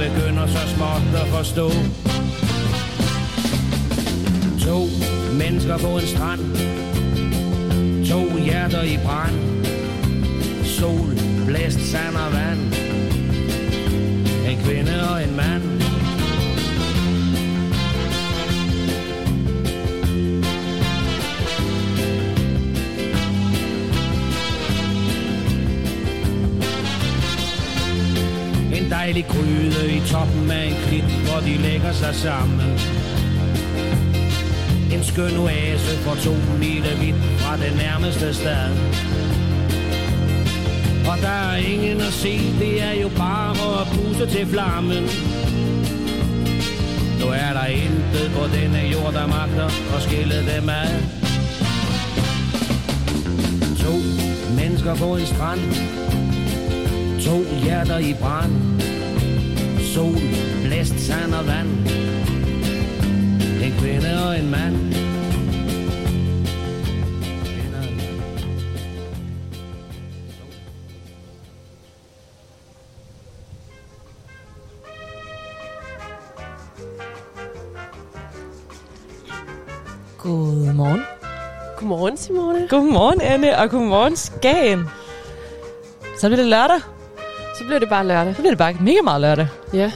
begynder så småt at forstå. To mennesker på en strand. To hjerter i brand. Sol, blæst, sand og vand. En kvinde og en mand. En dejlig gryde i toppen af en klit, hvor de lægger sig sammen. En skøn oase for to mile vidt fra det nærmeste sted. Og der er ingen at se, det er jo bare at puse til flammen. Nu er der intet på denne jord, der magter at skille dem ad. To mennesker på en strand. To hjerter i brand. Sol, blæst, sand og vand. En kvinde og en mand. Godmorgen. Godmorgen, Simone. Godmorgen, Anne, og godmorgen, Skagen. Så bliver det lørdag. Så bliver det bare lørdag. Så bliver det bare mega meget lørdag. Ja,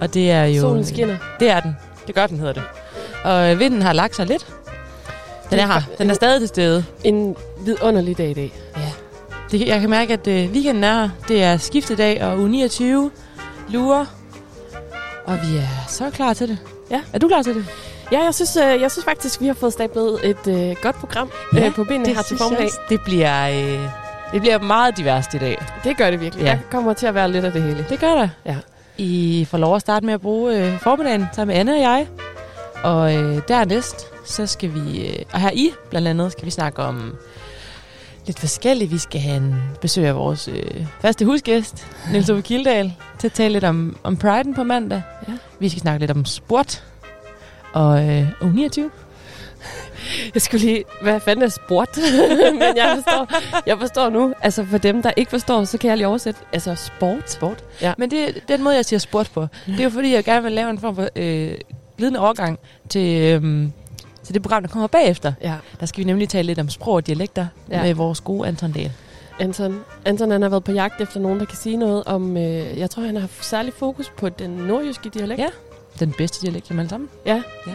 Og det er jo... solen skinner. Det er den. Det gør den, hedder det. Og øh, vinden har lagt sig lidt. Den er her. Den er stadig til stede. En vidunderlig dag i dag. Ja. Det, jeg kan mærke, at øh, weekenden er her. Det er skiftedag og uge 29. Lurer. Og vi er så klar til det. Ja. Er du klar til det? Ja, jeg synes, øh, jeg synes faktisk, vi har fået stablet et øh, godt program Ja, øh, på benene her til formiddag. Det bliver, øh, det bliver meget diverst i dag. Det gør det virkelig. Ja. Der kommer til at være lidt af det hele. Det gør der. Ja. I får lov at starte med at bruge øh, formiddagen sammen med Anne og jeg. Og øh, dernæst, så skal vi, øh, og her i blandt andet, skal vi snakke om lidt forskelligt. Vi skal have en besøg af vores øh, faste husgæst, Niels Ove Kildal, til at tale lidt om, om Pride'en på mandag. Ja. Vi skal snakke lidt om sport. Og øh, uge 29. Jeg skulle lige, hvad fanden er sport? Men jeg forstår, jeg forstår nu, altså for dem, der ikke forstår, så kan jeg lige oversætte, altså sport. Sport. Ja. Men det er den måde, jeg siger sport på. Det er jo fordi, jeg gerne vil lave en form for øh, glidende overgang til, øh, til det program, der kommer bagefter. Ja, Der skal vi nemlig tale lidt om sprog og dialekter ja. Med vores gode Anton Dahl. Anton, Anton han har været på jagt efter nogen, der kan sige noget om, øh, jeg tror, han har særlig fokus på den nordjyske dialekt. Ja. Den bedste dialekt af alle sammen. Ja. Ja.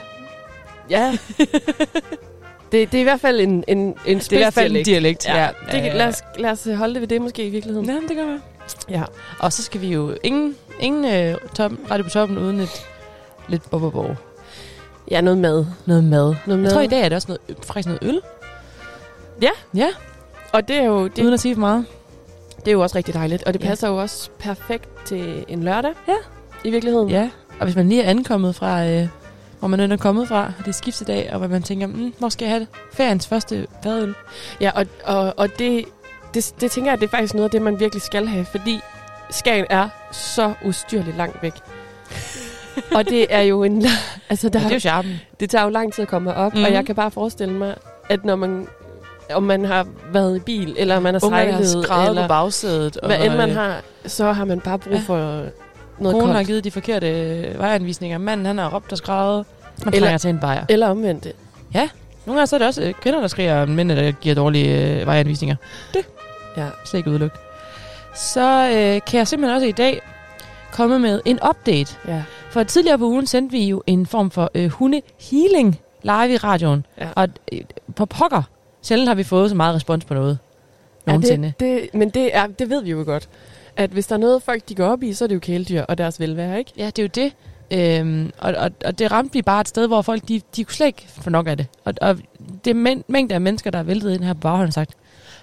Ja. det, det er i hvert fald en, en, en Det er i hvert fald en dialekt. Ja, det, Øh, lad, os, lad os holde det ved det måske i virkeligheden. Ja, det gør vi. Ja. Og så skal vi jo ingen, ingen øh, top, radio på toppen uden et lidt bobobo. Ja, noget mad. Noget mad. Noget Jeg mad. tror i dag er det også noget, faktisk noget øl. Ja. Ja, Og det er, jo, det, uden det, at sige for meget. det er jo også rigtig dejligt. Og det Ja. passer jo også perfekt til en lørdag. Ja. I virkeligheden. Ja, og hvis man lige er ankommet fra, øh, hvor man er kommet fra, og det er skiftedag, og hvor man tænker, mm, hvor skal jeg have det? Feriens første fadøl. ja og, og, og det, det, det tænker jeg, det er faktisk noget af det, man virkelig skal have. Fordi Skagen er så ustyrligt langt væk. og det er jo en... Altså, der, Ja, det er jo charmen. Det tager jo lang tid at komme op, mm. Mhm. og jeg kan bare forestille mig, at når man, om man har været i bil, eller man har har sejlet, eller på bagsædet. hvad end man øh, har, så har man bare brug Ja. for noget Konen har koldt. givet de forkerte vejanvisninger. Manden, han har råbt og skrevet. Man Eller- til en bajer. Eller omvendt. Nogle gange så er det også øh, kvinder, der skriger, og mænd, der giver dårlige øh, vejanvisninger. Det Ja. slet ikke udelukket. Så øh, kan jeg simpelthen også i dag komme med en update. Ja. For tidligere på ugen sendte vi jo en form for øh, hundehealing live i radioen. Ja. Og øh, på pokker, sjældent har vi fået så meget respons på noget. Nogensinde. Ja, det, det, men det, er, det ved vi jo godt. At hvis der er noget, folk de går op i, så er det jo kæledyr og deres velvære, ikke? Ja, det er jo det. Øhm, og, og, og det ramte vi bare et sted, hvor folk, de, de kunne slet ikke få nok af det. Og, og det mæng- mængder af mennesker, der er væltet ind her på baghånden og sagt,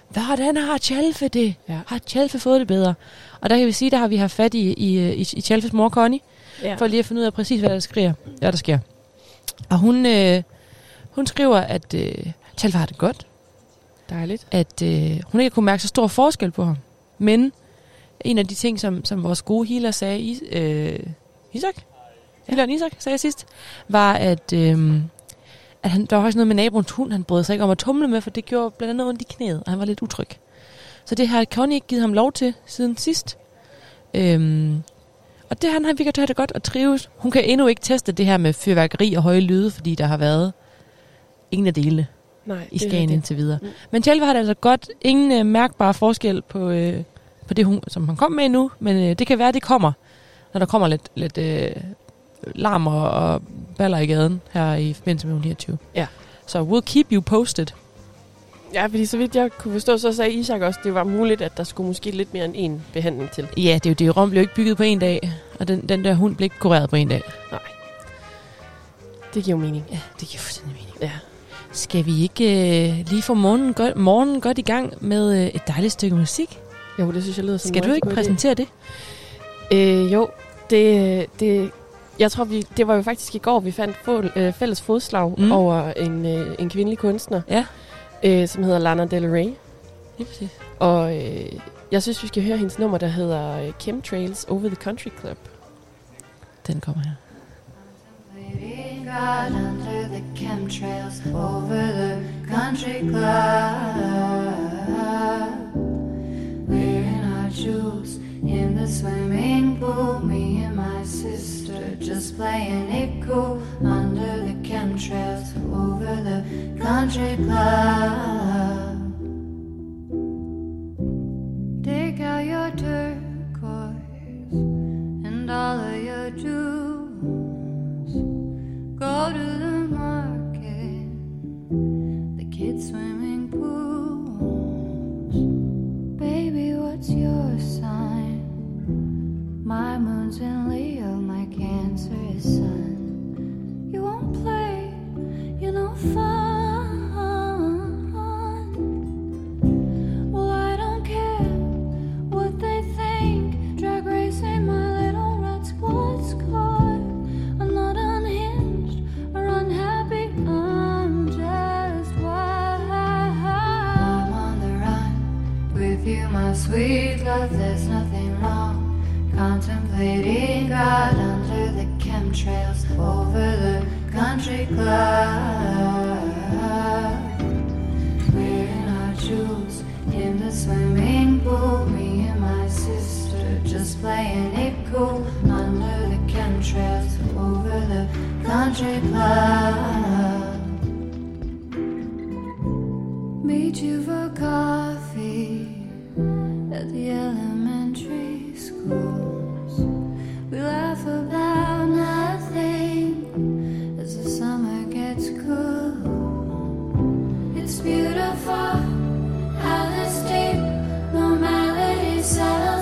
hvordan har Tjalfe det? Ja. Har Tjalfe fået det bedre? Og der kan vi sige, der har vi haft fat i, i, i, i Tjalfes mor, Connie, Ja. for lige at finde ud af præcis, hvad der, skriger, hvad der sker. Og hun, øh, hun skriver, at øh, Tjalfe har det godt, Dejligt. at øh, hun ikke kunne mærke så stor forskel på ham. Men en af de ting, som, som vores gode healer sagde, i, øh, Isak? Healeren Isak sagde sidst, var, at, øh, at han, der var faktisk noget med naboens hund, han brød sig ikke om at tumle med, for det gjorde blandt andet ondt i knæet, og han var lidt utryg. Så det har Connie ikke givet ham lov til siden sidst. Øhm, og det han har virkelig have det godt og trives. Hun kan endnu ikke teste det her med fyrværkeri og høje lyde, fordi der har været ingen af delene Nej, i Skagen indtil videre. Mm. Men Tjelve har det altså godt. Ingen øh, mærkbar forskel på, øh, på det, hun, som han kom med nu, men øh, det kan være, det kommer, når der kommer lidt, lidt øh, larm og, og baller i gaden her i forbindelse med uge 29. Ja. Så we'll keep you posted. Ja, fordi så vidt jeg kunne forstå, så sagde Isak også, at det var muligt, at der skulle måske lidt mere end en behandling til. Ja, det er jo det. Rom blev ikke bygget på en dag, og den, den der hund blev ikke kureret på en dag. Det giver jo mening. Ja, det giver fuldstændig mening. Ja. Skal vi ikke øh, lige få morgenen godt, morgenen godt i gang med øh, et dejligt stykke musik? Jo, det synes jeg lyder som Skal du ikke god idé. præsentere det? Øh, jo, det, det, jeg tror, vi, det var jo faktisk i går, vi fandt fod, øh, fælles fodslag Mm. over en, øh, en kvindelig kunstner, Ja. øh, som hedder Lana Del Rey. Lige præcis. Og øh, jeg synes, vi skal høre hendes nummer, der hedder øh, Chemtrails Over the Country Club. Den kommer her. God under the chemtrails over the country club. Wearing our jewels in the swimming pool. Me and my sister just playing it cool under the chemtrails over the country club. Take out your turquoise and all of your jewels. Go to the market, My moon's in Leo, my Cancer is Sun. You won't play, you know, fun. Well, I don't care what they think. Drag racing my little red squad's car. I'm not unhinged or unhappy. I'm just wild. I'm on the run with you, my sweet love. There's nothing wrong. Contemplating God under the chemtrails over the country club. Wearing our jewels in the swimming pool. Me and my sister just playing it cool under the chemtrails over the country club. Meet you for coffee at the elementary schools. Laugh about nothing as the summer gets cool. It's beautiful how this deep normality settles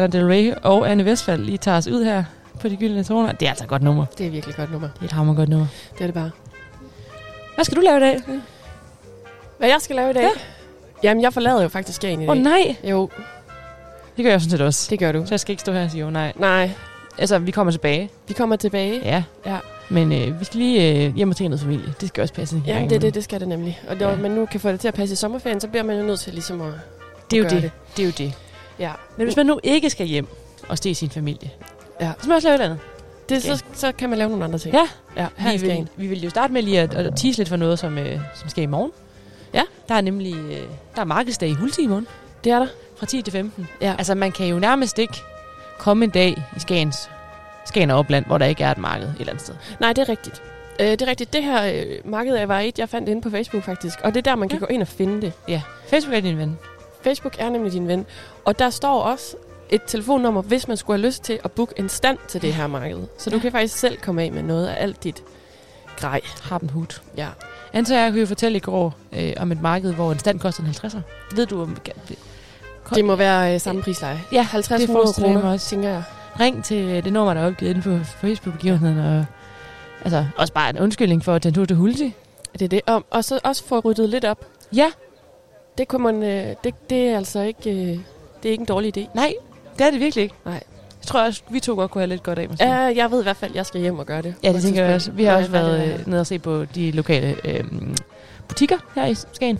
Lana Del Rey og Anne Vestfald lige tager os ud her på de gyldne toner. Det er altså et godt nummer. Det er virkelig et godt nummer. Det er et hammer godt nummer. Det er det bare. Hvad skal du lave i dag? Hvad jeg skal lave i dag? Ja. Jamen, jeg forlader jo faktisk Skagen i Åh dag. oh, nej, Jo, det gør jeg sådan set også. det gør du. Så jeg skal ikke stå her og sige, oh, nej. Nej, Altså, vi kommer tilbage. vi kommer tilbage. Ja. Ja. Men øh, vi skal lige øh, hjem og tænke noget familie. Det skal også passe. Ja, det det, det skal det nemlig. Og når Ja. man nu kan få det til at passe i sommerferien, så bliver man jo nødt til ligesom at, det er jo det. det. Det er jo det. Ja. Men hvis man nu ikke skal hjem og se sin familie, Ja. så skal man også lave et andet. Det, så, så kan man lave nogle andre ting. Ja. ja her i Vi vil, vi vil jo starte med lige at, at tease lidt for noget, som, øh, som sker i morgen. Ja. Der er nemlig øh, der er markedsdag i Hulti i morgen, Det er der. fra 10 til 15. Ja. Altså, man kan jo nærmest ikke komme en dag i Skagens, Skagen og Opland, hvor der ikke er et marked et eller andet sted. Nej, det er rigtigt. Øh, det er rigtigt. Det her øh, marked er- var et, jeg fandt inde på Facebook faktisk. Og det er der, man kan Ja. gå ind og finde det. Ja. Facebook er din ven. Facebook er nemlig din ven. Og der står også et telefonnummer, hvis man skulle have lyst til at booke en stand til det her marked. Så du Ja. kan faktisk selv komme af med noget af alt dit grej. Harpen Hut. Ja. Anta og jeg kunne jo fortælle i går øh, om et marked, hvor en stand koster en 50'er. Ved du om... Det må være øh, samme prisleje. Ja, 50 det 100 forestiller jeg mig kroner, også. tænker jeg. Ring til det nummer, der er opgivet inde på Facebook-begivenheden. Og, altså, også bare en undskyldning for at tage en tur til Hulti. Det er det. Og, og så også få ryddet lidt op. Ja, Det kunne man... Øh, det, det er altså ikke... Øh, det er ikke en dårlig idé. nej, det er det virkelig ikke. Nej. Jeg tror også, vi to godt kunne have lidt godt af, måske. Ja, jeg ved i hvert fald, at jeg skal hjem og gøre det. Ja, det et tænker jeg også. Vi har Når også været med øh, nede og se på de lokale øh, butikker her i Skagen.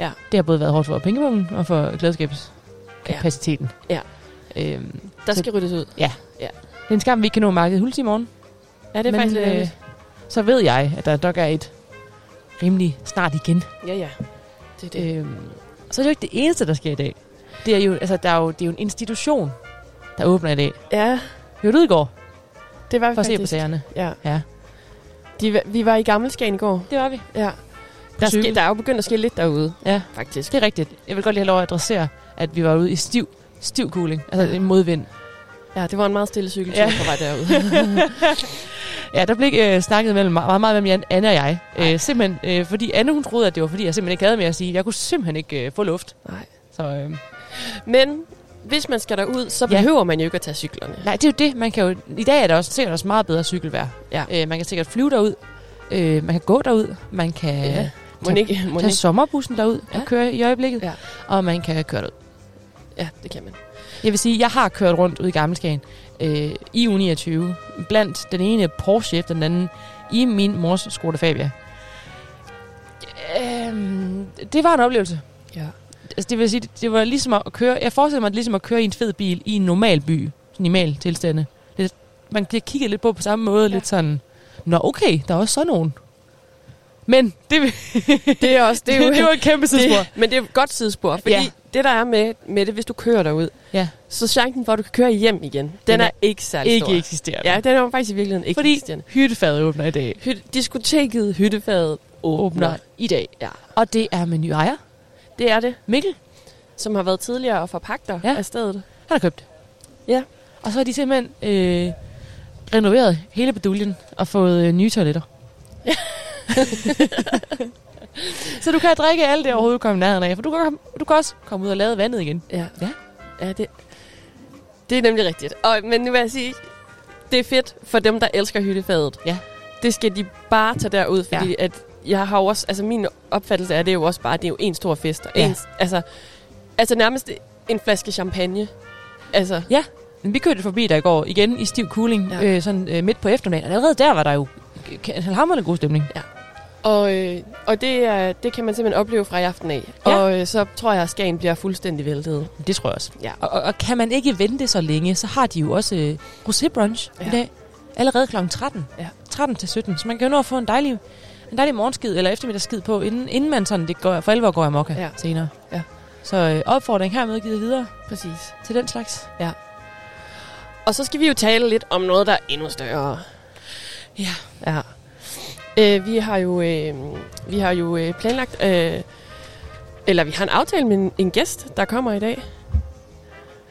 Ja. Det har både været hårdt for pengepungen og for glædskabskapaciteten. Ja. Øhm, Der så- skal ryddes ud. det er en skam, vi ikke kan nå markedet i Hulti i morgen. Ja, det er Men, faktisk lidt øh. Så ved jeg, at der nok er et rimelig snart igen. Ja, ja. Det er det. Øhm, så er det jo ikke det eneste, der sker i dag. Det er jo, altså, der er jo, det er jo en institution, der åbner i dag. Ja, Hørte du i går det var vi for at se på faktisk. sagerne? Ja. Ja. De, vi var i Gammelskagen i går. Det var vi. Ja. Der, cykel. ske, der er jo begyndt at ske lidt derude, Ja, faktisk. det er rigtigt. Jeg vil godt lige have lov at adressere, at vi var ude i stiv, stiv cooling. Altså en modvind. Ja, det var en meget stille cykeltur Ja. ja. på vej derude. Ja, der blev øh, snakket mellem meget, meget mellem Jan- Anne og jeg. Øh, simpelthen, øh, fordi Anne hun troede, at det var fordi, jeg simpelthen ikke havde mere at sige. Jeg kunne simpelthen ikke øh, få luft. Nej. Så øh, Men hvis man skal derud, så Ja. behøver man jo ikke at tage cyklerne. nej, det er jo det. Man kan jo, I dag er der også sikkert også meget bedre cykelvejr. Ja. Øh, man kan sikkert flyve derud. Øh, man kan gå derud. Man kan Ja. Må ikke, må tage sommerbussen derud ja. Ja. og køre i øjeblikket. Ja. Og man kan køre derud. Ja, det kan man. Jeg vil sige, jeg har kørt rundt ude i Gammelskagen øh, i uge 29. Blandt den ene Porsche efter den anden i min mors Skoda Fabia. Øhm, det var en oplevelse. Ja. Altså, det vil sige, det, det var ligesom at køre... Jeg forestiller mig, det ligesom at køre i en fed bil i en normal by. Sådan i normal tilstande. Det, man bliver kigget lidt på på samme måde. Ja. Lidt sådan... Nå, okay, der er også sådan nogen. Men det, Det er også, det er jo, det var et kæmpe sidespor. det, men det er et godt sidespor, fordi Ja. Ja. det der er med, med det, hvis du kører derud, Ja. så chancen for, at du kan køre hjem igen, den, Den er, er ikke særlig Ikke stor. eksisterende. Ja, den er faktisk i virkeligheden ikke Fordi eksisterende. hyttefadet åbner i dag. Hyt, diskoteket Hyttefadet åbner. Åbner i dag. Ja, Og det er med ny ejer. det er det, Mikkel, som har været tidligere og forpagter Ja. ja. af stedet. han har købt. Ja. Og så har de simpelthen øh, renoveret hele beduljen og fået øh, nye toiletter. så du kan drikke alt det overhovedet komme i nærheden af, for du kan, du kan også komme ud og lade vandet igen. Ja. Ja. Ja, det, det er nemlig rigtigt. Og, men nu vil jeg sige, det er fedt for dem, der elsker hyttefadet. Ja. Det skal de bare tage derud, fordi ja. at jeg har jo også, altså min opfattelse af det er jo også bare, det er jo en stor fest. Og Ja. en, altså, altså nærmest en flaske champagne. Altså, Men vi kørte forbi der i går igen i stiv cooling, ja. Ja. øh, sådan øh, midt på eftermiddagen. Og allerede der var der jo en hammerende god stemning. Og, øh, og det, er, det kan man simpelthen opleve fra i aften af. Ja. Og øh, så tror jeg, at Skagen bliver fuldstændig væltet. Det tror jeg også. Ja. Og, og, kan man ikke vente så længe, så har de jo også øh, rosé brunch ja. i Ja. dag. Allerede kl. 13. Ja. 13 til 17. Så man kan jo nå at få en dejlig, en dejlig morgenskid eller eftermiddagsskid på, inden, inden man sådan det går, for alvor går amok ja. Ja. senere. Ja. Så øh, opfordring hermed givet videre Præcis. til den slags. Og så skal vi jo tale lidt om noget, der er endnu større. Ja. Ja. Øh, vi har jo, øh, vi har jo øh, planlagt, øh, eller vi har en aftale med en, en gæst, der kommer i dag.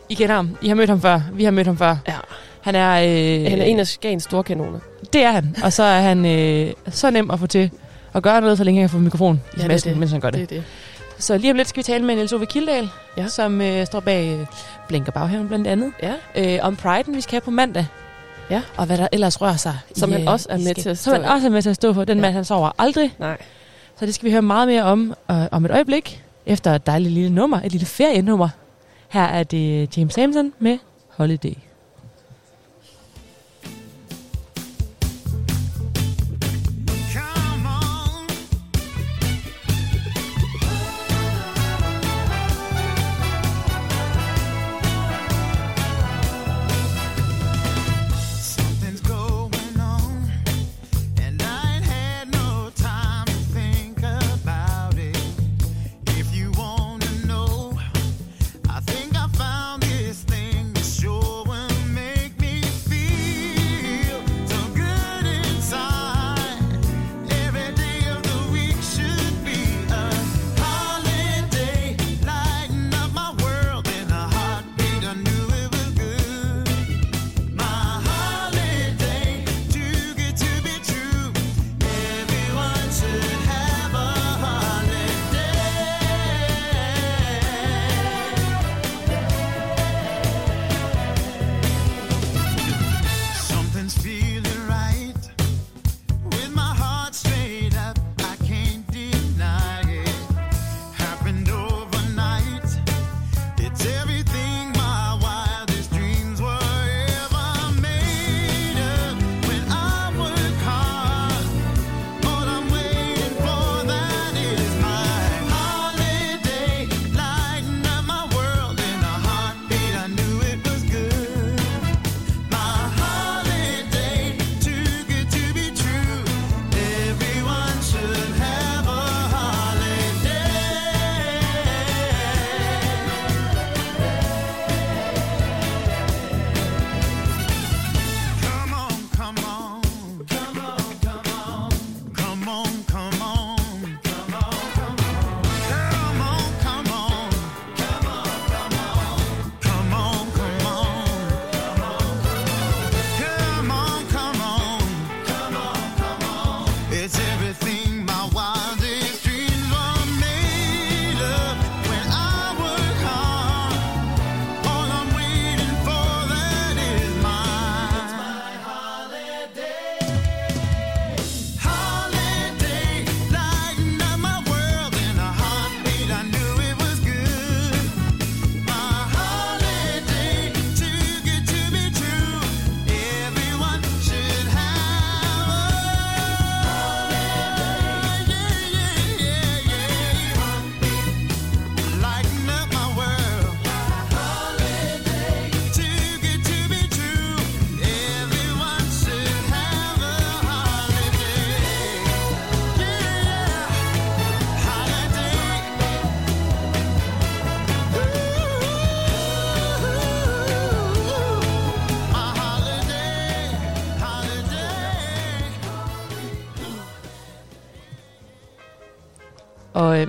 I kender ham. I har mødt ham før. Vi har mødt ham før. Ja. Han er... Øh, Han er en af Skagens store kanoner. Det er han. Og så er han øh, så nem at få til at gøre noget, så længe han kan få mikrofon i Ja, det masken, det. mens han gør det. Det er det. Så lige om lidt skal vi tale med Niels Ove Kildal, Ja. som øh, står bag øh, Blinker Baghaven blandt andet. Ja. Øh, om Pride'en, vi skal have på mandag. Ja. Og hvad der ellers rører sig. Som i, han øh, også er med til at Som stå han også er med til at stå for. Den Ja. mand, han sover aldrig. Nej. Så det skal vi høre meget mere om øh, om et øjeblik. efter et dejligt lille nummer, et lille ferienummer. Her er det James Samson med Holiday.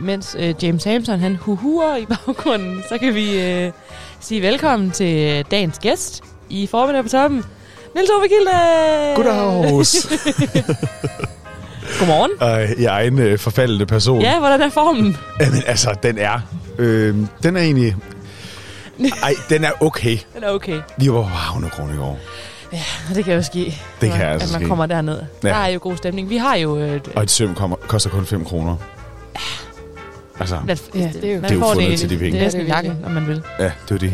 Mens øh, James Samson han huhuer i baggrunden, så kan vi øh, sige velkommen til øh, dagens gæst i formiddag på toppen. Niels Ove Kilde! Goddags. Godmorgen. Øh, I egen øh, forfaldende person. Ja, hvordan er formen? Jamen, altså, den er... Øh, den er egentlig... Ej, den er okay. Den er okay. Vi var på Havnekron i går. Ja, det kan jo ske. Det kan at altså man ske. kommer derned. Ja. Der er jo god stemning. Vi har jo... Øh, Og et søm kommer, koster kun 5 kroner. Altså, lad, Ja, det er jo- Det er jo fundet det, til de penge. Det er næsten Det er det jakken, om man vil. ja, det var det.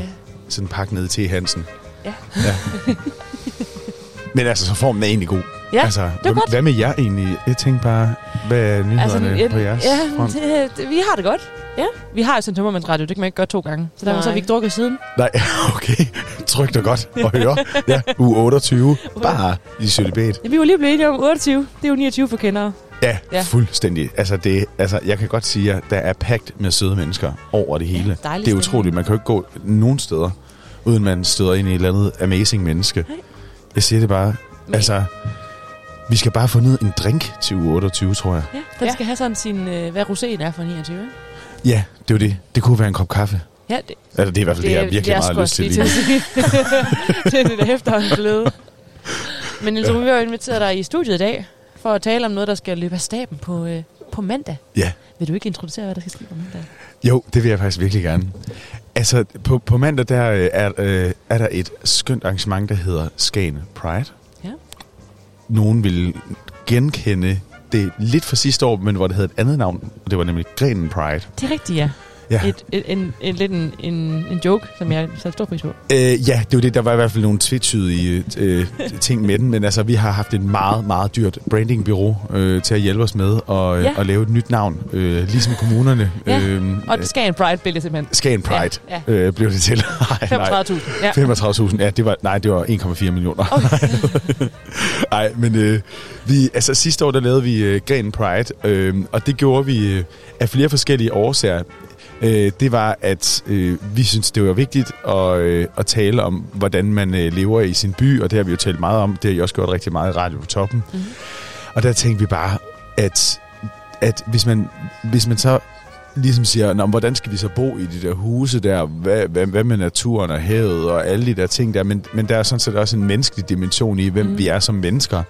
Sådan en pakke ned til Hansen. Ja. ja. Men altså, så formen er egentlig god. Ja, altså, det er hvad, godt. hvad med jer egentlig? Jeg tænkte bare, hvad er nyhederne altså, på jeres ja, front? det, det, vi har det godt. Ja. Vi har jo sådan en tømmermandsradio, det kan man ikke gøre to gange. Så derfor så har vi ikke drukket siden. Nej, okay. Trygt og godt at høre. Ja, uge 28. Bare i celibat. Ja, vi var lige blevet enige om 28. Det er jo 29 for kendere. Ja, Ja. ja, fuldstændig. Altså, det, altså, jeg kan godt sige, at der er pagt med søde mennesker over det hele. dejlig det er utroligt. Man kan jo ikke gå nogen steder, uden man støder ind i et eller andet amazing menneske. Nej. Jeg siger det bare. Men- Altså, vi skal bare få ned en drink til uge 28, tror jeg. Ja, den Ja. skal have sådan sin, øh, hvad roséen er for 29. ikke? Ja, det er jo det. Det kunne være en kop kaffe. Ja, det, Altså, det er i hvert fald det, jeg virkelig det er meget lyst til lige. det er det, der efterhånden blevet. Men Niels, Ove, vi har inviteret dig i studiet i dag, for at tale om noget, der skal løbe af staben på, øh, på mandag. Ja. Vil du ikke introducere, hvad der skal ske på mandag? Jo, det vil jeg faktisk virkelig gerne. Altså, på, på mandag der øh, er, øh, er der et skønt arrangement, der hedder Skagen Pride. Ja. Nogen vil genkende det lidt fra sidste år, men hvor det havde et andet navn. Det var nemlig Grenen Pride. Det er rigtigt, ja. Ja. Et, et, en, en, lidt en, en, en joke, som jeg satte stor pris på. Øh, ja, det var det. Der var i hvert fald nogle tvetydige øh, ting med den, men altså, vi har haft et meget, meget dyrt brandingbureau øh, til at hjælpe os med at, øh, Ja. at lave et nyt navn, øh, ligesom kommunerne. Ja, øh, Og det skal en Pride blev det simpelthen. Skagen Pride Ja, øh, blev det til. Nej, nej. 35.000. Ja. 35.000, ja, det var, nej, det var 1,4 millioner. Nej, men øh, vi, altså sidste år, der lavede vi øh, Grenen Pride, øh, og det gjorde vi øh, af flere forskellige årsager. Øh, det var, at øh, vi synes, det var vigtigt at, øh, at tale om, hvordan man øh, lever i sin by, og det har vi jo talt meget om. Det har I også gjort rigtig meget i Radio på Toppen. Mhm. Og der tænkte vi bare, at, at hvis, man, hvis man så ligesom siger, Nå, hvordan skal vi så bo i de der huse der? Hvad, hvad, hvad med naturen og havet og alle de der ting der? Men, men der er sådan set også en menneskelig dimension i, hvem Mm. mm. vi er som mennesker.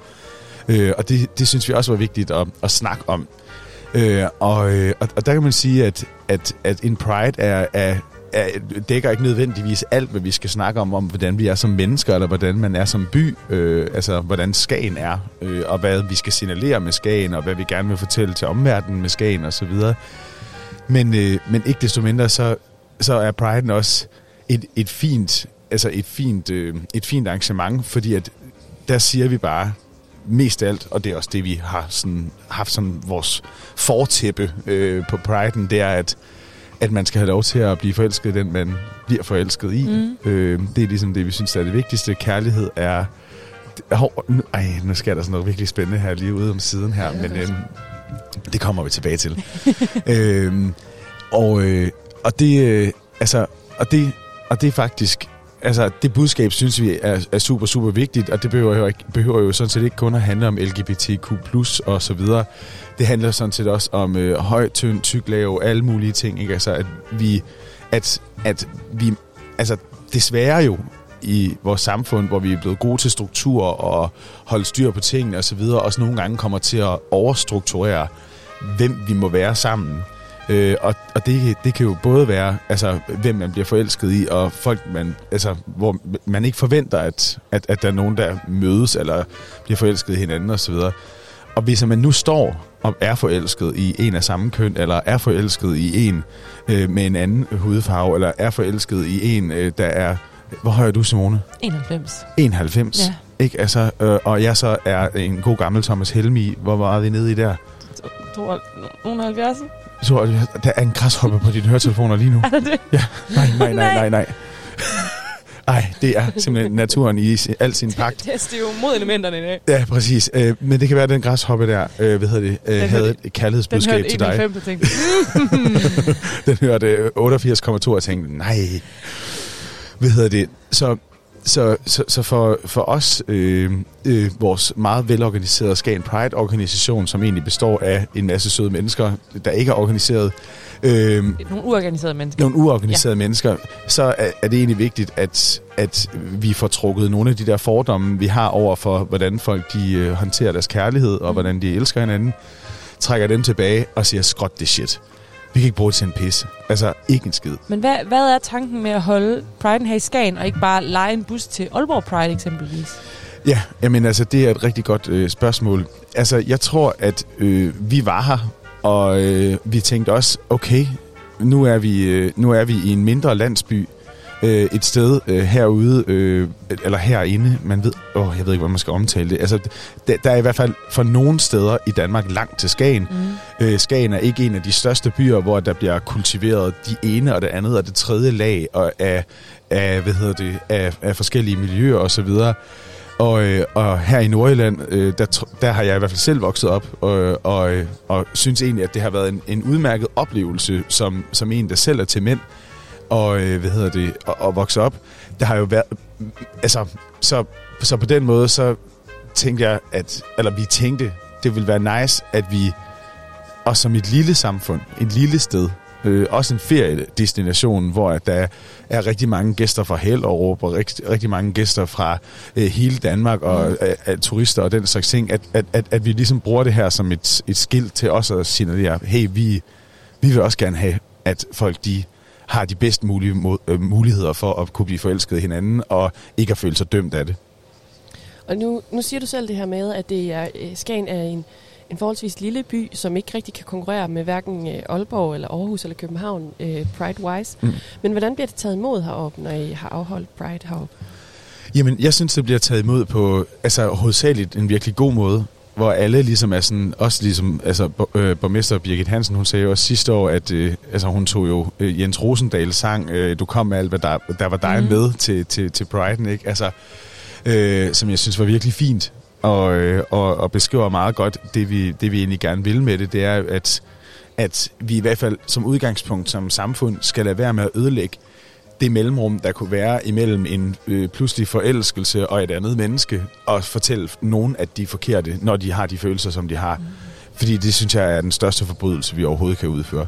Øh, og det, det synes vi også var vigtigt at, at snakke om. Øh, og, øh, og, og der kan man sige, at, at, at en pride er, er, er, dækker ikke nødvendigvis alt, hvad vi skal snakke om, om hvordan vi er som mennesker, eller hvordan man er som by, øh, altså hvordan Skagen er, øh, og hvad vi skal signalere med Skagen, og hvad vi gerne vil fortælle til omverdenen med Skagen osv. Men, øh, men ikke desto mindre, så, så er Pride'en også et, et fint, altså et fint, øh, et fint arrangement, fordi at der siger vi bare mest af alt, og det er også det, vi har sådan, haft som vores fortæppe øh, på Pride'en, det er, at, at man skal have lov til at blive forelsket i den, man bliver forelsket i. Mm. Øh, det er ligesom det, vi synes er det vigtigste. Kærlighed er... Hov, nu, ej, nu sker der sådan noget virkelig spændende her lige ude om siden her, men øhm, det kommer vi tilbage til. øhm, og, øh, og det, øh, altså, og det, og det er faktisk, altså det budskab synes vi er, er super, super vigtigt, og det behøver jo, ikke, behøver jo sådan set ikke kun at handle om LGBTQ+, og så videre. Det handler sådan set også om øh, høj, tynd, tyk, lav, alle mulige ting, ikke? Altså at vi, at, at vi, altså desværre jo, i vores samfund, hvor vi er blevet gode til struktur og holde styr på tingene osv., også nogle gange kommer til at overstrukturere, hvem vi må være sammen. Øh, og og det, det kan jo både være, altså, hvem man bliver forelsket i, og folk, man, altså, hvor man ikke forventer, at, at, at der er nogen, der mødes eller bliver forelsket i hinanden osv. Og hvis man nu står og er forelsket i en af samme køn, eller er forelsket i en øh, med en anden hudfarve, eller er forelsket i en, øh, der er... Hvor høj er du, Simone? 91. 91. Ja. Ikke? Altså, øh, og jeg så er en god gammel Thomas Helmi. Hvor meget er vi nede i der? 72. Så der er en græshoppe på dine høretelefoner lige nu. Er det det? Nej, nej, nej, nej, nej. Ej, det er simpelthen naturen i al sin pagt. Det er jo mod elementerne i dag. Ja, præcis. Øh, men det kan være, at den græshoppe der, øh, hvad hedder det, øh, Den havde hørte- et kærlighedsbudskab Den hørte til dig. 91 og tænkte, Den hørte øh, 88,2 og tænkte, nej, hvad hedder det? Så, så, så, så for, for os, øh, øh, vores meget velorganiserede Skagen Pride-organisation, som egentlig består af en masse søde mennesker, der ikke er organiseret, øh, nogle uorganiserede mennesker. nogle uorganiserede ja. mennesker, så er, er det egentlig vigtigt, at, at vi får trukket nogle af de der fordomme, vi har over for, hvordan folk de øh, håndterer deres kærlighed, og Mm. hvordan de elsker hinanden, trækker dem tilbage og siger, skråt det shit. Vi kan ikke bruge det til en pisse. Altså, ikke en skid. Men hvad, hvad er tanken med at holde Pride'en her i Skagen, og ikke bare lege en bus til Aalborg Pride eksempelvis? Ja, jamen altså, det er et rigtig godt øh, spørgsmål. Altså, jeg tror, at øh, vi var her, og øh, vi tænkte også, okay, nu er vi, øh, nu er vi i en mindre landsby, øh, et sted øh, herude, øh, eller herinde, man ved, åh, jeg ved ikke, hvordan man skal omtale det. Altså, der, der er i hvert fald for nogle steder i Danmark langt til Skagen. Mm. Øh, Skagen er ikke en af de største byer, hvor der bliver kultiveret de ene og det andet og det tredje lag og af, af, hvad hedder det, af, af forskellige miljøer og så videre. Og, øh, og her i Nordjylland, øh, der, der har jeg i hvert fald selv vokset op, og, og, øh, og synes egentlig, at det har været en, en udmærket oplevelse, som, som en, der selv er til mænd, og øh, hvad hedder det, og, og vokse op. Der har jo været, altså, så, så på den måde, så tænkte jeg, at, eller vi tænkte, det ville være nice, at vi, og som et lille samfund, et lille sted, øh, også en feriedestination, hvor at der er rigtig mange gæster fra Hellerup, og rigtig, rigtig mange gæster fra øh, hele Danmark, og Mm. øh, øh, turister og den slags ting, at, at, at, at vi ligesom bruger det her som et, et skilt til os at signalere, hey, vi, vi vil også gerne have, at folk de har de bedst mulige må, øh, muligheder for at kunne blive forelsket i hinanden, og ikke at føle sig dømt af det. Og nu, nu siger du selv det her med, at det er, øh, Skagen er en, en forholdsvis lille by, som ikke rigtig kan konkurrere med hverken øh, Aalborg eller Aarhus eller København øh, Pride-wise. Mm. Men hvordan bliver det taget imod heroppe, når I har afholdt Pride heroppe? Jamen, jeg synes, det bliver taget imod på altså, hovedsageligt en virkelig god måde, hvor alle ligesom er sådan, også ligesom, altså øh, borgmester Birgit Hansen, hun sagde jo også sidste år, at øh, altså, hun tog jo øh, Jens Rosendal sang, øh, du kom med alt, hvad der, der var dig mm. med til, til, til Brighton, ikke? Altså, øh, som jeg synes var virkelig fint, og, øh, og, og beskriver meget godt det vi, det, vi egentlig gerne vil med det, det er, at, at vi i hvert fald som udgangspunkt som samfund skal lade være med at ødelægge det mellemrum, der kunne være imellem en øh, pludselig forelskelse og et andet menneske, og fortælle nogen, at de er forkerte, når de har de følelser, som de har. Mm. Fordi det synes jeg er den største forbrydelse, vi overhovedet kan udføre.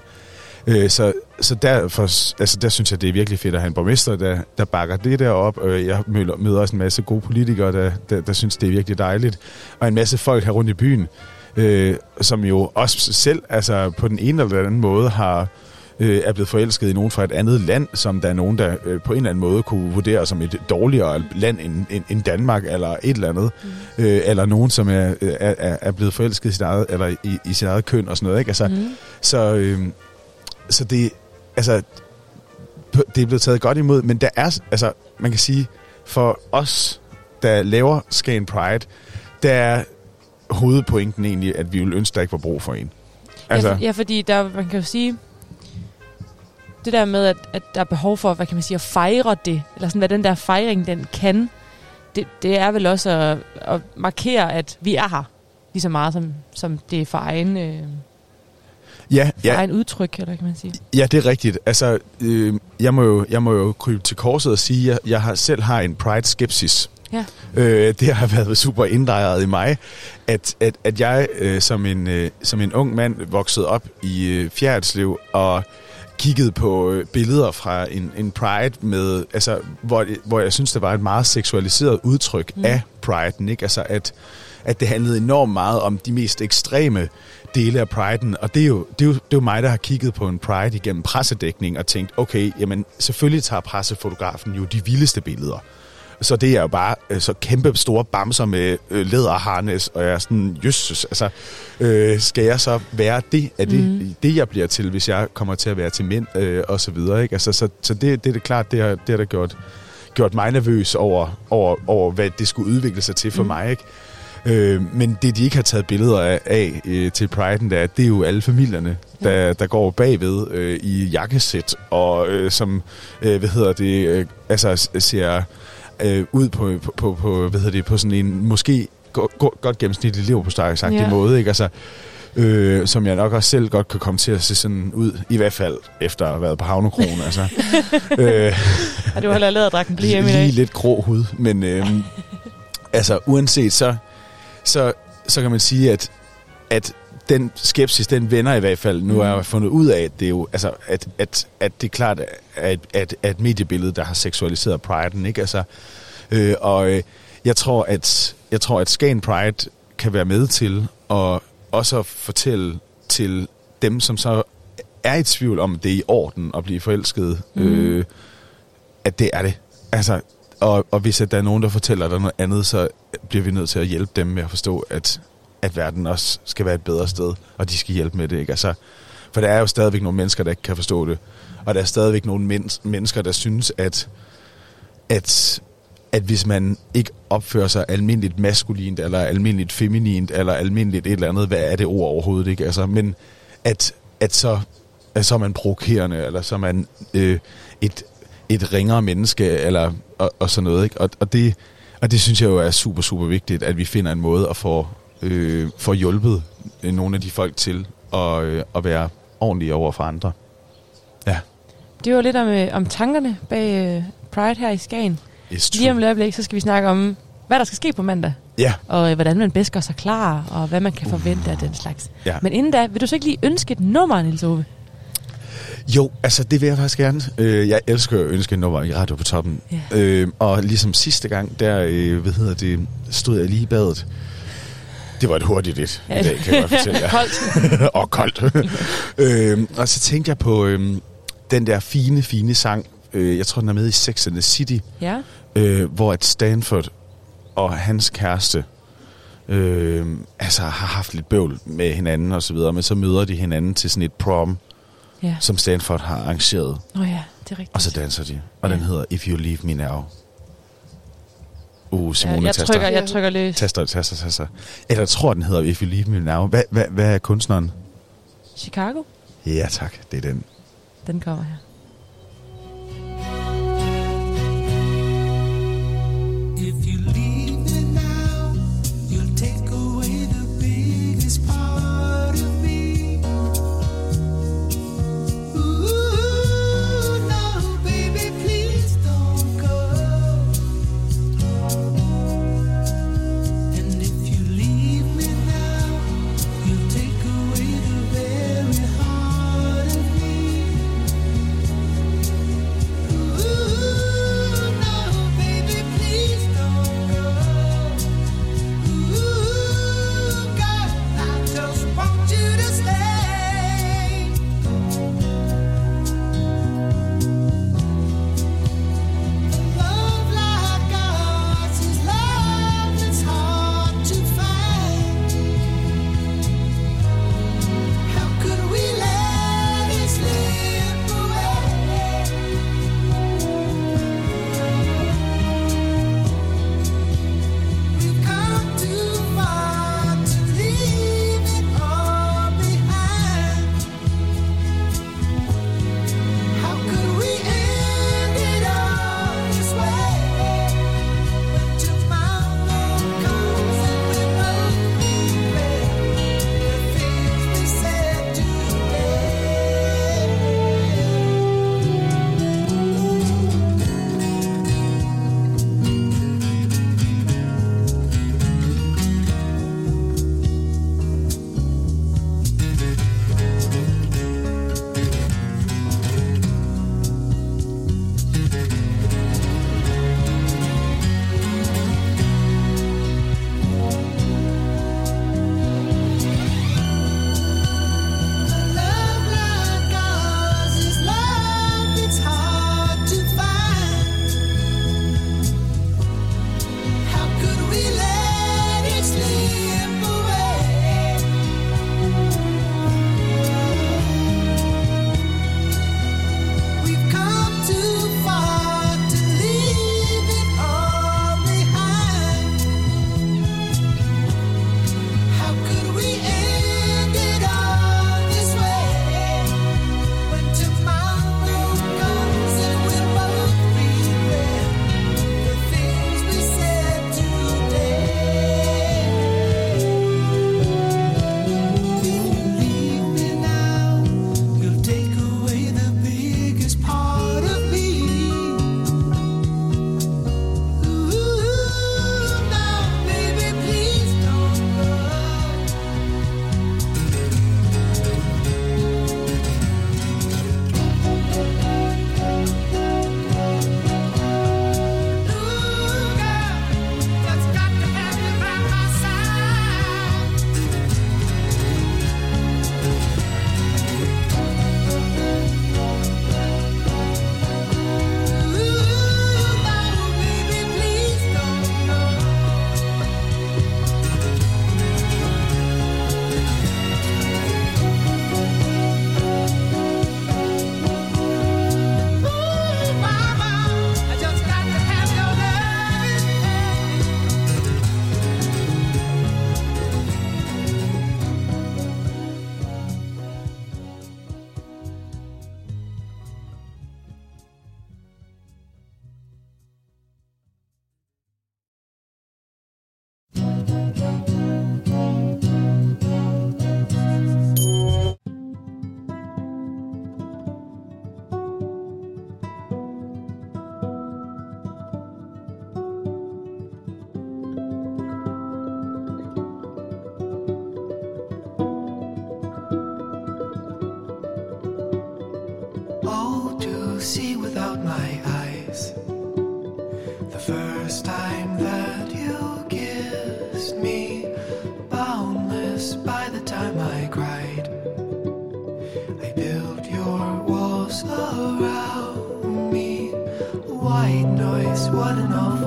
Øh, så, så derfor, altså der synes jeg, det er virkelig fedt at have en borgmester, der, der bakker det der op. Øh, jeg møder, møder også en masse gode politikere, der, der, der synes, det er virkelig dejligt. Og en masse folk her rundt i byen, øh, som jo også selv altså på den ene eller den anden måde har øh, er blevet forelsket i nogen fra et andet land, som der er nogen, der øh, på en eller anden måde kunne vurdere som et dårligere land end, end, end Danmark, eller et eller andet. Mm. Øh, eller nogen, som er, er, er er blevet forelsket i sit eget, eller i, i sit eget køn og sådan noget. Ikke? Altså, Mm. så, øh, så det, altså, det er blevet taget godt imod, men der er, altså, man kan sige, for os, der laver Skagen Pride, der er hovedpointen egentlig, at vi vil ønske, der ikke var brug for en. Altså. Ja, for, ja, fordi der, man kan jo sige, det der med, at, at der er behov for, hvad kan man sige, at fejre det, eller sådan, hvad den der fejring, den kan, det, det er vel også at, at markere, at vi er her, lige så meget som, som det er for egen, øh, ja, for ja, egen udtryk, eller kan man sige. Ja, det er rigtigt. Altså, øh, jeg, må jo, jeg må jo krybe til korset og sige, at jeg, jeg har, selv har en pride-skepsis. Ja. Øh, det har været super indlejret i mig, at, at, at jeg øh, som, en, øh, som en ung mand voksede op i øh, Fjerdslev og kiggede på øh, billeder fra en, en pride med, altså, hvor, hvor jeg synes, det var et meget seksualiseret udtryk Mm. af priden, ikke? Altså, at, at det handlede enormt meget om de mest ekstreme dele af priden, og det er, jo, det, er jo, det er jo mig, der har kigget på en pride igennem pressedækning og tænkt, okay, jamen selvfølgelig tager pressefotografen jo de vildeste billeder. Så det er jo bare øh, så kæmpe store bamser med øh, læderharnes, og jeg er sådan, jøsses, altså, øh, skal jeg så være det? Er det, mm. det, jeg bliver til, hvis jeg kommer til at være til mænd, øh, og så videre, ikke? Altså, så, så det, det er det klart, det har, det har da gjort, gjort mig nervøs over, over, over, hvad det skulle udvikle sig til for mm. mig, ikke? Øh, men det, de ikke har taget billeder af, af øh, til Pride'en, der, det er jo alle familierne, der, der går bagved øh, i jakkesæt, og øh, som, øh, hvad hedder det, øh, altså ser øh, ud på, på, på, på, hvad hedder det, på sådan en måske go, go, godt gennemsnitlig lever på sagt Ja. måde, ikke? Altså, øh, som jeg nok også selv godt kan komme til at se sådan ud, i hvert fald efter at have været på havnekronen, altså. øh, Og du har lavet læderdragten blive hjemme i lige dag. lidt grå hud, men øh, altså uanset så, så, så kan man sige, at, at den skepsis, den vender i hvert fald. Nu har jeg fundet ud af, at det er jo, altså, at, at, at det er klart, at, at, at mediebilledet, der har seksualiseret priden, ikke? Altså, øh, og øh, jeg tror, at jeg tror, at Skagen Pride kan være med til at også fortælle til dem, som så er i tvivl om, det er i orden at blive forelsket, mm. øh, at det er det. Altså, og, og hvis at der er nogen, der fortæller dig noget andet, så bliver vi nødt til at hjælpe dem med at forstå, at, at verden også skal være et bedre sted, og de skal hjælpe med det. Ikke? Altså, for der er jo stadigvæk nogle mennesker, der ikke kan forstå det. Og der er stadigvæk nogle men- mennesker, der synes, at, at, at hvis man ikke opfører sig almindeligt maskulint, eller almindeligt feminint, eller almindeligt et eller andet, hvad er det ord overhovedet ikke? Altså, men at, at så, at så er man provokerende, eller så er man øh, et, et ringere menneske, eller, og, og sådan noget. Ikke? Og, og, det, og det synes jeg jo er super, super vigtigt, at vi finder en måde at få, øh, få hjulpet øh, nogle af de folk til at, øh, at være ordentlige over for andre. Ja, Det var lidt om, øh, om tankerne bag øh, Pride her i Skagen. Lige om et øjeblik, så skal vi snakke om, hvad der skal ske på mandag. Ja, Og øh, hvordan man bedst gør sig klar, og hvad man kan forvente af den slags. ja. Men inden da, vil du så ikke lige ønske et nummer, Niels Ove? Jo, altså det vil jeg faktisk gerne. Øh, jeg elsker at ønske en nummer i Radio på toppen. Ja. Øh, og ligesom sidste gang, der øh, hvad hedder det, stod jeg lige i badet. Det var et hurtigt et i dag, kan jeg godt fortælle jer. koldt. og koldt. øhm, og så tænkte jeg på øhm, den der fine, fine sang, øh, jeg tror, den er med i Sex and the City, ja. øh, hvor at Stanford og hans kæreste øh, altså har haft lidt bøvl med hinanden og så videre, men så møder de hinanden til sådan et prom, ja. som Stanford har arrangeret. Nå oh ja, det er rigtigt. Og så danser de, og ja. den hedder If You Leave Me Now. Uh, Simone ja, jeg taster. Trykker, jeg trykker lige. Taster, taster, taster. Eller jeg tror, den hedder If You Leave Me Now. Hvad, hvad, hvad er kunstneren? Chicago. Ja tak, det er den. Den kommer her. first time that you kissed me, boundless by the time I cried. I built your walls around me, white noise, what an awful.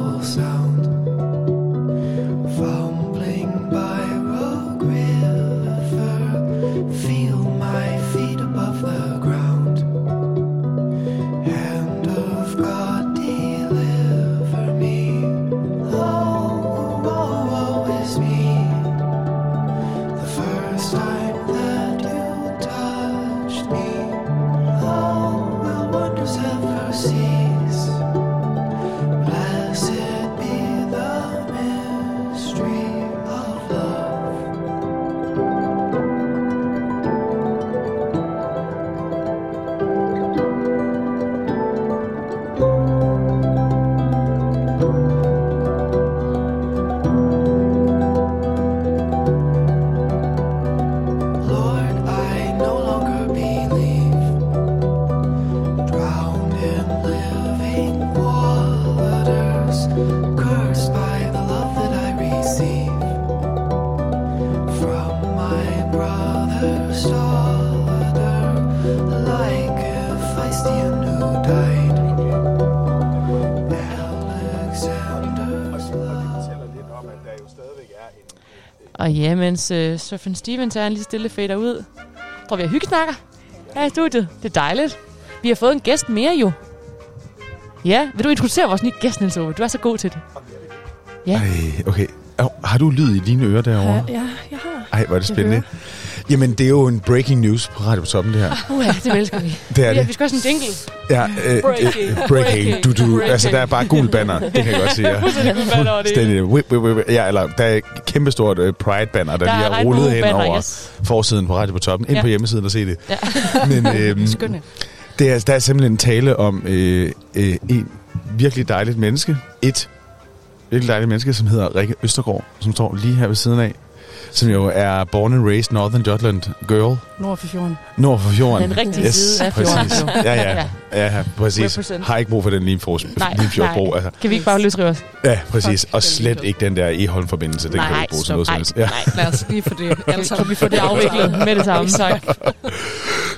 Mens øh, Surfing Stevens er en lige stille fader ud, tror vi har hyggesnakker her i studiet. Det er dejligt. Vi har fået en gæst mere jo. Ja, vil du introducere vores nye gæst, Niels Ove? Du er så god til det. Ja. Ej, okay. Har du lyd i dine ører derovre? Ja, jeg har. Ej, hvor er det Jeg spændende. Jamen, det er jo en breaking news på Radio på Toppen, det her. Uh, ja, det elsker vi. Det er Ja, det. vi skal også en jingle. Ja, øh, Breaking. øh, breaking. Du, du, Breaking. altså, der er bare gul banner. Det kan jeg godt sige. Ja. Fuldstændig. Whip, whip, whip. Ja, eller der er et kæmpestort uh, Pride-banner, der, Der lige er rullet hen regnbuebanner, over yes. forsiden på Radio på Toppen. Ind Ja. på hjemmesiden og se det. Ja. Men Skønne. det er, der er simpelthen tale om øh, øh, en virkelig dejligt menneske. Et virkelig dejligt menneske, som hedder Rikke Østergaard, som står lige her ved siden af. Som jo er born and raised Northern Jutland girl. Nord for fjorden. Nord for fjorden. Den rigtige side af fjorden. Ja, ja. ja, ja præcis. Represent. Har ikke brug for den Limfjords, Nej, Limfjordsbro. nej. Altså. Kan vi ikke bare løsrive os? Ja, præcis. Fuck, Og slet ikke den der E-Holm-forbindelse. Den kan du Nej, ikke bruge til noget som helst. Ja. nej. Lad os lige få det alle Kan vi få det afviklet med det samme, tak.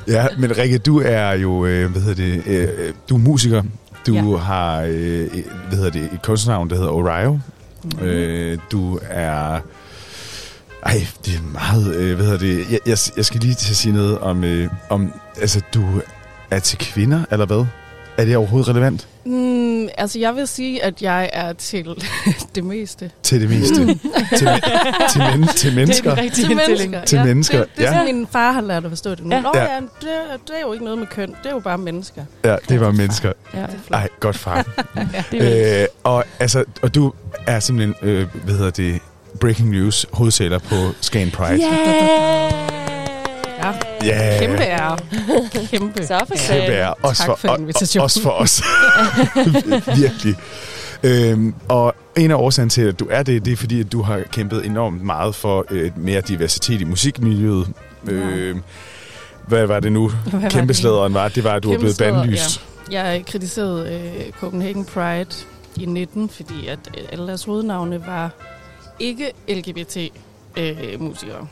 ja, men Rikke, du er jo, øh, hvad hedder det, øh, du er musiker. Du Ja. har, øh, hvad hedder det, et kunstnavn, der hedder Orio. Mhm. Øh, du er... Ej, det er meget... Øh, hvad hedder det? Jeg, jeg, jeg skal lige til at sige noget om... Øh, om altså, du er til kvinder, eller hvad? Er det overhovedet relevant Mm, altså, jeg vil sige, at jeg er til det meste. til det meste? til, men- til, men, til Det er mennesker? den rigtige Til mennesker. Til ja, mennesker, Det, det er ja. sådan, min far har lært at forstå det nu. Ja. Ja. Nå Ja. ja, det, det er jo ikke noget med køn. Det er jo bare mennesker. Ja, det var mennesker. Ja, Det er. Ej, godt far. det er øh, og, altså, og du er simpelthen, øh, hvad hedder det, breaking news hovedsælger på Skagen Pride. Ja. Yeah. Kæmpe ære. Kæmpe. Så for Kæmpe sagen. ære. Også Tak for og- invitationen. og- Også for os. Virkelig. Øhm, og en af årsagen til, at du er det, det er fordi, at du har kæmpet enormt meget for øh, mere diversitet i musikmiljøet. Øhm, hvad var det nu? Hvad var Kæmpe det? var, det var, at du var blevet Kæmpe bandlyst. Jeg kritiserede øh, Copenhagen Pride i 19, fordi at øh, alle deres hovednavne var ikke LGBT-musikere.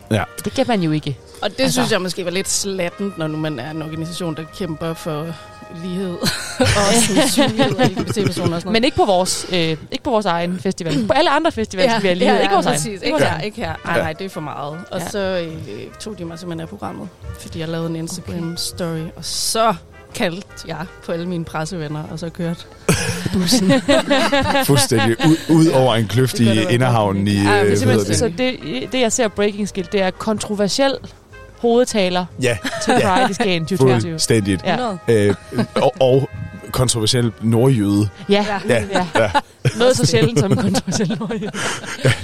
Det kan man jo ikke. Og det Altså- synes jeg måske var lidt slattent, når nu man er en organisation, der kæmper for lighed og sådan synlighed af LGBT-personer og sådan. Men ikke på vores, øh, ikke på vores egen festival. På alle andre festivaler skal vi have lighed. ikke vores egen. præcis. Ikke Ikke vores her, egen. ikke her. Nej, Ja. nej, det er for meget. Og Ja. så øh, tog de mig simpelthen af programmet, fordi jeg lavede en Instagram-story, og så kaldte jeg på alle mine pressevenner, og så kørte bussen. Fuldstændig ud, ud over en kløft i Inderhavnen i... fald. Øh, Ja, men Simpelthen, det? så det, det, jeg ser breaking skill, det er kontroversiel hovedtaler Ja, til Pride i Skagen 2023. fuldstændigt. Ja. 100. Øh, og, og kontroversiel nordjyde. Ja, Ja, ja. ja. Noget så sjældent som kontroversiel nordjyde.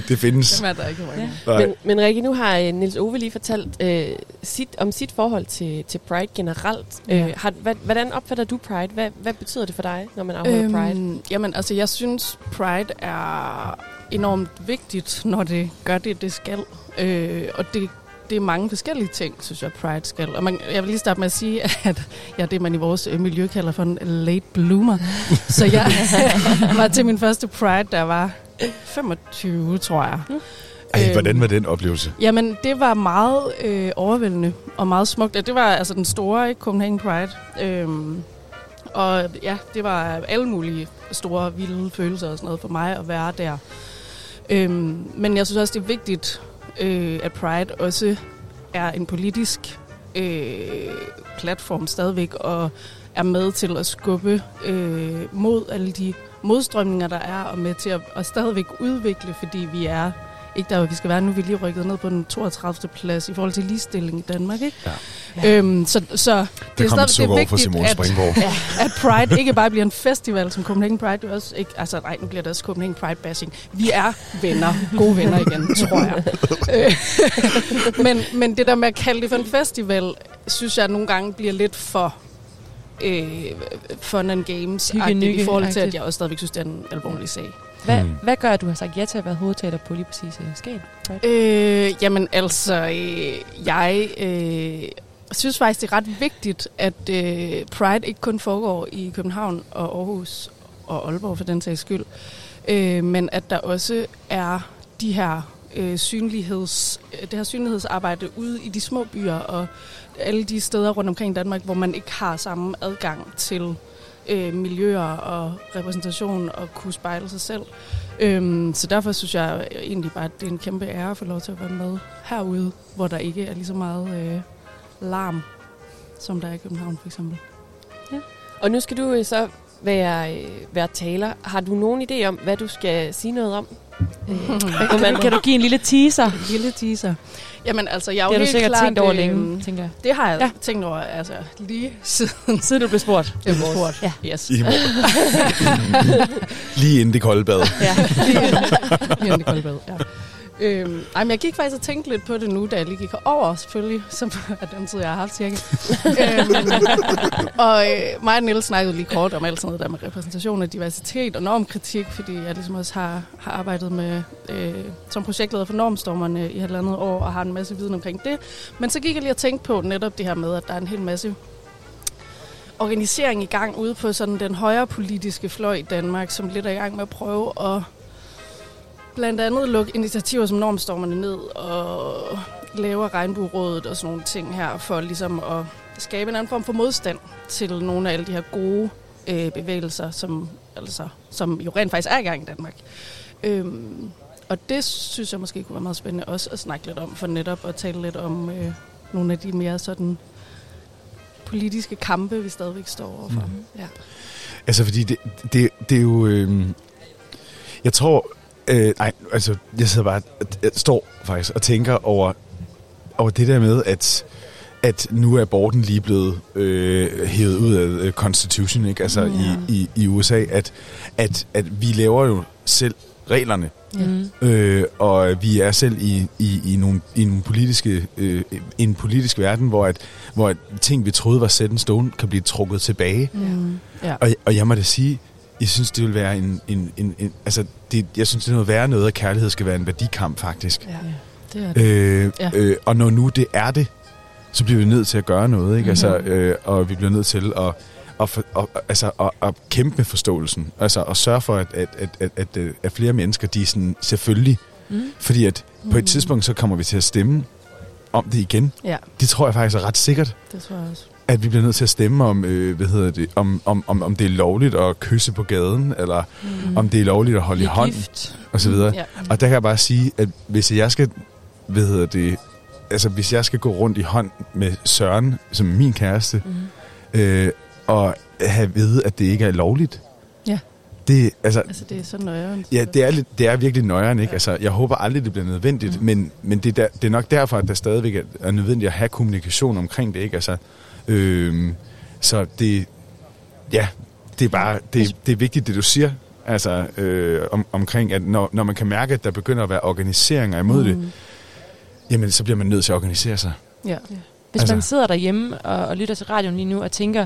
det findes. Dem er der ikke mange. Nej. Men, men Rikke, nu har øh, Nils Ove lige fortalt øh, sit, om sit forhold til, til Pride generelt. Ja. Øh, har, hvad, hvordan opfatter du Pride? Hvad, hvad betyder det for dig, når man afholder øhm, Pride? Jamen, altså, jeg synes, Pride er enormt vigtigt, når det gør det, det skal. Øh, og det, det er mange forskellige ting, synes jeg, Pride skal. Og man, jeg vil lige starte med at sige, at jeg er det, man i vores øh, miljø kalder for en late bloomer. Så jeg var til min første Pride, der var 25, tror jeg. Ej, hvordan Øhm, var den oplevelse? Jamen, det var meget øh, overvældende og meget smukt. Ja, Det var altså den store ikke? Copenhagen Pride. Øhm, og ja, det var alle mulige store, vilde følelser og sådan noget for mig at være der. Øhm, men jeg synes også, det er vigtigt, øh, at Pride også er en politisk øh, platform stadigvæk, og er med til at skubbe øh, mod alle de modstrømninger, der er, og med til at, at stadigvæk udvikle, fordi vi er ikke der, hvor vi skal være. Nu er vi lige rykket ned på den 32. plads i forhold til ligestilling i Danmark. Ikke? Ja. Øhm, så, så Der det er stadig det er vigtigt, at, Springborg. at Pride ikke bare bliver en festival som Copenhagen Pride. Det er også ikke, altså nej, nu bliver det også Copenhagen Pride bashing. Vi er venner, gode venner igen, tror jeg. Øh, men, men det der med at kalde det for en festival, synes jeg nogle gange bliver lidt for øh, fun and games i forhold til, at jeg også stadigvæk synes, det er en alvorlig sag. Hvad, Hmm. hvad gør, at du har sagt ja til at være hovedtaler på lige præcis uh, Skagen? Øh, jamen altså, øh, jeg øh, synes faktisk, det er ret vigtigt, at øh, Pride ikke kun foregår i København og Aarhus og Aalborg for den sags skyld, øh, men at der også er de her øh, synligheds, det her synlighedsarbejde ude i de små byer og alle de steder rundt omkring i Danmark, hvor man ikke har samme adgang til øh, miljøer og repræsentation og kunne spejle sig selv. Øhm, så derfor synes jeg egentlig bare, at det er en kæmpe ære at få lov til at være med herude, hvor der ikke er lige så meget øh, larm, som der er i København for eksempel. Ja. Og nu skal du så være, øh, være taler. Har du nogen idé om, hvad du skal sige noget om? Øh, Kan, man, kan du give en lille teaser? Lille teaser. Jamen altså, jeg er Det jo har du helt sikkert klart, tænkt over øh, længe, tænker jeg. Det har jeg Ja. tænkt over, altså lige siden Siden du blev spurgt. jeg blev spurgt. Ja. Yes. I Lige inden det kolde bad. Ja, lige det kolde bad. Ja. Øhm, ej, men jeg gik faktisk og tænkte lidt på det nu, da jeg lige gik over, selvfølgelig, som er den tid, jeg har haft cirka. øhm, og øh, mig og Niels snakkede lige kort om alt sådan noget der med repræsentation af diversitet og normkritik, fordi jeg ligesom også har, har arbejdet med øh, som projektleder for normstormerne i halvandet år, og har en masse viden omkring det. Men så gik jeg lige og tænkte på netop det her med, at der er en hel masse organisering i gang ude på sådan den højre politiske fløj i Danmark, som lidt er i gang med at prøve at blandt andet lukke initiativer som normstormerne ned og lave regnbuerådet og sådan nogle ting her, for ligesom at skabe en anden form for modstand til nogle af alle de her gode øh, bevægelser, som, altså, som jo rent faktisk er i gang i Danmark. Øhm, og det synes jeg måske kunne være meget spændende også at snakke lidt om, for netop at tale lidt om øh, nogle af de mere sådan politiske kampe, vi stadigvæk står overfor. Mm. Ja. Altså, fordi det, det, det er jo... Øh, jeg tror... Øh, nej, altså, jeg sidder bare... Jeg står faktisk og tænker over, over det der med, at at nu er aborten lige blevet øh, hævet ud af øh, Constitution, ikke? Altså Ja. i, i, i USA, at, at, at vi laver jo selv reglerne, Mm. øh, og vi er selv i, i, i, nogle, i nogle politiske, øh, en politisk verden, hvor, at, hvor at ting, vi troede var set en stone, kan blive trukket tilbage. Mm. ja. Og, og jeg må da sige, jeg synes, det vil være en... en, en, en altså, det, jeg synes, det er noget værre noget, at kærlighed skal være en værdikamp, faktisk. ja. Det er det. Øh, Ja. øh, og når nu det er det, så bliver vi nødt til at gøre noget, ikke? Mhm. Altså, øh, og vi bliver nødt til at, at, for, at, altså, at, at kæmpe med forståelsen. Altså at sørge for, at, at, at, at, at, øh, at flere mennesker, de er sådan, selvfølgelig. Mm. Fordi at på et tidspunkt, så kommer vi til at stemme om det igen. Ja, Det tror jeg faktisk er ret sikkert, det tror jeg også. At vi bliver nødt til at stemme om, øh, hvad hedder det, om, om, om, om det er lovligt at kysse på gaden, eller Mm. om det er lovligt at holde i hånd, gift. og så videre. Ja. Og der kan jeg bare sige, at hvis jeg skal, hvad hedder det, altså hvis jeg skal gå rundt i hånd med Søren, som min kæreste, Mm. øh, og have at vide, at det ikke er lovligt. Ja. Det, altså, Altså, det er sådan nøjeren. ja, det er, lidt, det er virkelig nøjeren, ikke? Altså, jeg håber aldrig, det bliver nødvendigt, Mm. men, men det, er der, det er nok derfor, at der stadigvæk er, er nødvendigt at have kommunikation omkring det, ikke? Altså, øh, så det, ja, det er bare, det, det er vigtigt, det du siger, altså, øh, om, omkring, at når, når man kan mærke, at der begynder at være organiseringer imod mm. det, jamen, så bliver man nødt til at organisere sig. Ja. Hvis Altså- man sidder derhjemme og, og lytter til radioen lige nu og tænker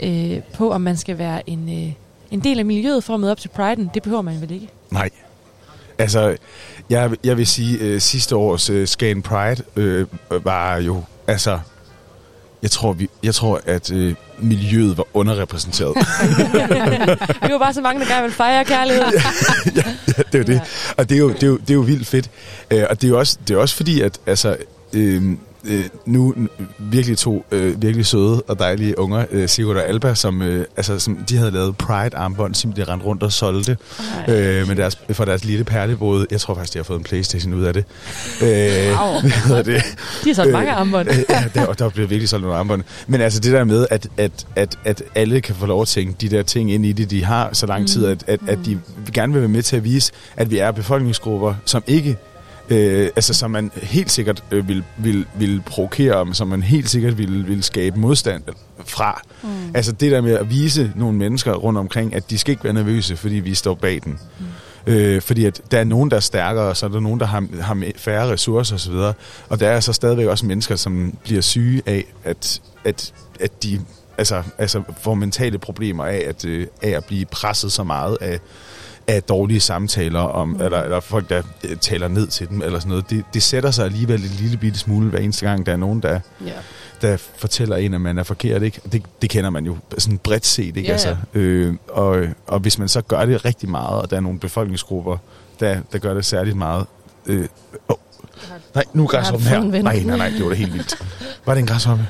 øh, på, om man skal være en, øh, en del af miljøet for at møde op til Pride'en, det behøver man vel ikke? Nej. Altså, jeg, jeg vil sige, øh, sidste års øh, Skagen Pride øh, var jo, altså, jeg tror, vi, jeg tror at øh, miljøet var underrepræsenteret. Vi var bare så mange, der gerne vil fejre kærlighed. ja, det er jo det. Og det er jo, det er jo, det er jo vildt fedt. Øh, og det er jo også, det er også fordi, at altså, øh, øh, nu virkelig to øh, virkelig søde og dejlige unger, øh, Sigurd og Alba, som, øh, altså, som de havde lavet Pride-armbånd, som de rendte rundt og solgte øh, med deres, for deres lille perlebrud. Jeg tror faktisk, de har fået en Playstation ud af det. Øh, Wow. hvad det? De har solgt Øh, mange armbånd. Øh, ja, der, der bliver virkelig solgt nogle armbånd. Men altså det der med, at, at, at, at alle kan få lov at tænke de der ting ind i det, de har så lang tid, at, at, at de gerne vil være med til at vise, at vi er befolkningsgrupper, som ikke Øh, altså som man helt sikkert øh, vil, vil, vil provokere om, som man helt sikkert vil, vil skabe modstand fra. Mm. Altså det der med at vise nogle mennesker rundt omkring, at de skal ikke være nervøse, fordi vi står bag den. Mm. Øh, fordi at der er nogen, der er stærkere, og så er der nogen, der har, har færre ressourcer osv. Og der er så stadigvæk også mennesker, som bliver syge af, at, at, at de altså, altså får mentale problemer af at, øh, af at blive presset så meget af, af dårlige samtaler om, mm. eller, eller folk, der øh, taler ned til dem, eller sådan noget. Det, det sætter sig alligevel en lille bitte smule hver eneste gang, der er nogen, der, Ja. der fortæller en, at man er forkert. Ikke? Det, det kender man jo sådan bredt set. Ikke? Ja. Altså, øh, og, og hvis man så gør det rigtig meget, og der er nogle befolkningsgrupper, der, der gør det særligt meget... Øh, oh, nej, nu er græshoppen her. Nej, nej, nej, det var da helt vildt. Var det en græshoppe?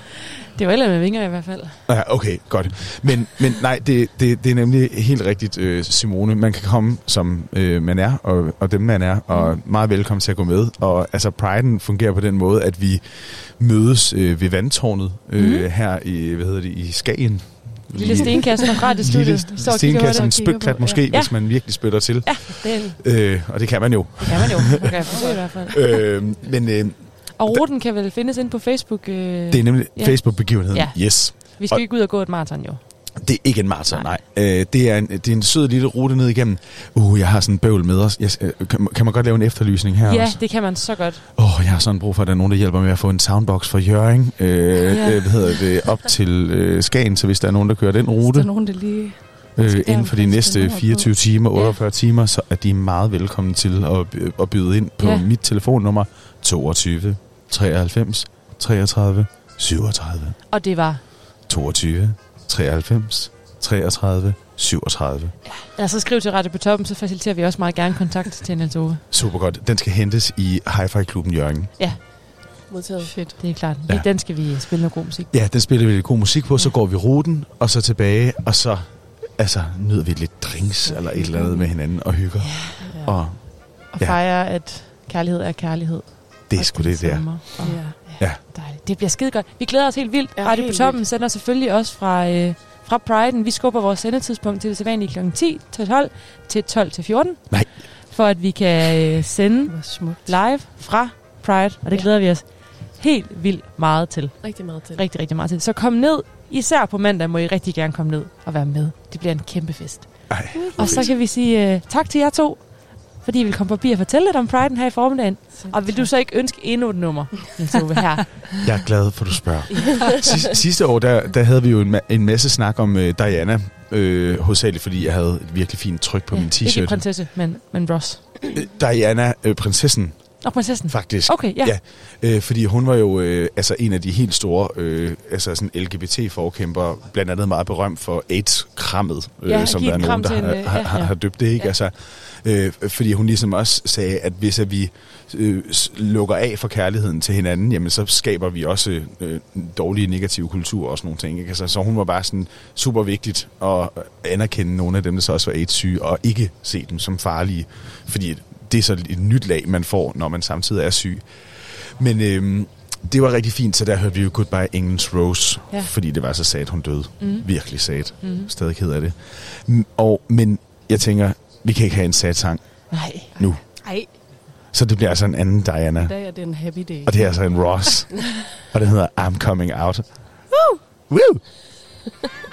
Det var ellers med vinger i hvert fald. Ja, okay, godt. Men, men nej, det, det, det er nemlig helt rigtigt, øh, Simone. Man kan komme, som øh, man er, og, og dem man er, og Mm. meget velkommen til at gå med. Og altså, Pride'en fungerer på den måde, at vi mødes øh, ved vandtårnet øh, Mhm. her i, hvad hedder det, i Skagen. Lille stenkast fra radiostudiet. Lille det. en spytklat måske, Ja. hvis man virkelig spytter til. Ja, det, er- Øh, og det kan man jo. det kan man jo. Forsøge i hvert fald. øh, men øh, Og ruten kan vel findes ind på Facebook. Øh, det er nemlig Ja. Facebook-begivenheden. Ja. Yes. vi skal og- ikke ud og gå et maraton jo. Det er ikke en maraton, Nej. nej. Øh, det, er en, det er en sød lille rute ned igennem. Uh, jeg har sådan en bøvl med os. Jeg, øh, kan, kan man godt lave en efterlysning her Ja, også? det kan man så godt. Åh, oh, jeg har sådan brug for, at der er nogen, der hjælper med at få en soundbox for Jøring. Øh, Ja. ja. øh, hvad hedder det? Op til øh, Skagen, så hvis der er nogen, der kører den Hvis der rute er nogen, der lige... øh, inden for de næste Skanderborg 24 timer, Ja. 48 timer, så er de meget velkomne til at, at byde ind på Ja. mit telefonnummer 22 93 33 37. Og det var... 22 93 33 37. Eller så skriv til Radio på Toppen, så faciliterer vi også meget gerne kontakt til Niels Ove. Super godt. Den skal hentes i Hi-Fi-klubben Jørgen. Modtaget. Fedt. Det er klart. Ja. Ja. Den skal vi spille noget god musik. Ja, den spiller vi lidt god musik på, så går vi ruten, og så tilbage, og så altså, nyder vi lidt drinks eller et eller andet med hinanden og hygger. Ja. Og Og Ja. fejre, at kærlighed er kærlighed. Det er sgu det der. sommer. Og ja. Ja. Dejligt. Det bliver skide godt. Vi glæder os helt vildt. Ja, Radio på Toppen sender selvfølgelig også fra, øh, fra Pride'en. Vi skubber vores sendetidspunkt til det sædvanlige kl. 10 til 12 til 12 til 14. Nej. For at vi kan øh, sende Det live fra Pride, og det Ja. glæder vi os helt vildt meget til. Rigtig meget til. Rigtig, rigtig meget til. Så kom ned. Især på mandag må I rigtig gerne komme ned og være med. Det bliver en kæmpe fest. Ej, Og så kan vi sige uh, tak til jer to, fordi I vil komme forbi og fortælle lidt om Pride'en her i formiddagen. Og vil du så ikke ønske endnu et nummer, Niels Ove, her? Jeg er glad for, at du spørger. Sidste, sidste år, der, der havde vi jo en, ma- en masse snak om øh, Diana. Øh, hovedsageligt, fordi jeg havde et virkelig fint tryk på Ja, min Ikke t-shirt. prinsesse, men, men Ross. Øh, Diana, øh, prinsessen, Og prinsessen. faktisk. Okay, ja. Ja. Øh, fordi hun var jo øh, altså en af de helt store øh, altså sådan LGBT-forkæmper, blandt andet meget berømt for AIDS-krammet, øh, Ja, som der er nogen, der har, en, øh, har, ja, har, ja. har døbt det, ikke? Ja. Altså, øh, fordi hun ligesom også sagde, at hvis at vi øh, lukker af for kærligheden til hinanden, jamen så skaber vi også øh, dårlige negative kultur og sådan nogle ting. Ikke? Altså, så hun var bare sådan super vigtigt at anerkende nogle af dem, der så også var AIDS-syge, og ikke se dem som farlige, fordi det er så et nyt lag, man får, når man samtidig er syg. Men øhm, det var rigtig fint, så der hørte vi jo Goodbye England's Rose, Ja. fordi det var så sad, hun døde. Mm. Virkelig sad. Mm. Stadig ked af det. Og, men jeg tænker, vi kan ikke have en sad sang Nej. nu. Ej, Så det bliver altså en anden Diana. i dag er det en happy day. Og det er altså en Ross. og den hedder I'm Coming Out. Woo! Woo!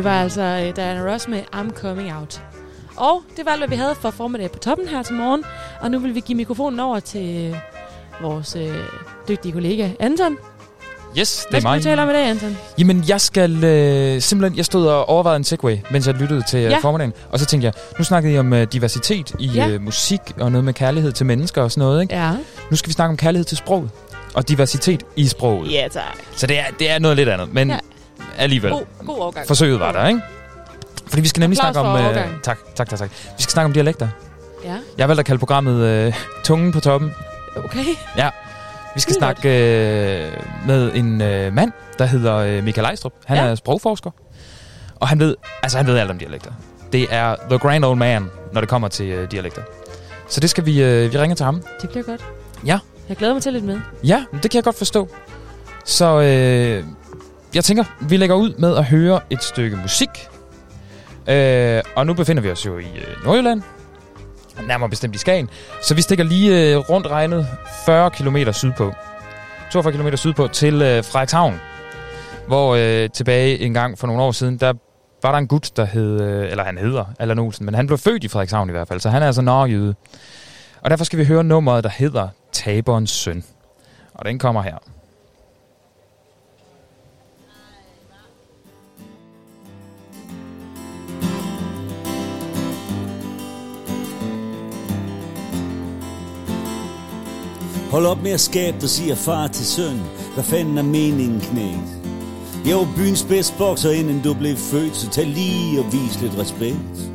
Det var altså øh, Diana Ross med I'm Coming Out. Og det var alt, hvad vi havde for formiddag på toppen her til morgen. Og nu vil vi give mikrofonen over til øh, vores øh, dygtige kollega Anton. Yes, det Hvad er skal mig. vi tale om i dag, Anton? Jamen, jeg skal øh, simpelthen... Jeg stod og overvejede en segway, mens jeg lyttede til Ja. ja. formiddagen. Og så tænkte jeg, nu snakkede I om øh, diversitet i Ja. ja. øh, musik og noget med kærlighed til mennesker og sådan noget, ikke? Ja. Nu skal vi snakke om kærlighed til sproget. Og diversitet i sproget. Ja, tak. Så det er, det er noget lidt andet, men Ja. Ja. alligevel. God, god overgang. Forsøget var der, ikke? Fordi vi skal nemlig Applaus snakke om... for overgangen. tak, tak, tak, tak. Vi skal snakke om dialekter. Ja, Jeg har valgt at kalde programmet øh, Tungen på toppen. okay. Vi skal snakke øh, med en øh, mand, der hedder øh, Michael Ejstrup. Han Ja. ja. er sprogforsker. Og han ved, altså han ved alt om dialekter. Det er the grand old man, når det kommer til øh, dialekter. Så det skal vi, øh, vi ringer til ham. Det bliver godt. Ja. Jeg glæder mig til lidt med. Ja, det kan jeg godt forstå. Så øh, jeg tænker, vi lægger ud med at høre et stykke musik. Øh, og nu befinder vi os jo i øh, Nordjylland. Nærmere bestemt i Skagen. Så vi stikker lige øh, rundt regnet 40 km sydpå. 42 km sydpå til øh, Frederikshavn. Hvor øh, tilbage en gang for nogle år siden, der var der en gut, der hed, øh, eller han hedder Allan Olsen, men han blev født i Frederikshavn i hvert fald, så han er altså nørrejyde. Og derfor skal vi høre nummeret, der hedder Taberens Søn. Og den kommer her. Hold op med at skabe, dig, siger far til søn. Hvad fanden er meningen, knæk? Jeg var byens bedste bokser, inden du blev født, så tag lige og vis lidt respekt.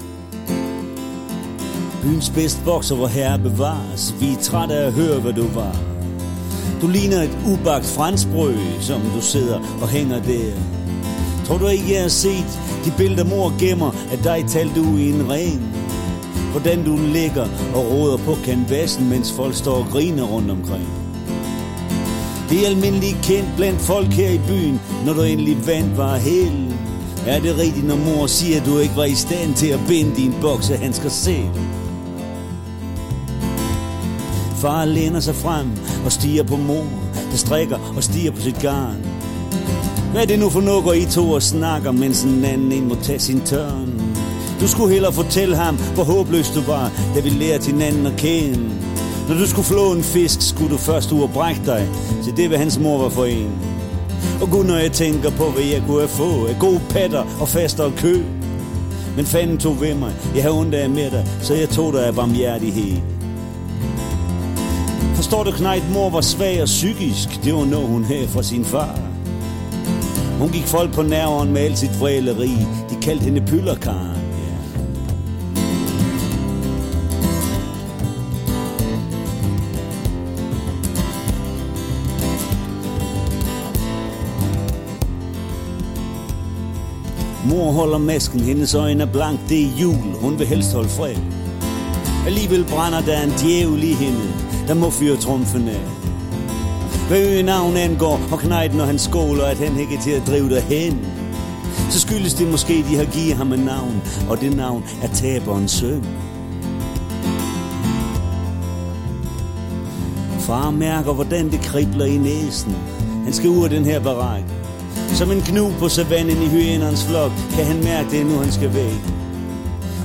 Byens bedste bokser, hvor herre bevares. Vi er trætte af at høre, hvad du var. Du ligner et ubagt fransbrød, som du sidder og hænger der. Tror du ikke, jeg har set de billeder, mor gemmer at dig, talte du i en ring? Hvordan du ligger og råder på kanvassen, mens folk står og griner rundt omkring. Det er almindeligt kendt blandt folk her i byen, når du endelig vandt var hel. Er det rigtigt, når mor siger, at du ikke var i stand til at binde din boksehandsker selv? Far læner sig frem og stiger på mor, der strikker og stiger på sit garn. Hvad er det nu for noget, I to og snakker, mens en anden en må tage sin tørn? Du skulle hellere fortælle ham, hvor håbløs du var, da vi lærte hinanden at kende. Når du skulle flå en fisk, skulle du først ud og brække dig, til det, hvad hans mor var for en. Og gud, når jeg tænker på, hvad jeg kunne have fået af gode patter og faster og kø. Men fanden tog ved mig, jeg havde ondt af med dig, så jeg tog dig af barmhjertighed. Forstår du, knægt, mor var svag og psykisk, det var noget, hun havde fra sin far. Hun gik folk på nerven med alt sit vræleri, de kaldte hende pyllerkaren. Mor holder masken, hendes øjne er blank, det er jul, hun vil helst holde fred. Alligevel brænder der en djævel i hende, der må fyre trumfen af. Hvad øgenavn angår, og knejt, når han skåler, at han ikke er til at drive derhen. hen. Så skyldes det måske, de har givet ham et navn, og det navn er taberens søn. Far mærker, hvordan det kribler i næsen. Han skal ud af den her barak. Som en knu på savannen i hyenernes flok, kan han mærke det, nu han skal væk.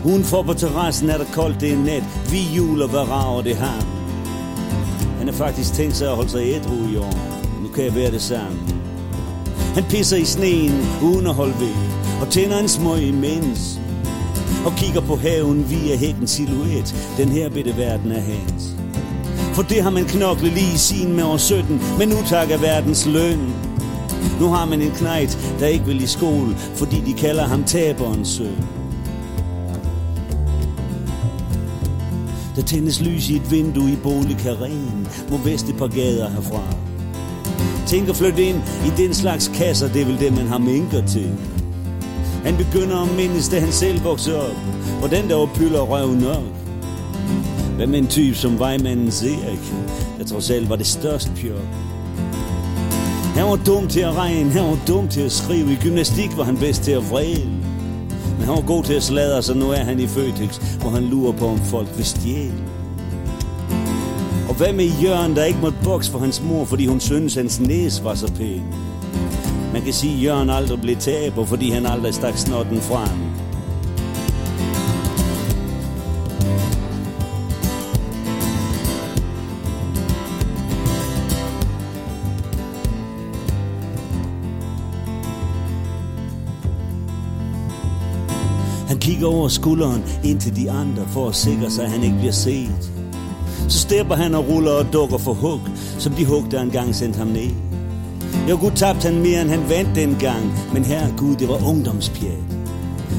Udenfor på terrassen er der koldt, det er nat. Vi juler, hvad rager det har. Han har faktisk tænkt sig at holde sig ædru i år. Nu kan jeg være det samme. Han pisser i sneen uden at holde ved, og tænder en smøg imens. Og kigger på haven via hækkens silhuet. Den her bitte verden er hans. For det har man knoklet lige i sin med år 17, men nu takker verdens løn. Nu har man en knejt, der ikke vil i skole, fordi de kalder ham taberens søn. Der tændes lys i et vindue i boligkaren, mod vest et par gader herfra. Tænk at flytte ind i den slags kasser, det er vel det, man har minker til. Han begynder at mindes, da han selv voksede op, hvordan der var pyller røv nok. Hvad med en type som vejmanden Erik, der trods alt var det største pjok. Han var dum til at regne, han var dum til at skrive. I gymnastik var han bedst til at vrede. Men han var god til at sladre, så nu er han i Føtex, hvor han lurer på, om folk vil stjæle. Og hvad med Jørgen, der ikke måtte bokse for hans mor, fordi hun synes, hans næse var så pæn? Man kan sige, at Jørgen aldrig blev taber, fordi han aldrig stak snotten frem. Kigger over skulderen ind til de andre for at sikre sig, at han ikke bliver set. Så stepper han og ruller og dukker for hug, som de hug, der engang sendte ham ned. Jo, gud tabte han mere, end han vandt dengang, men her Gud, det var ungdomspjat.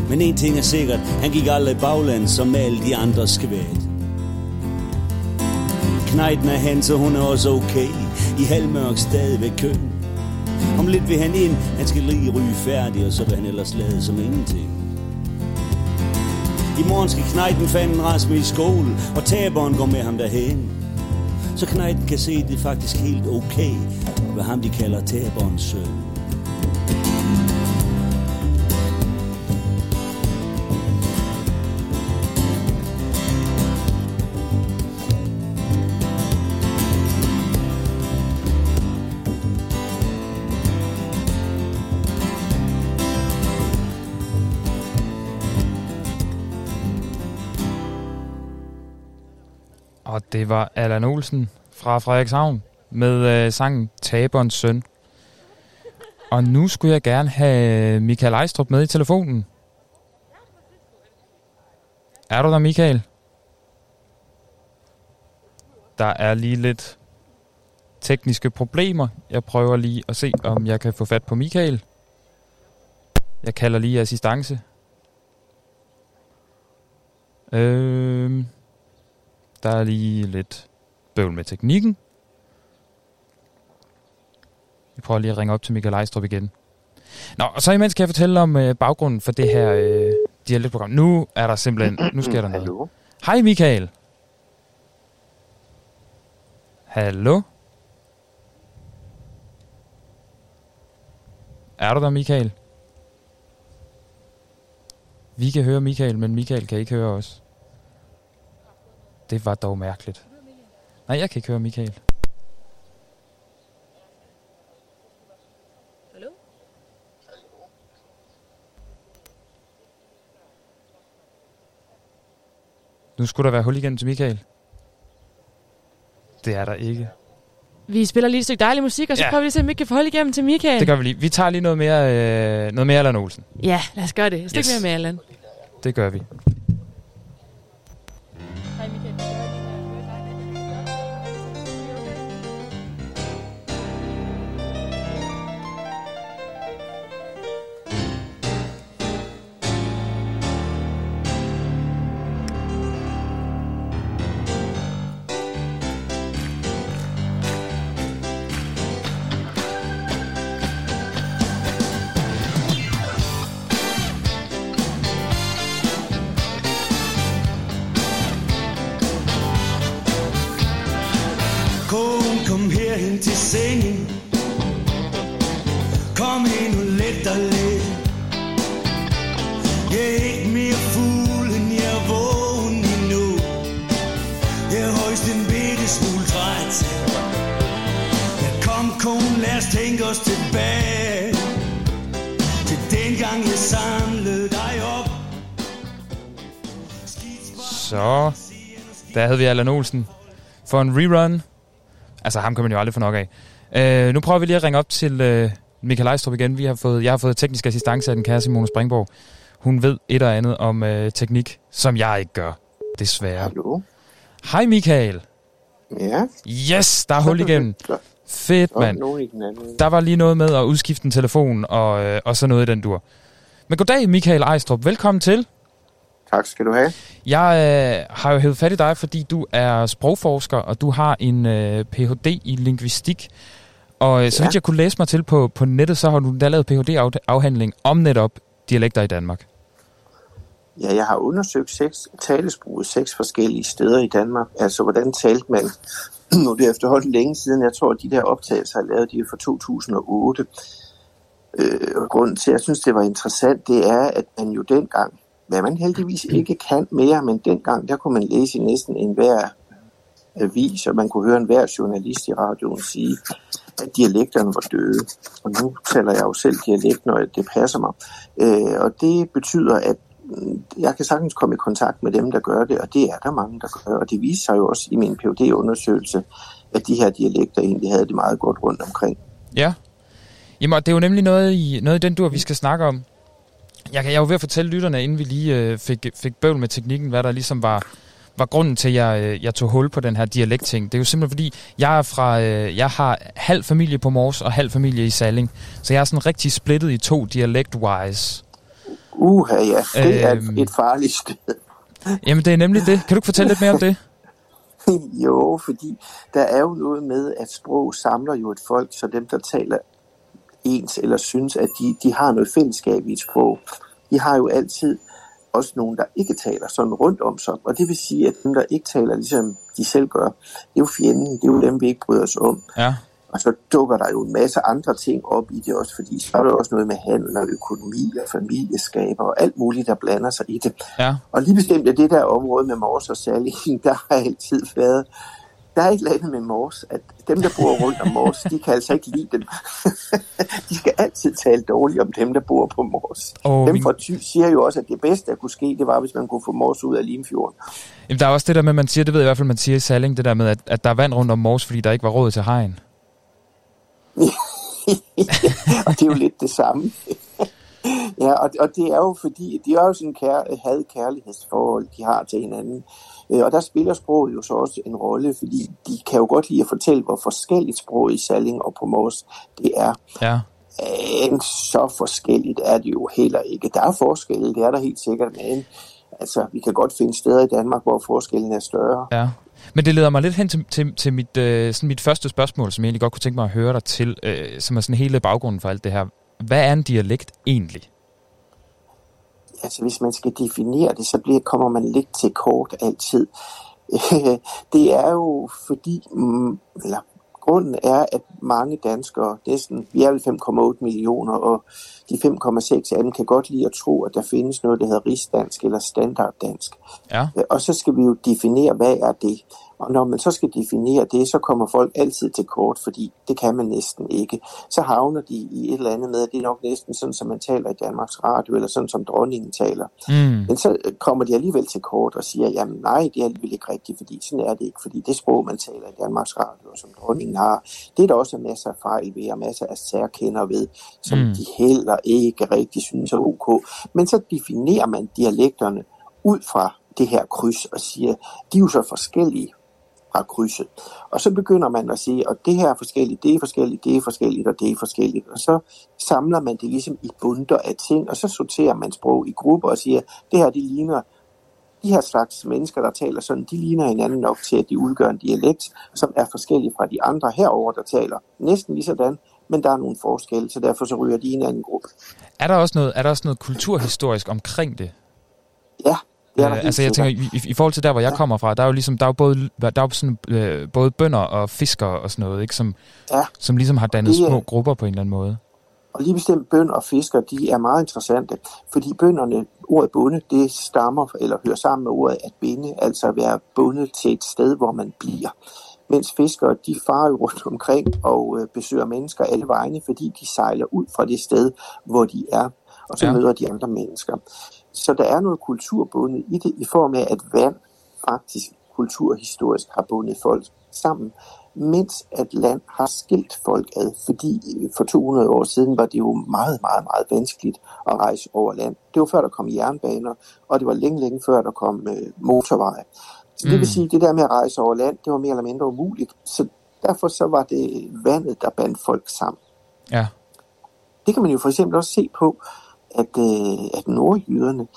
Men en ting er sikkert, han gik aldrig bagland som alle de andre skvæt. Knejten er han, så hun er også okay. I halvmørk stadigvæk køn. Om lidt vil han ind, han skal lige ryge færdig, og så vil han ellers lade som ingenting. I morgen skal Knejten fanden rasme i skole, og taberen går med ham derhen. Så Knejten kan se, at det er faktisk helt okay, og hvad ham de kalder taberens søn. Det var Allan Olsen fra Frederikshavn med øh, sangen Taberens Søn. Og nu skulle jeg gerne have øh, Michael Ejstrup med i telefonen. Er du der, Michael? Der er lige lidt tekniske problemer. Jeg prøver lige at se, om jeg kan få fat på Michael. Jeg kalder lige assistance. Øhm, der er lige lidt bøvl med teknikken. Vi prøver lige at ringe op til Michael Ejstrup igen. Nå, og så imens kan jeg fortælle om øh, baggrunden for det her øh, dialektprogram. Nu er der simpelthen, nu sker der noget. Hallo? Hej Michael. Hallo? Er du der, Michael? Vi kan høre Michael, men Michael kan ikke høre os. Det var dog mærkeligt. Nej, jeg kan ikke høre Michael. Nu skulle der være hul igen til Michael. Det er der ikke. Vi spiller lige et stykke dejlig musik, og så Ja. prøver vi lige at se, om vi kan få hold igennem til Michael. Det gør vi lige. Vi tager lige noget mere, øh, noget mere Allan Olsen. Ja, lad os gøre det. Et stykke yes. mere med Allan. Det gør vi. Vi Allan Olsen for en rerun. Altså, ham kan man jo aldrig få nok af. Øh, nu prøver vi lige at ringe op til øh, Michael Ejstrup igen. Vi har fået, jeg har fået teknisk assistance af den kære Simone Springborg. Hun ved et og andet om øh, teknik, som jeg ikke gør, desværre. Hallo? Hej Michael. Ja? Yes, der er hul igennem. Fedt, mand. Der var lige noget med at udskifte en telefon og, øh, og så noget i den dur. Men goddag, Michael Ejstrup. Velkommen til. Tak skal du have. Jeg øh, har jo hævet fat i dig, fordi du er sprogforsker, og du har en øh, Ph.D. i lingvistik. Og øh, så Ja. vidt jeg kunne læse mig til på, på nettet, så har du da lavet Ph.D.-afhandling om netop dialekter i Danmark. Ja, jeg har undersøgt seks talesprog seks forskellige steder i Danmark. Altså, hvordan talte man? nu er det efterhånden længe siden. Jeg tror, at de der optagelser, jeg lavede, de er fra 2008. Øh, og grunden til, at jeg synes, det var interessant, det er, at man jo dengang, hvad man heldigvis ikke kan mere, men dengang, der kunne man læse i næsten enhver avis, og man kunne høre enhver journalist i radioen sige, at dialekterne var døde. Og nu taler jeg jo selv dialekt, når det passer mig. Øh, og det betyder, at mm, jeg kan sagtens komme i kontakt med dem, der gør det, og det er der mange, der gør. Og det viser sig jo også i min phd undersøgelse at de her dialekter egentlig havde det meget godt rundt omkring. Ja. Jamen, og det er jo nemlig noget i, noget i den dur, vi skal snakke om. Jeg, kan, jeg var ved at fortælle lytterne, inden vi lige øh, fik, fik bøvl med teknikken, hvad der ligesom var, var grunden til, at jeg, øh, jeg tog hul på den her dialektting. Det er jo simpelthen fordi, jeg er fra, øh, jeg har halv familie på Mors og halv familie i Salling. Så jeg er sådan rigtig splittet i to dialect-wise. Uha, ja, det er Øhm. et, et farligt sted. Jamen, det er nemlig det. Kan du ikke fortælle lidt mere om det? jo, fordi der er jo noget med, at sprog samler jo et folk, så dem, der taler ens eller synes, at de, de har noget fællesskab i et sprog, de har jo altid også nogen, der ikke taler sådan rundt om sig. Og det vil sige, at dem, der ikke taler, ligesom de selv gør, det er jo fjenden, det er jo dem, vi ikke bryder os om. Ja. Og så dukker der jo en masse andre ting op i det også, fordi så er der også noget med handel og økonomi og familieskaber og alt muligt, der blander sig i det. Ja. Og lige bestemt er det der område med Mors og Salling, der har altid været, der er et eller andet med Mors, at dem, der bor rundt om Mors, de kan altså ikke lide dem. de skal altid tale dårligt om dem, der bor på Mors. Åh, dem min- fra Thy siger jo også, at det bedste, der kunne ske, det var, hvis man kunne få Mors ud af Limfjorden. Jamen, der er også det der med, man siger, det ved jeg i hvert fald, man siger i Salling, det der med, at, at der er vand rundt om Mors, fordi der ikke var råd til hegn. og det er jo lidt det samme. ja, og, og det er jo fordi, det er jo sådan en kær, had-kærlighedsforhold, de har til hinanden. Øh, Og der spiller sproget jo så også en rolle, fordi de kan jo godt lide at fortælle, hvor forskelligt sproget i Salling og på Mors det er. Ja. Men så forskelligt er det jo heller ikke. Der er forskelle, det er der helt sikkert, men altså, vi kan godt finde steder i Danmark, hvor forskellen er større. Ja. Men det leder mig lidt hen til, til, til mit, øh, sådan mit første spørgsmål, som jeg egentlig godt kunne tænke mig at høre dig til, øh, som er sådan hele baggrunden for alt det her. Hvad er en dialekt egentlig? Altså hvis man skal definere det, så bliver, kommer man lidt til kort altid. det er jo fordi, mm, eller grunden er, at mange danskere, næsten, vi er vel 5,8 millioner, og de 5,6 af dem kan godt lide at tro, at der findes noget, der hedder rigsdansk eller standarddansk. Ja. Og så skal vi jo definere, hvad er det? Og når man så skal definere det, så kommer folk altid til kort, fordi det kan man næsten ikke. Så havner de i et eller andet med, at det er nok næsten sådan, som man taler i Danmarks Radio, eller sådan, som dronningen taler. Mm. Men så øh, kommer de alligevel til kort og siger, jamen nej, det er alligevel ikke rigtigt, fordi sådan er det ikke, fordi det sprog, man taler i Danmarks Radio, som dronningen har, det er der også masser af fejl ved, og masser af særkender ved, som mm. de heller ikke rigtig synes er ok. Men så definerer man dialekterne ud fra det her kryds og siger, de er jo så forskellige fra krydset. Og så begynder man at sige, at det her er forskelligt, det er forskelligt, det er forskelligt, og det er forskelligt. Og så samler man det ligesom i bunter af ting, og så sorterer man sprog i grupper og siger, det her, det ligner de her slags mennesker, der taler sådan, de ligner hinanden nok til, at de udgør en dialekt, som er forskellig fra de andre herover, der taler næsten lige sådan, men der er nogle forskelle, så derfor så ryger de i en anden gruppe. Er der også noget, er der også noget kulturhistorisk omkring det? Ja, der Øh, altså jeg tænker, i, i, forhold til der, hvor jeg kommer fra, der er jo ligesom, der er jo både, der er jo sådan, øh, både bønder og fiskere og sådan noget, ikke? Som, Ja. som ligesom har dannet Det små grupper på en eller anden måde. Og lige bestemt bønder og fisker, de er meget interessante, fordi bønderne, ordet bonde, det stammer eller hører sammen med ordet at binde, altså at være bundet til et sted, hvor man bliver. Mens fiskere, de farer jo rundt omkring og øh, besøger mennesker alle vegne, fordi de sejler ud fra det sted, hvor de er, og så Ja. ja. møder de andre mennesker. Så der er noget kulturbundet i det, i form af, at vand faktisk kulturhistorisk har bundet folk sammen, mens at land har skilt folk ad, fordi for 200 år siden var det jo meget, meget, meget vanskeligt at rejse over land. Det var før der kom jernbaner, og det var længe, længe før der kom øh, motorveje. Så det Mm. vil sige, at det der med at rejse over land, det var mere eller mindre umuligt. Så derfor så var det vandet, der bandt folk sammen. Ja. Det kan man jo for eksempel også se på, at, øh, at nordjyderne,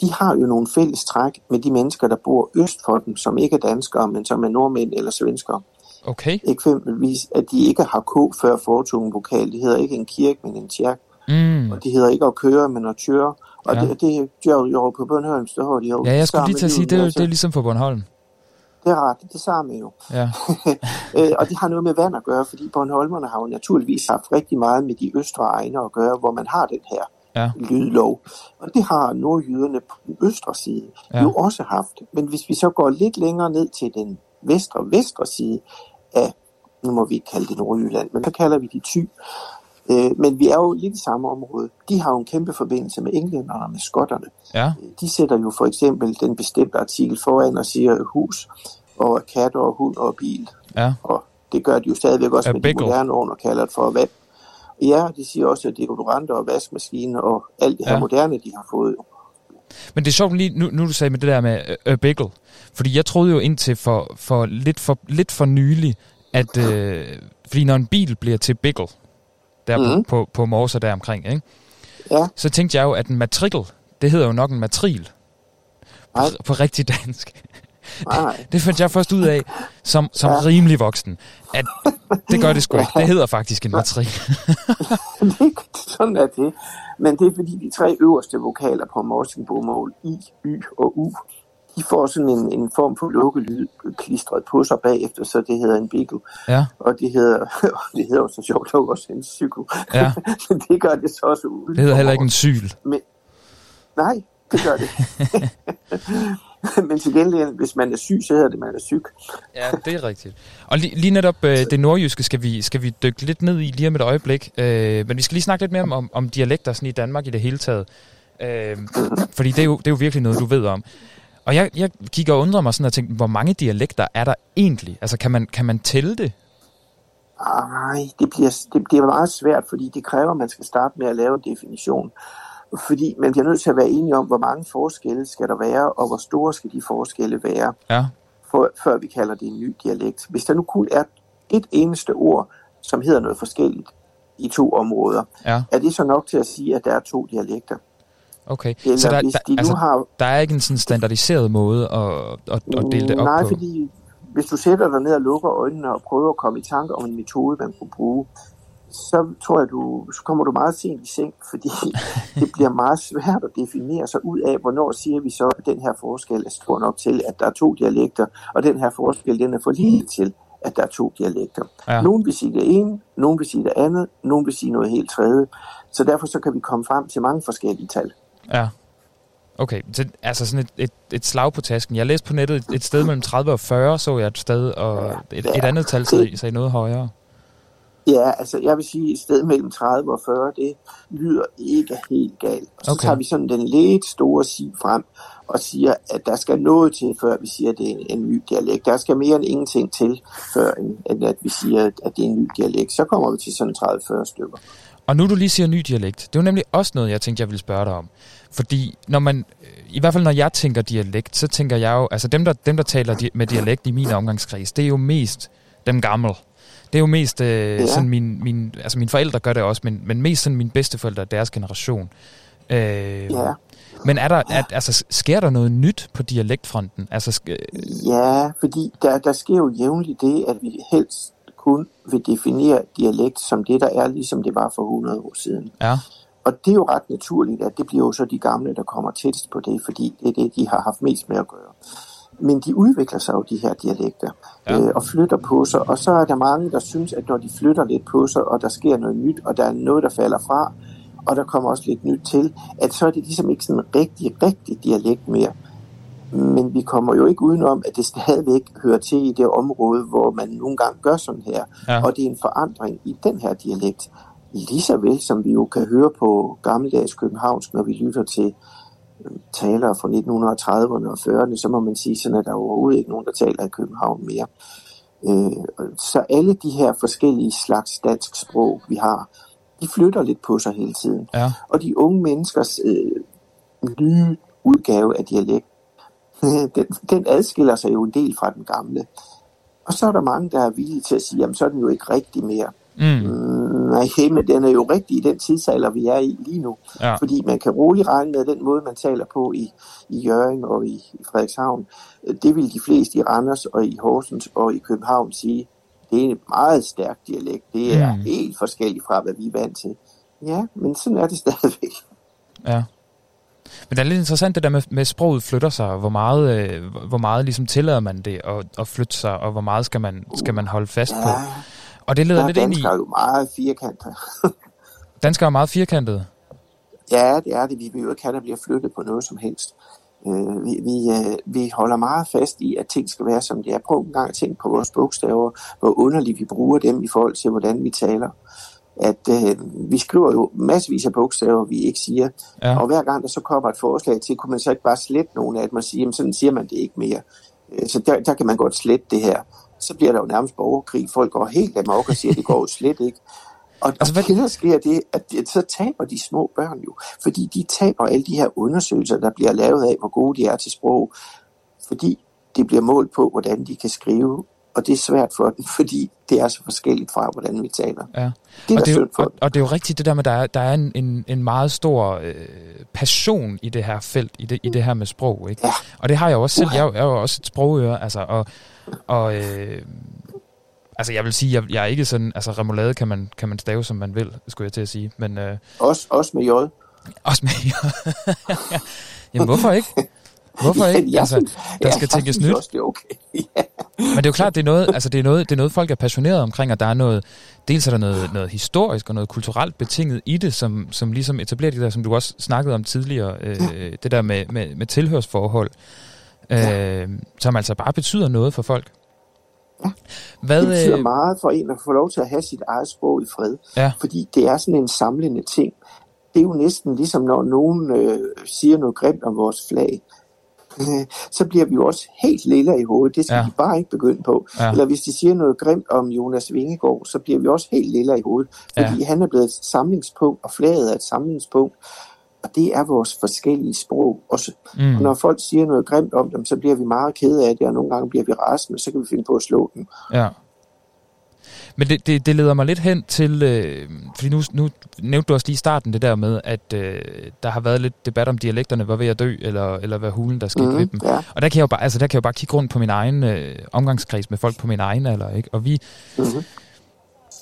de har jo nogle fælles træk med de mennesker, der bor øst for dem, som ikke er danskere, men som er nordmænd eller svenskere. Okay. Eksempelvis, at de ikke har K før fortungen vokal. Det hedder ikke en kirke, men en kirke. Mm. Og det hedder ikke at køre, men at køre. Og Ja. det, det gør jo på Bornholm, så har de jo Ja, jeg skulle lige til at sige, det, er altså. det er ligesom på Bornholm. Det er ret, det samme jo. Ja. Øh, og det har noget med vand at gøre, fordi Bornholmerne har jo naturligvis haft rigtig meget med de østre egne at gøre, hvor man har den her Ja. lydlov. Og det har nordjyderne på den østre side Ja. ja. jo også haft. Men hvis vi så går lidt længere ned til den vestre, vestre side af nu må vi ikke kalde det Nordjylland, men så kalder vi det Thy. Øh, men vi er jo lidt i samme område. De har jo en kæmpe forbindelse med englænderne og med skotterne. Ja. De sætter jo for eksempel den bestemte artikel foran og siger hus og kat og hund og bil. Ja. Og det gør de jo stadigvæk også A med de moderne ord og kalder det for vand. Ja, de siger også, at deodoranter og vaskemaskiner og alt det her Ja. moderne, de har fået. Men det er sjovt lige, nu, nu du sagde med det der med uh, bagel. Fordi jeg troede jo indtil for, for, lidt, for lidt for nylig, at... Øh, fordi når en bil bliver til bagel, der mm. På, på, på Morser der omkring, ikke? Ja. så tænkte jeg jo, at en matrikel, det hedder jo nok en matril. På, Nej. på rigtig dansk. Nej, Det fandt jeg først ud af, som, som Ja. rimelig voksen, at det gør det sgu ikke. Det hedder faktisk en matril. det, sådan er det. Men det er fordi de tre øverste vokaler på morsingbomål, I, Y og U, de får sådan en, en form for lukkelyd klistret på sig bagefter, så det hedder en bigel. Ja, Og det hedder, det hedder jo så sjovt nok også en psyko. ja. Men det gør det så også uden. Det hedder heller ikke en syl. Nej, det gør det. Men til gengæld, hvis man er syg, så hedder det, man er syg. Ja, det er rigtigt. Og lige, lige netop øh, det nordjyske skal vi, skal vi dykke lidt ned i lige om et øjeblik. Øh, men vi skal lige snakke lidt mere om, om, dialekter sådan i Danmark i det hele taget. Øh, fordi det er, jo, det er jo virkelig noget, du ved om. Og jeg, jeg kigger og undrer mig sådan og tænker, hvor mange dialekter er der egentlig? Altså, kan man, kan man tælle det? Nej, det bliver, det bliver meget svært, fordi det kræver, at man skal starte med at lave en definition. Fordi man bliver nødt til at være enige om, hvor mange forskelle skal der være, og hvor store skal de forskelle være, Ja, for, før vi kalder det en ny dialekt. Hvis der nu kun er et eneste ord, som hedder noget forskelligt i to områder, ja, er det så nok til at sige, at der er to dialekter? okay. Eller Så der, hvis der, de nu altså, har der er ikke en sådan standardiseret måde at, at, at dele det op Nej, på? fordi hvis du sætter dig ned og lukker øjnene og prøver at komme i tanke om en metode, man kunne bruge, så tror jeg, du, så kommer du meget sent i seng, fordi det bliver meget svært at definere sig ud af, hvornår siger vi så, at den her forskel er stor nok til, at der er to dialekter, og den her forskel, den er for lille til, at der er to dialekter. Ja. Nogen vil sige det ene, nogen vil sige det andet, nogen vil sige noget helt tredje. Så derfor så kan vi komme frem til mange forskellige tal. Ja. Okay, så, altså sådan et, et, et slag på tasken. Jeg læste på nettet et, et sted mellem 30 og 40, så jeg et sted, og et, et Ja. andet tal sagde, sagde noget højere. Ja, altså jeg vil sige, et sted mellem 30 og 40, det lyder ikke helt galt. Og så Okay. tager vi sådan den lidt store sig frem og siger, at der skal noget til, før vi siger, at det er en, en ny dialekt. Der skal mere end ingenting til, før end, at vi siger, at det er en ny dialekt. Så kommer vi til sådan 30-40 stykker. Og nu du lige siger ny dialekt, det er jo nemlig også noget, jeg tænkte, jeg ville spørge dig om. Fordi når man, i hvert fald når jeg tænker dialekt, så tænker jeg jo, altså dem, der, dem, der taler med dialekt i min omgangskreds, det er jo mest dem gamle. Det er jo mest øh, ja. Sådan min, min, altså mine forældre gør det også, men, men mest sådan mine bedsteforældre, deres generation. Øh, Ja. Men er der, er, altså, sker der noget nyt på dialektfronten? Altså, sk- Ja, fordi der, der sker jo jævnligt det, at vi helst kun vil definere dialekt som det, der er, ligesom det var for 100 år siden. ja, Og det er jo ret naturligt, at det bliver jo så de gamle, der kommer tættest på det, fordi det er det, de har haft mest med at gøre. Men de udvikler sig jo, de her dialekter, Ja. øh, og flytter på sig. Og så er der mange, der synes, at når de flytter lidt på sig, og der sker noget nyt, og der er noget, der falder fra, og der kommer også lidt nyt til, at så er det ligesom ikke sådan en rigtig, rigtig dialekt mere. Men vi kommer jo ikke udenom, at det stadigvæk hører til i det område, hvor man nogle gange gør sådan her. Ja. Og det er en forandring i den her dialekt. Lige så vel som vi jo kan høre på gammeldags københavnsk, når vi lytter til talere fra 1930'erne og 40'erne, så må man sige, sådan at der er overhovedet ikke nogen, der taler i København mere. Øh, så alle de her forskellige slags dansk sprog, vi har, de flytter lidt på sig hele tiden. ja, Og de unge menneskers øh, nye udgave af dialekt, den, den adskiller sig jo en del fra den gamle. Og så er der mange, der er villige til at sige, jamen så er den jo ikke rigtig mere. Mm, Mm, nej, men den er jo rigtig i den tidsalder, vi er i lige nu. ja, Fordi man kan roligt regne med, den måde, man taler på i, i Jørgen og i, i Frederikshavn, det vil de fleste i Randers og i Horsens og i København sige, det er en meget stærk dialekt. Det er Mm. helt forskelligt fra, hvad vi er vant til. Ja, men sådan er det stadigvæk. ja. Men det er lidt interessant det der med, med sproget flytter sig, hvor meget, øh, hvor meget ligesom tillader man det at, at flytte sig, og hvor meget skal man, skal man holde fast på. Og det leder der er lidt ind i, danskere jo meget firkantet. danskere er meget firkantede. Ja, det er det. Vi vil jo ikke have, at der bliver flyttet på noget som helst. Øh, vi, vi, øh, vi holder meget fast i, at ting skal være, som de er. Prøv en gang at tænke på vores bogstaver, hvor underligt vi bruger dem i forhold til, hvordan vi taler. At øh, vi skriver jo massevis af bogstaver, vi ikke siger. Ja. Og hver gang der så kommer et forslag til, kunne man så ikke bare slette nogle af dem og sige, jamen sådan siger man det ikke mere. Øh, Så der, der kan man godt slette det her. Så bliver der jo nærmest borgerkrig. Folk går helt amok og siger, at det går jo slet ikke. Og, altså, hvad sker det, at det, så taber de små børn jo. Fordi de taber alle de her undersøgelser, der bliver lavet af, hvor gode de er til sprog. Fordi det bliver målt på, hvordan de kan skrive. Og det er svært for dem, fordi det er så forskelligt fra, hvordan vi taler. Ja. Det er og, det er, jo- for og, og det er jo rigtigt det der med, at der er, der er en, en, en meget stor øh, passion i det her felt, i det, i det her med sprog. Ikke? Ja. Og det har jeg jo også selv. Jeg, er jeg er jo også et sprogøre, altså, og, og øh, altså jeg vil sige, jeg, jeg er ikke sådan, altså remoulade kan man, kan man stave, som man vil, skulle jeg til at sige, men øh, Også, også med J. også med Jamen hvorfor ikke? Hvorfor ikke? Jeg Altså, synes- der ja, skal jeg tænkes nyt. Også, det er okay. Men det er jo klart, det er noget, altså det er noget, det er noget folk er passioneret omkring, og der er noget, dels er der noget, noget historisk og noget kulturelt betinget i det, som, som ligesom etablerer det der, som du også snakkede om tidligere, øh, det der med, med, med tilhørsforhold, øh, som altså bare betyder noget for folk. Hvad, det betyder øh, meget for en at få lov til at have sit eget sprog i fred. Ja. Fordi det er sådan en samlende ting. Det er jo næsten ligesom, når nogen øh, siger noget grimt om vores flag. Øh, så bliver vi jo også helt lille i hovedet. Det skal Ja. de bare ikke begynde på. Ja. Eller hvis de siger noget grimt om Jonas Vingegaard, så bliver vi også helt lille i hovedet. Fordi Ja. han er blevet et samlingspunkt, og flaget er et samlingspunkt. Og det er vores forskellige sprog. Mm. Mm. Og når folk siger noget grimt om dem, så bliver vi meget kede af det, og nogle gange bliver vi rasende, så kan vi finde på at slå dem. Ja. Men det, det, det leder mig lidt hen til, øh, fordi nu, nu nævnte du også lige i starten det der med, at øh, der har været lidt debat om dialekterne var ved at dø, eller, eller hvad hulen der skete Mhm, ved dem. ja. Og der kan, jeg jo bare, altså, der kan jeg jo bare kigge rundt på min egen øh, omgangskreds med folk på min egen alder, ikke? Og vi, Mm-hmm.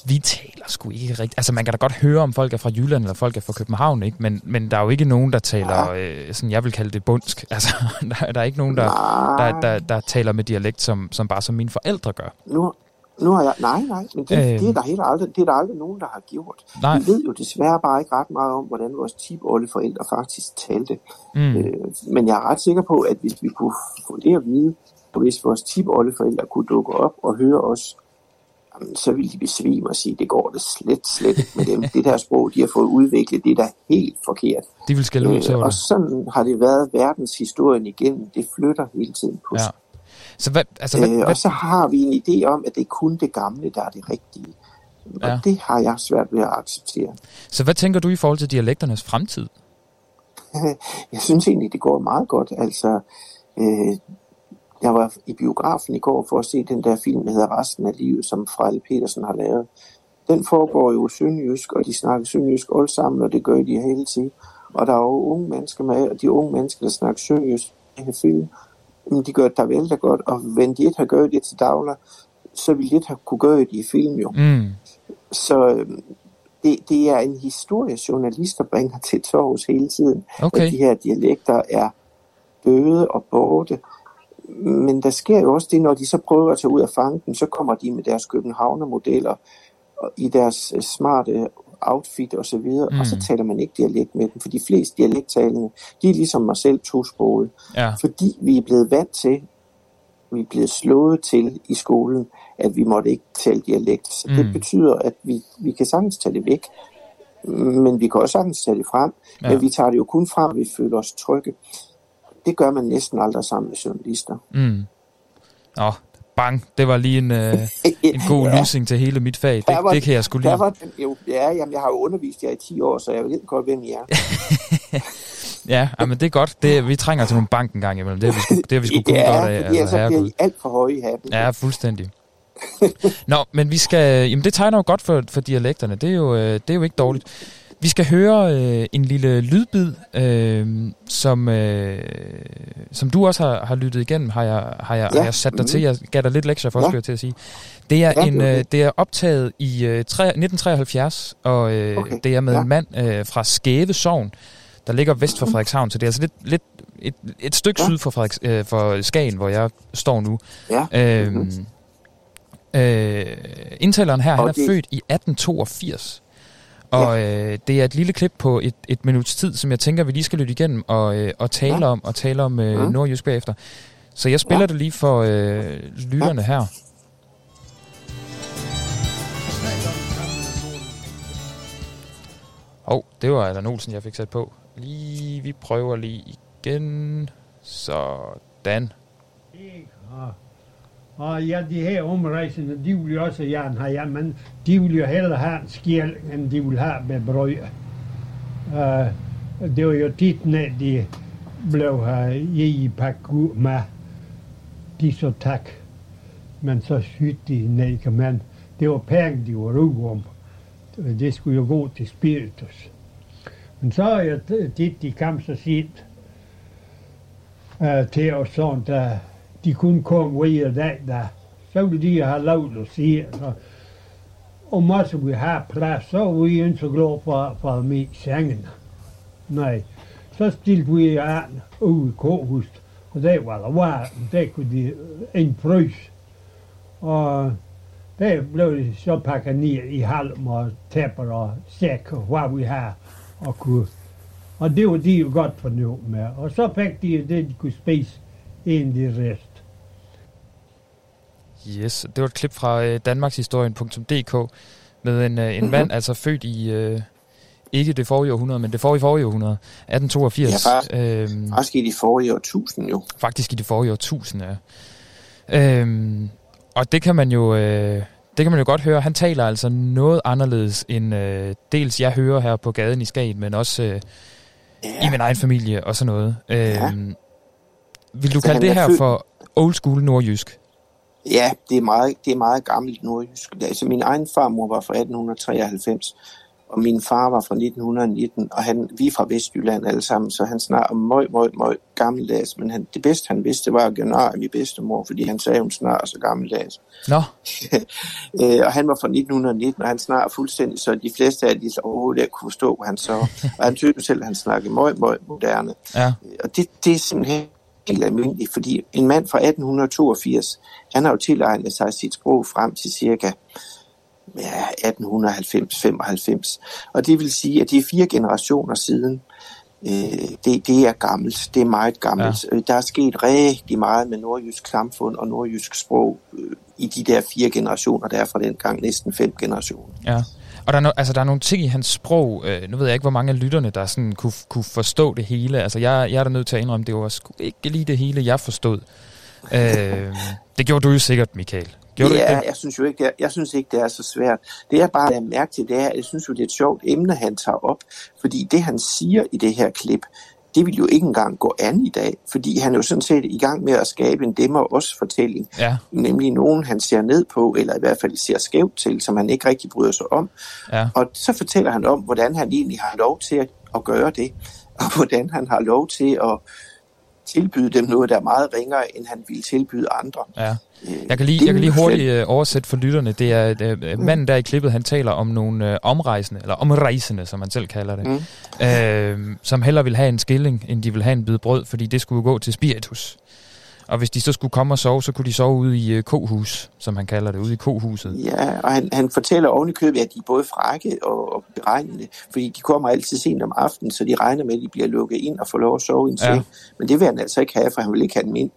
vi taler sgu ikke rigtigt. Altså man kan da godt høre, om folk er fra Jylland, eller folk er fra København, ikke? Men, men der er jo ikke nogen, der taler, øh, sådan jeg vil kalde det bundsk. Altså der, der er ikke nogen, der, der, der, der taler med dialekt, som, som bare som mine forældre gør. Nu, nu har jeg... Nej, nej, men det, Øhm. øh. det, er der helt aldrig, det er der aldrig nogen, der har gjort. Nej. Vi ved jo desværre bare ikke ret meget om, hvordan vores forældre faktisk talte. Mm. Øh, men jeg er ret sikker på, at hvis vi kunne få det at vide, og hvis vores forældre kunne dukke op og høre os, jamen, så ville de besvime og sige, det går det slet, slet ikke med dem. det der sprog, de har fået udviklet, det er da helt forkert. De vil skælde ud til og dig. sådan har det været verdenshistorien igennem. Det flytter hele tiden på Ja. Så hvad, altså, hvad, Øh, hvad, og så har vi en idé om, at det er kun det gamle, der er det rigtige. Og Ja. det har jeg svært ved at acceptere. så hvad tænker du i forhold til dialekternes fremtid? Jeg synes egentlig, det går meget godt. Altså, øh, jeg var i biografen i går for at se den der film, der hedder Resten af livet, som Frejle Petersen har lavet. Den foregår jo sønderjysk, og de snakker sønderjysk alle sammen, og det gør de hele tiden. Og der er jo unge mennesker med, og de unge mennesker, der snakker sønderjysk i den film, jamen, de gør det da vældig godt, og wenn de ikke har gjort det til daglig, så ville de ikke have kunne gøre det i film jo. Mm. Så øhm, det, det er en historie, journalister bringer til torvs hele tiden. Okay. At de her dialekter er døde og borte. Men der sker jo også det, når de så prøver at tage ud af fangen, så kommer de med deres københavnermodeller og i deres øh, smarte outfit og så videre, Mm. og så taler man ikke dialekt med dem, for de fleste dialekttalende, de er ligesom mig selv tosprogede, Ja. fordi vi er blevet vant til, vi er blevet slået til i skolen, at vi måtte ikke tale dialekt. Så det Mm. betyder, at vi, vi kan sagtens tage det væk, men vi kan også sagtens tage det frem, Ja. men vi tager det jo kun frem, vi føler os trygge. Det gør man næsten aldrig sammen med journalister. Mm. Nå, bang. Det var lige en, øh, en god Ja. lysing til hele mit fag. Det, var- det kan jeg Der lide. var den, jo, ja, jamen, jeg har jo undervist jer i 10 år, så jeg ved godt, hvem I er. Ja, ja, men det er godt. Det, vi trænger til nogle bank en gang imellem. Det har vi sgu, det har vi sgu ja, godt af. fordi ellers så bliver. I alt for høje i hatten. Ja, fuldstændig. Nå, men vi skal... Jamen, det tegner jo godt for, for dialekterne. Det er, jo, øh, det er jo ikke dårligt. Vi skal høre øh, en lille lydbid, øh, som, øh, som du også har, har lyttet igennem, har jeg, har jeg, Ja. har jeg sat dig Mhm. til. Jeg gav dig lidt lektier for, Ja. jeg til at sige. Det er, Ja, en, øh, det. er optaget i øh, tre, 1973, og øh, Okay. det er med Ja. en mand øh, fra Skæve Sogn, der ligger vest for Frederikshavn, så det er altså lidt, lidt et, et stykke Ja. syd for, Frederiks, øh, for Skagen, hvor jeg står nu. Ja. Øhm, Mhm. øh, indtaleren her, han Og er det- født i 1882. Og øh, det er et lille klip på et, et minuts tid, som jeg tænker, vi lige skal lytte igennem og, øh, og tale Ja. om, og tale om øh, Mm. nordjysk bagefter. Så jeg spiller Ja. det lige for øh, lytterne her. Hov, oh, det var Allan Olsen, jeg fik sat på. Lige, vi prøver lige igen. Sådan. Og, og ja, de her omrejsende, de vil jo også gerne have, ja, men de vil jo hellere have en skjæl, end de vil have med brød. Uh, det var jo tit, når de blev uh, i pakke ud med, de så tak, men så sygt de ikke, men det var penge, de var ude om. Det skulle jo gå til spiritus. Men så er jeg tit, de kom så sent, uh, til os sådan, der de kunne komme videre den der. Så ville de have lov at sige, altså, så, Og også vi har plads, så var vi ikke så glade for, for at med sengen. Nej, så stillede vi an ude i kohuset, og det var der varmt, det kunne de øh, en frys. Og det blev så pakket ned i halm og tæpper og sæk og hvad vi har og kunne. Og det var de jo godt fornøjet med. Og så fik de det, de kunne spise egentlig rest. Yes, det var et klip fra øh, danmarkshistorien.dk med en, øh, en Mhm. mand, altså født i, øh, ikke det forrige århundrede, men det forrige forrige århundrede, 1882. Ja, faktisk- øhm, Faktisk i de forrige årtusind jo. faktisk i det forrige årtusind, ja. Øhm, og det kan man jo... Øh, det kan man jo godt høre. Han taler altså noget anderledes end øh, dels jeg hører her på gaden i Skagen, men også øh, Ja. i min egen familie og sådan noget. Øhm, Vil du Så kalde det er her født- for old school nordjysk? Ja, det er meget, det er meget gammelt nordjysk. Altså, min egen farmor var fra 1893, og min far var fra 1919, og han, vi er fra Vestjylland alle sammen, så han snakker møg, møg, møg gammeldags, men han, det bedste han vidste var at gøre nar af min bedstemor, fordi han sagde, hun snart så gammeldags. Nå, Øh, og han var fra 1919, og han snakker fuldstændig, så de fleste af de overhovedet ikke kunne forstå, hvad han så. Og han jo selv, at han snakkede møg, møg moderne. ja. Og det, det er simpelthen helt almindeligt, fordi en mand fra 1882, han har jo tilegnet sig sit sprog frem til cirka ja, 1890-95. Og det vil sige, at det er fire generationer siden. Øh, det, det er gammelt, det er meget gammelt. Ja. Der er sket rigtig meget med nordjysk samfund og nordjysk sprog øh, i de der fire generationer, der er fra dengang næsten fem generationer. Ja. Og der er, no, altså, der er nogle ting i hans sprog, øh, nu ved jeg ikke, hvor mange af lytterne, der sådan kunne, kunne forstå det hele. Altså, jeg, jeg er da nødt til at indrømme, det var sgu ikke lige det hele, jeg forstod. Øh, det gjorde du jo sikkert, Michael. Gjorde du ja, ikke det? jeg synes jo ikke, det er, jeg synes ikke, det er så svært. Det jeg bare har mærke til, det er, at jeg synes jo, det er et sjovt emne, han tager op. Fordi det, han siger i det her klip, det vil jo ikke engang gå an i dag. Fordi han er jo sådan set i gang med at skabe en demmer os fortælling. Ja, Nemlig nogen, han ser ned på, eller i hvert fald ser skævt til, som han ikke rigtig bryder sig om. ja. Og så fortæller han om, hvordan han egentlig har lov til at, at gøre det. Og hvordan han har lov til at tilbyde dem noget, der er meget ringere, end han ville tilbyde andre. ja. Øh, Jeg kan lige, det jeg kan lige hurtigt øh, oversætte for lytterne. Det er øh, manden der i klippet, han taler om nogle øh, omrejsende, eller omrejsende, som man selv kalder det, Mm. øh, som hellere vil have en skilling, end de vil have en bid brød, fordi det skulle gå til spiritus. Og hvis de så skulle komme og sove, så kunne de sove ude i øh, kohus, som han kalder det, ude i kohuset. Ja, og han, han fortæller oven i købet, at de er både frække og, og beregnende, fordi de kommer altid sent om aftenen, så de regner med, at de bliver lukket ind og får lov at sove i en Ja. Men det vil han altså ikke have, for han vil ikke have dem ind.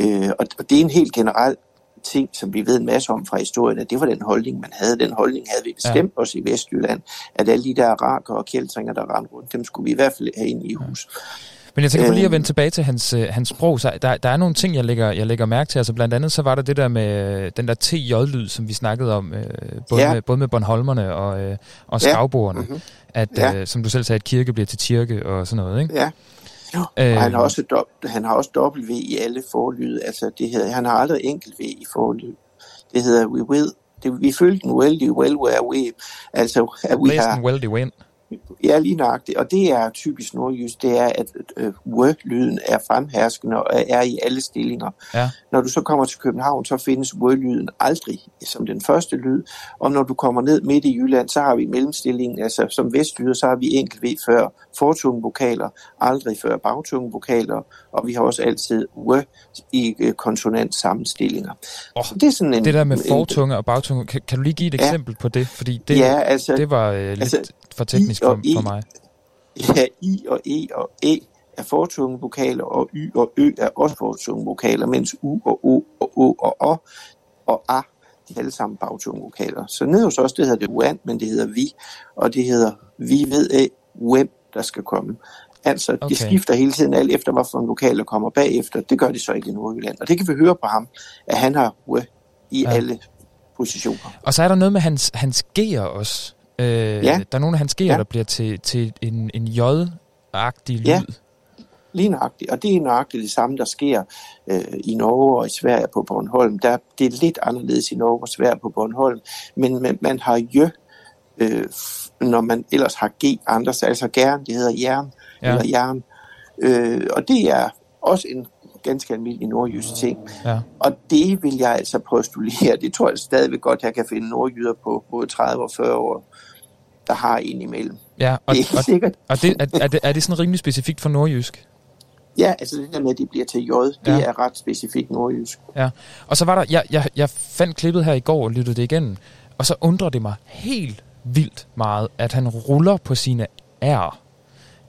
Øh, og, og det er en helt generel ting, som vi ved en masse om fra historien, at det var den holdning, man havde. Den holdning havde vi bestemt ja. også i Vestjylland, at alle de der araker og kjeldringer, der rendte rundt, dem skulle vi i hvert fald have ind i hus. Men jeg tænker på lige at Øh. vende tilbage til hans, øh, hans sprog. Så der, der er nogle ting, jeg lægger, jeg lægger mærke til. Altså blandt andet så var der det der med øh, den der TJ-lyd, som vi snakkede om, øh, både, Ja. med, både med Bornholmerne og, øh, og Ja. skavboerne. Mhm. At, Ja. øh, som du selv sagde, at kirke bliver til kirke og sådan noget, ikke? Ja. Jo, Øh. og han har også dob- han har også W i alle forlyde. Altså det hedder, han har aldrig enkelt V i forlyd. Det hedder we will. Det, we følte den well, the well where we. Altså at we Læs har den well, det win. Ja, lige nøjagtigt. Og det er typisk nordjysk, det er, at øh, word-lyden er fremherskende og er i alle stillinger. Ja. Når du så kommer til København, så findes word-lyden aldrig som den første lyd. Og når du kommer ned midt i Jylland, så har vi mellemstillingen, altså som vestlyder, så har vi enkelt V før fortunge vokaler, aldrig før bagtunge vokaler, og vi har også altid w i øh, konsonant sammenstillinger. Oh, Så det er sådan en, Det der med fortunge og bagtunge, kan, kan du lige give et Ja. eksempel på det? Fordi det, Ja, altså- det var øh, lidt altså, for teknisk Og for, E. for mig. Ja, I og E og E er fortunge vokaler, og Y og Ø er også fortunge vokaler, mens U og O og O og O og A, de er alle sammen bagtunge vokaler. Så nede hos os, det hedder det uant, men det hedder vi, og det hedder vi ved af, hvem der skal komme. Altså, okay. Det skifter hele tiden alt efter, hvorfor en vokal der kommer bagefter. Det gør de så ikke i Nordjylland. Og det kan vi høre på ham, at han har w i ja. alle positioner. Og så er der noget med hans, hans G'er også. Øh, Ja. Der er nogle af hans G'er, Ja. der bliver til, til en, en J-agtig lyd. Ja. Lige nøjagtigt. Og det er nøjagtigt det samme, der sker øh, i Norge og i Sverige på Bornholm. Der, det er lidt anderledes i Norge og Sverige på Bornholm, men man, man har jø, øh, når man ellers har g andre, altså gerne, det hedder jern ja. eller jern. Øh, og det er også en ganske almindelig nordjysk ting. Ja. Og det vil jeg altså postulere. Det tror jeg stadigvæk godt, jeg kan finde nordjyder på både 30 og 40 år, der har en imellem. Ja, og, Det er og, sikkert. og det, er, er, det, er det sådan rimelig specifikt for nordjysk? Ja, altså det der med, at det bliver til J, det Ja. er ret specifikt nordjysk. Ja. Og så var der, jeg, jeg, jeg fandt klippet her i går og lyttede det igennem, og så undrer det mig helt vildt meget, at han ruller på sine R.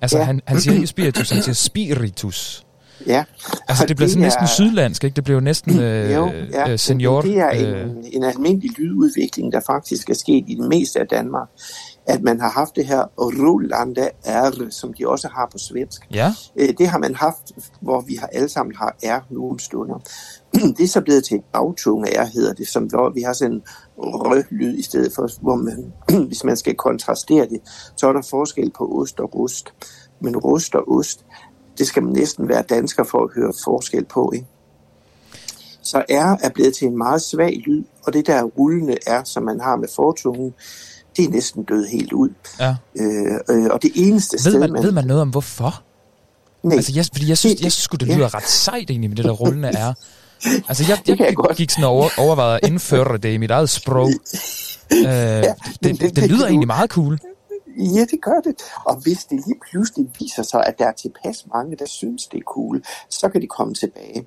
Altså, ja. Han, han siger ikke spiritus, han siger spiritus. Ja. Altså, det bliver sådan næsten er- sydlandsk, ikke? Det bliver jo næsten øh, Jo, øh, ja, senior. Det er øh, en, en almindelig lydudvikling, der faktisk er sket i det meste af Danmark. At man har haft det her rullande R, som de også har på svensk. Ja, Øh, Det har man haft, hvor vi har alle sammen har R nogle stunder. Det er så blevet til et bagtunge R, hedder det, som hvor vi har sådan en rød-lyd i stedet for, hvor man, hvis man skal kontrastere det, så er der forskel på ost og rust. Men rust og ost, det skal man næsten være dansker for at høre forskel på, ikke? Så R er blevet til en meget svag lyd, og det der rullende R, som man har med fortungen, det er næsten død helt ud. ja. Øh, øh, og det eneste Ved sted, man, ved man noget om hvorfor? Nej, Altså, jeg, fordi jeg synes, Det- jeg synes det ja. lyder ret sejt egentlig med det der rullende er. Altså, jeg, Det jeg, jeg gik sådan over, overvejede at indføre det i mit eget sprog. Øh, det, det, det, det kan lyder egentlig meget cool. Ja, det gør det. Og hvis det lige pludselig viser sig, at der er tilpas mange, der synes, det er cool, så kan de komme tilbage.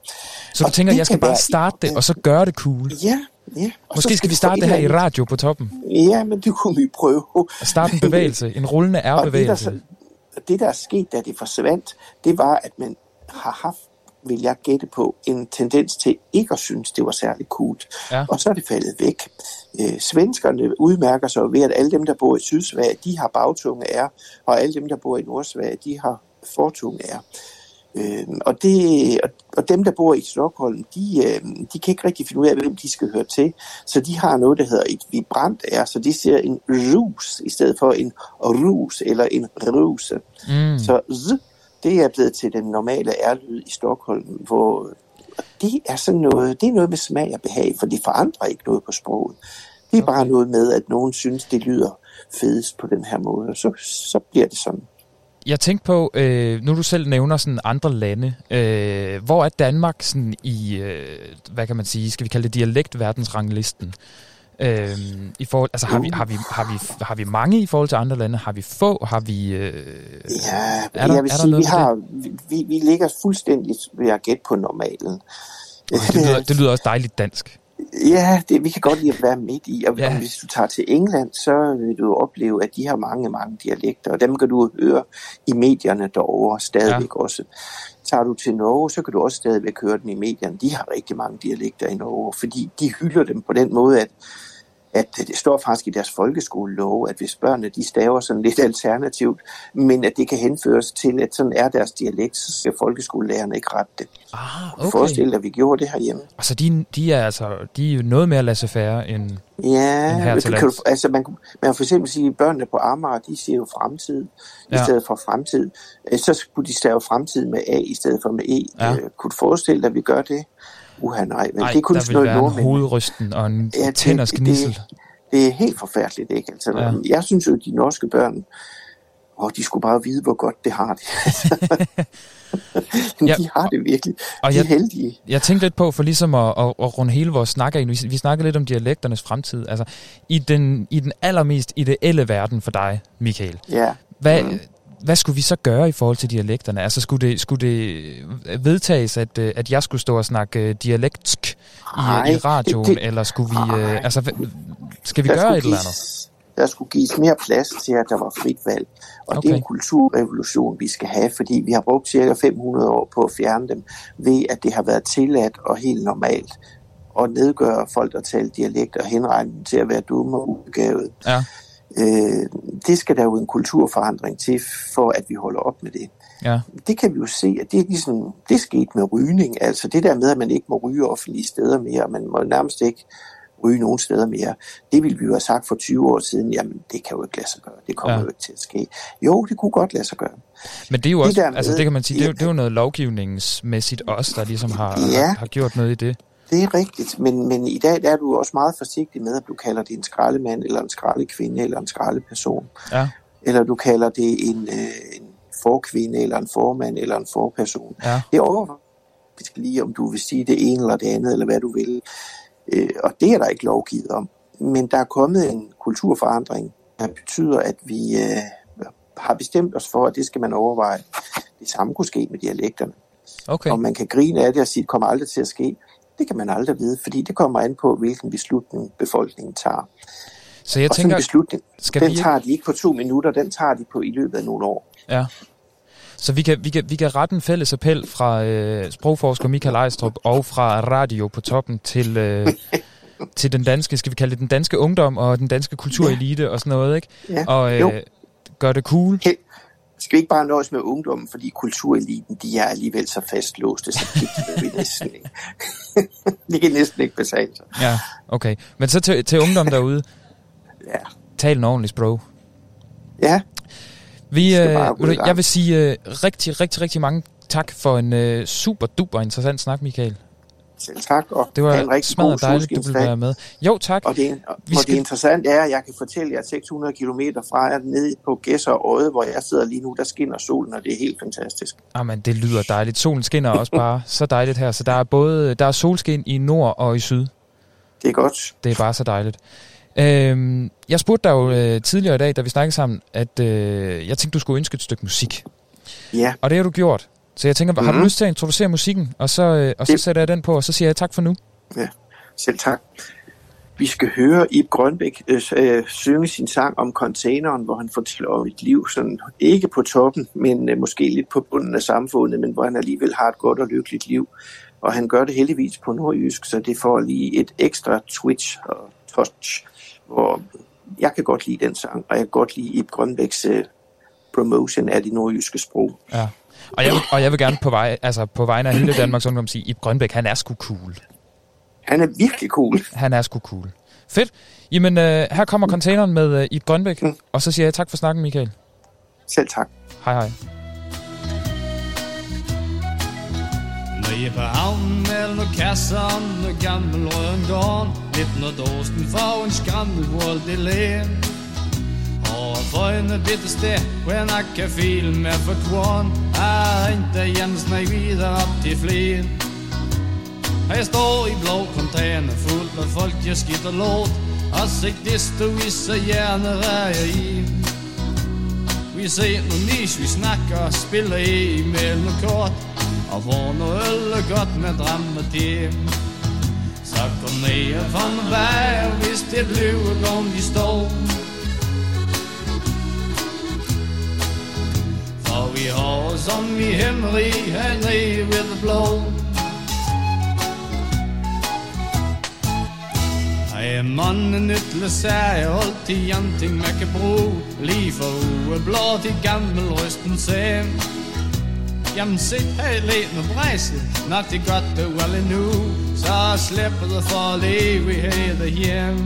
Så du Og tænker, jeg skal bare starte det, og så gøre det cool. Ja, ja. Og Måske skal vi starte et det her i radio på toppen. Ja, men det kunne vi prøve. At starte en bevægelse, en rullende Og det, der, R-bevægelse. så- det, der er sket, da det forsvandt, det var, at man har haft vil jeg gætte på, en tendens til ikke at synes, det var særlig cool. Ja. Og så er det faldet væk. Øh, svenskerne udmærker sig ved, at alle dem, der bor i Sydsverige, de har bagtunge R, og alle dem, der bor i Nordsverige, de har fortunge R. Øh, og, det, og, og dem, der bor i Stockholm, de, øh, de kan ikke rigtig finde ud af, hvem de skal høre til. Så de har noget, der hedder et vibrant R, så de siger en rus i stedet for en rus eller en ruse. Mm. Så z, det er blevet til den normale R-lyd i Stockholm, hvor det er sådan noget, det er noget med smag og behag, for det forandrer ikke noget på sproget. Det er bare noget med, at nogen synes, det lyder fedest på den her måde, og så, så bliver det sådan. Jeg tænkte på, øh, nu du selv nævner sådan andre lande, øh, hvor er Danmark sådan i, øh, hvad kan man sige, skal vi kalde det dialektverdensranglisten? Øh, i forhold, altså har vi, har, vi, har, vi, har vi mange i forhold til andre lande? Har vi få? Har vi... Øh, Ja, er der, jeg vil er der sige, noget vi, har, vi, vi ligger fuldstændig ved at gætte på normalen. det? Okay, det, lyder, det lyder også dejligt dansk. Ja, det, vi kan godt lide at være midt i, og ja. hvis du tager til England, så vil du opleve, at de har mange, mange dialekter, og dem kan du høre i medierne derovre stadigvæk ja. også. Tager du til Norge, så kan du også stadigvæk høre den i medierne. De har rigtig mange dialekter i Norge, fordi de hylder dem på den måde, at at det står faktisk i deres folkeskolelov, at hvis børnene de staver sådan lidt alternativt, men at det kan henføres til, at sådan er deres dialekt, så skal folkeskolelærerne ikke rette det. Ah, Okay. Forestil dig, at vi gjorde det herhjemme. Altså, de, de er altså de er noget mere lasse færre end... Ja, end her til du, kan lands. du, altså man, man kan for eksempel sige, at børnene på Amager, de siger jo fremtid ja. I stedet for fremtid. Øh, Så skulle de stave fremtid med A i stedet for med E. Ja. Ja. kunne du forestille dig, at vi gør det? Uha, nej, men Ej, det er kun der sådan vil noget være en hovedrysten og en Ja, det- tænders det- gnissel. Det er helt forfærdeligt, ikke? Altså, Ja. Jeg synes jo, at de norske børn Og de skulle bare vide, hvor godt det har det. Ja, de har det virkelig. og de er jeg- heldige. Jeg tænkte lidt på, for ligesom at, at, at runde hele vores snak af, vi, vi snakkede lidt om dialekternes fremtid. Altså, i den, i den allermest ideelle verden for dig, Michael, Ja. hvad, Mm. Hvad skulle vi så gøre i forhold til dialekterne? Altså, skulle det, skulle det vedtages, at, øh, at jeg skulle stå og snakke øh, dialektsk i, Nej, i radioen, det- eller skulle vi... Øh, altså, hvad- skal vi Der gøre et eller andet? Der skulle gives mere plads til, at der var frit valg. Og okay. det er en kulturrevolution, vi skal have, fordi vi har brugt cirka 500 år på at fjerne dem, ved at det har været tilladt og helt normalt at nedgøre folk, der taler dialekt og henregne dem til at være dumme og ubegavet. Ja. Øh, det skal der jo en kulturforandring til, for at vi holder op med det. Ja. Det kan vi jo se, at det er ligesom, det er sket med rygning. Altså det der med, at man ikke må ryge offentlige steder mere, man må nærmest ikke ryge nogen steder mere. Det ville vi jo have sagt for 20 år siden, jamen det kan jo ikke lade sig gøre, det kommer Ja. jo ikke til at ske. Jo, det kunne godt lade sig gøre. Men det er jo Det også, med- altså det kan man sige, det er, jo- det er jo noget lovgivningsmæssigt også, der ligesom har, Ja. har, har gjort noget i det. Det er rigtigt, men, men i dag er du også meget forsigtig med, at du kalder det en skraldemand, eller en skraldekvinde, eller en skraldeperson. Ja. Eller du kalder det en, øh, en forkvinde, eller en formand, eller en forperson. Ja. Det overvejer lige, om du vil sige det ene eller det andet, eller hvad du vil. Øh, og det er der ikke lovgivet om. Men der er kommet en kulturforandring, der betyder, at vi øh, har bestemt os for, at det skal man overveje. Det samme kunne ske med dialekterne. Okay. Og man kan grine af det og sige, at det kommer aldrig til at ske. Det kan man aldrig vide, fordi det kommer an på, hvilken beslutning befolkningen tager. Så jeg og tænker, beslutning, skal den vi tager de ikke på to minutter, den tager de på i løbet af nogle år. Ja. Så vi kan, vi kan, vi kan rette en fælles appel fra øh, sprogforsker Michael Ejstrup og fra Radio på toppen til, øh, til den danske, skal vi kalde det den danske ungdom og den danske kulturelite og sådan noget, ikke? Ja. Og Jo. øh, gør det cool. Hey, skal vi ikke bare nøjes med ungdommen, fordi kultureliten, de er alligevel så fastlåste, så det kan vi næsten ikke. det kan næsten ikke betale sig. Ja, okay. Men så til, til ungdom derude. Ja. Tal en ordentlig sprog. Ja. Vi, øh, jeg vil sige øh, rigtig, rigtig, rigtig mange tak for en øh, super duper interessant snak, Michael. Selv tak, og Det have en var rigtig god dejligt, du ville være med. Jo, tak. Og det, og, Vi skal- det interessante er, at jeg kan fortælle jer 600 km fra jer nede på Gæsser og Øde, hvor jeg sidder lige nu, der skinner solen, og det er helt fantastisk. Jamen, det lyder dejligt. Solen skinner også bare så dejligt her. Så der er både der er solskin i nord og i syd. Det er godt. Det er bare så dejligt. Øhm, jeg spurgte dig jo øh, tidligere i dag, da vi snakkede sammen, at øh, jeg tænkte, du skulle ønske et stykke musik. Ja. Og det har du gjort. Så jeg tænker, mm-hmm. har du Mhm. lyst til at introducere musikken? Og så, øh, og så sætter jeg den på, og så siger jeg tak for nu. Ja, selv tak. Vi skal høre Ib Grønbæk øh, øh, synge sin sang om containeren, hvor han fortæller om et liv, sådan ikke på toppen, men øh, måske lidt på bunden af samfundet, men hvor han alligevel har et godt og lykkeligt liv. Og han gør det heldigvis på nordjysk, så det får lige et ekstra twitch og touch, hvor jeg kan godt lide den sang, og jeg kan godt lide Ib Grønbæks øh, promotion af det nordjyske sprog. Ja. Og jeg, vil, og jeg vil gerne på, vej, altså på vegne af hele Danmarks Ungdom sige, Ib Grønbæk, han er sgu cool. Han er virkelig cool. Han er sgu cool. Fedt. Jamen, øh, her kommer containeren med øh, Ib Grønbæk, mm. og så siger jeg tak for snakken, Michael. Selv tak. Hej hej. Nede på havnen mellem kasserne gammel røngården Lidt når dåsten får en skrammel hvor det læn og føjne bitte sted, hvor jeg kan fil med for kvarn Er inte Jensen mig vidare upp till flere Jeg står i blå container fullt med folk, jeg skitter lort Og sig desto vi så gerne rejer i Vi ser nu nis, vi snakker og spiller i mellem kort Og får nu øl og godt med dramatik Så kom ned og få en vej, hvis det bliver om de står. Og vi har som i Henry hernede ved det blå Ej, mannen ytle sig altid janting man kan bruge Lige for uge blå til gammel rysten sem Jamen sit her i lægen og bræse Nok det godt det alle endnu Så slipper det for at leve hele hjem.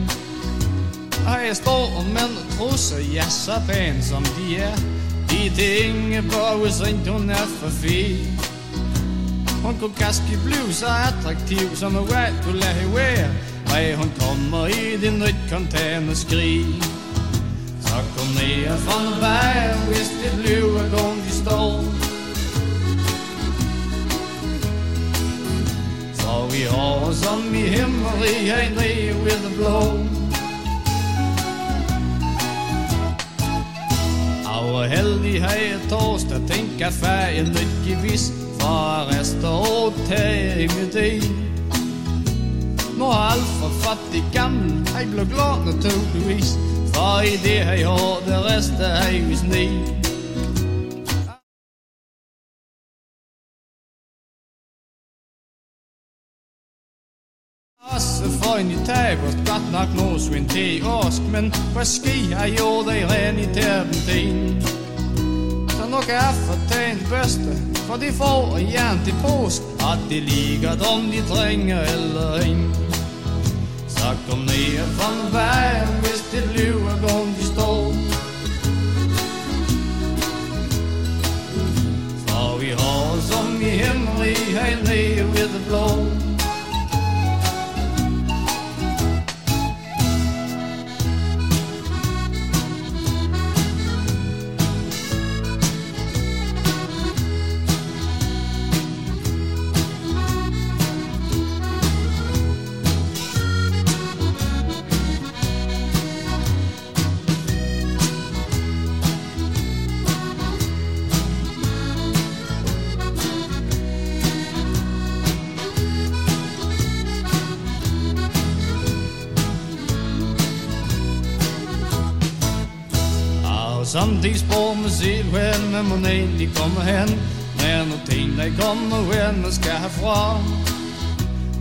Og jeg står med og trusser Ja, så pæn som de er. De tinge på hvis ikke hun er for fin Hun kunne ganske blive så attraktiv Som en valg du lader hende være Når hun kommer i din nyt container skrig Så kom ned fra vej, hvis det bliver at gå de står. Så vi har som i himmeri her nede ved det blå. Og heldig har jeg torsdag tænker færgen lykkevist fra rester og tage i mit. Nu er alt for fattig gammel, jeg blev glad naturligvis, for i det har jeg har det rester jeg hvis ni Også for en i tabert, nok nu til årsk, men måske har jo dig ren i terpentin. Så nu kan jeg fortage en bedste, for de får jern til påsk, at det ligger om de trænger eller en. Så kom ned fra vejen, hvis det lyver hvor de står. For vi har som i hemmelig hernede ved det blå. Samtidig spår man sig hen, men man egentlig kommer hen. Når nu ting, der kommer hen, man skal herfra.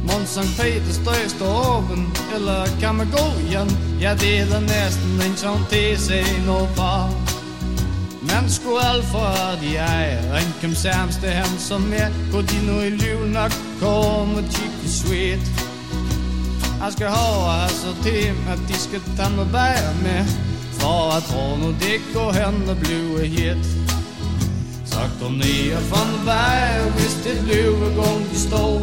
Måns Sankt Peter støj står åben, eller kan man gå igen? Ja, det er der næsten en som til sig noget fra Men sku alt for at jeg ejer, en kom særmste hem som er, gå de nu i liv nok, kom og sweet. Jeg skal have altså til, at de skal tage mig bære med, for at tro nu det går hen og blive hit. Så kom ned fra en vej, hvis det løber gang i stål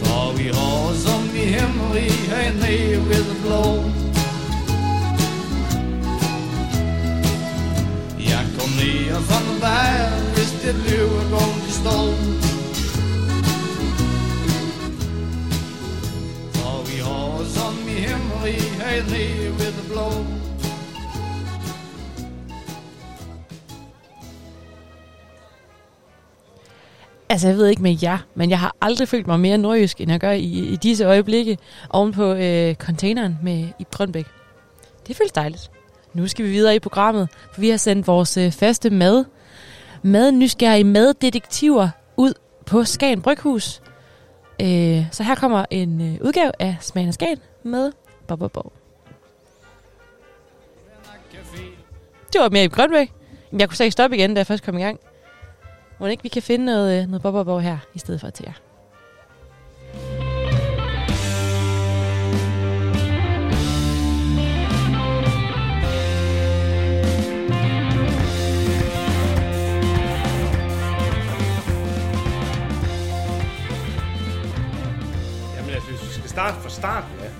For vi har som vi hemmeri hernede ved det blå. Altså, jeg ved ikke med jer, men jeg har aldrig følt mig mere nordjysk, end jeg gør i, i disse øjeblikke oven på øh, containeren med i Grønbæk. Det føles dejligt. Nu skal vi videre i programmet, for vi har sendt vores øh, faste mad, madnysgerrige maddetektiver ud på Skagen Bryghus. Øh, så her kommer en øh, udgave af Smagen af Skagen med Bob Bob Bob. Det var mere i Grønbæk. Jeg kunne sige stop igen, da jeg først kom i gang. Må ikke vi kan finde noget, øh, noget Bob her, i stedet for til jer. Jamen altså, hvis vi skal starte fra starten af,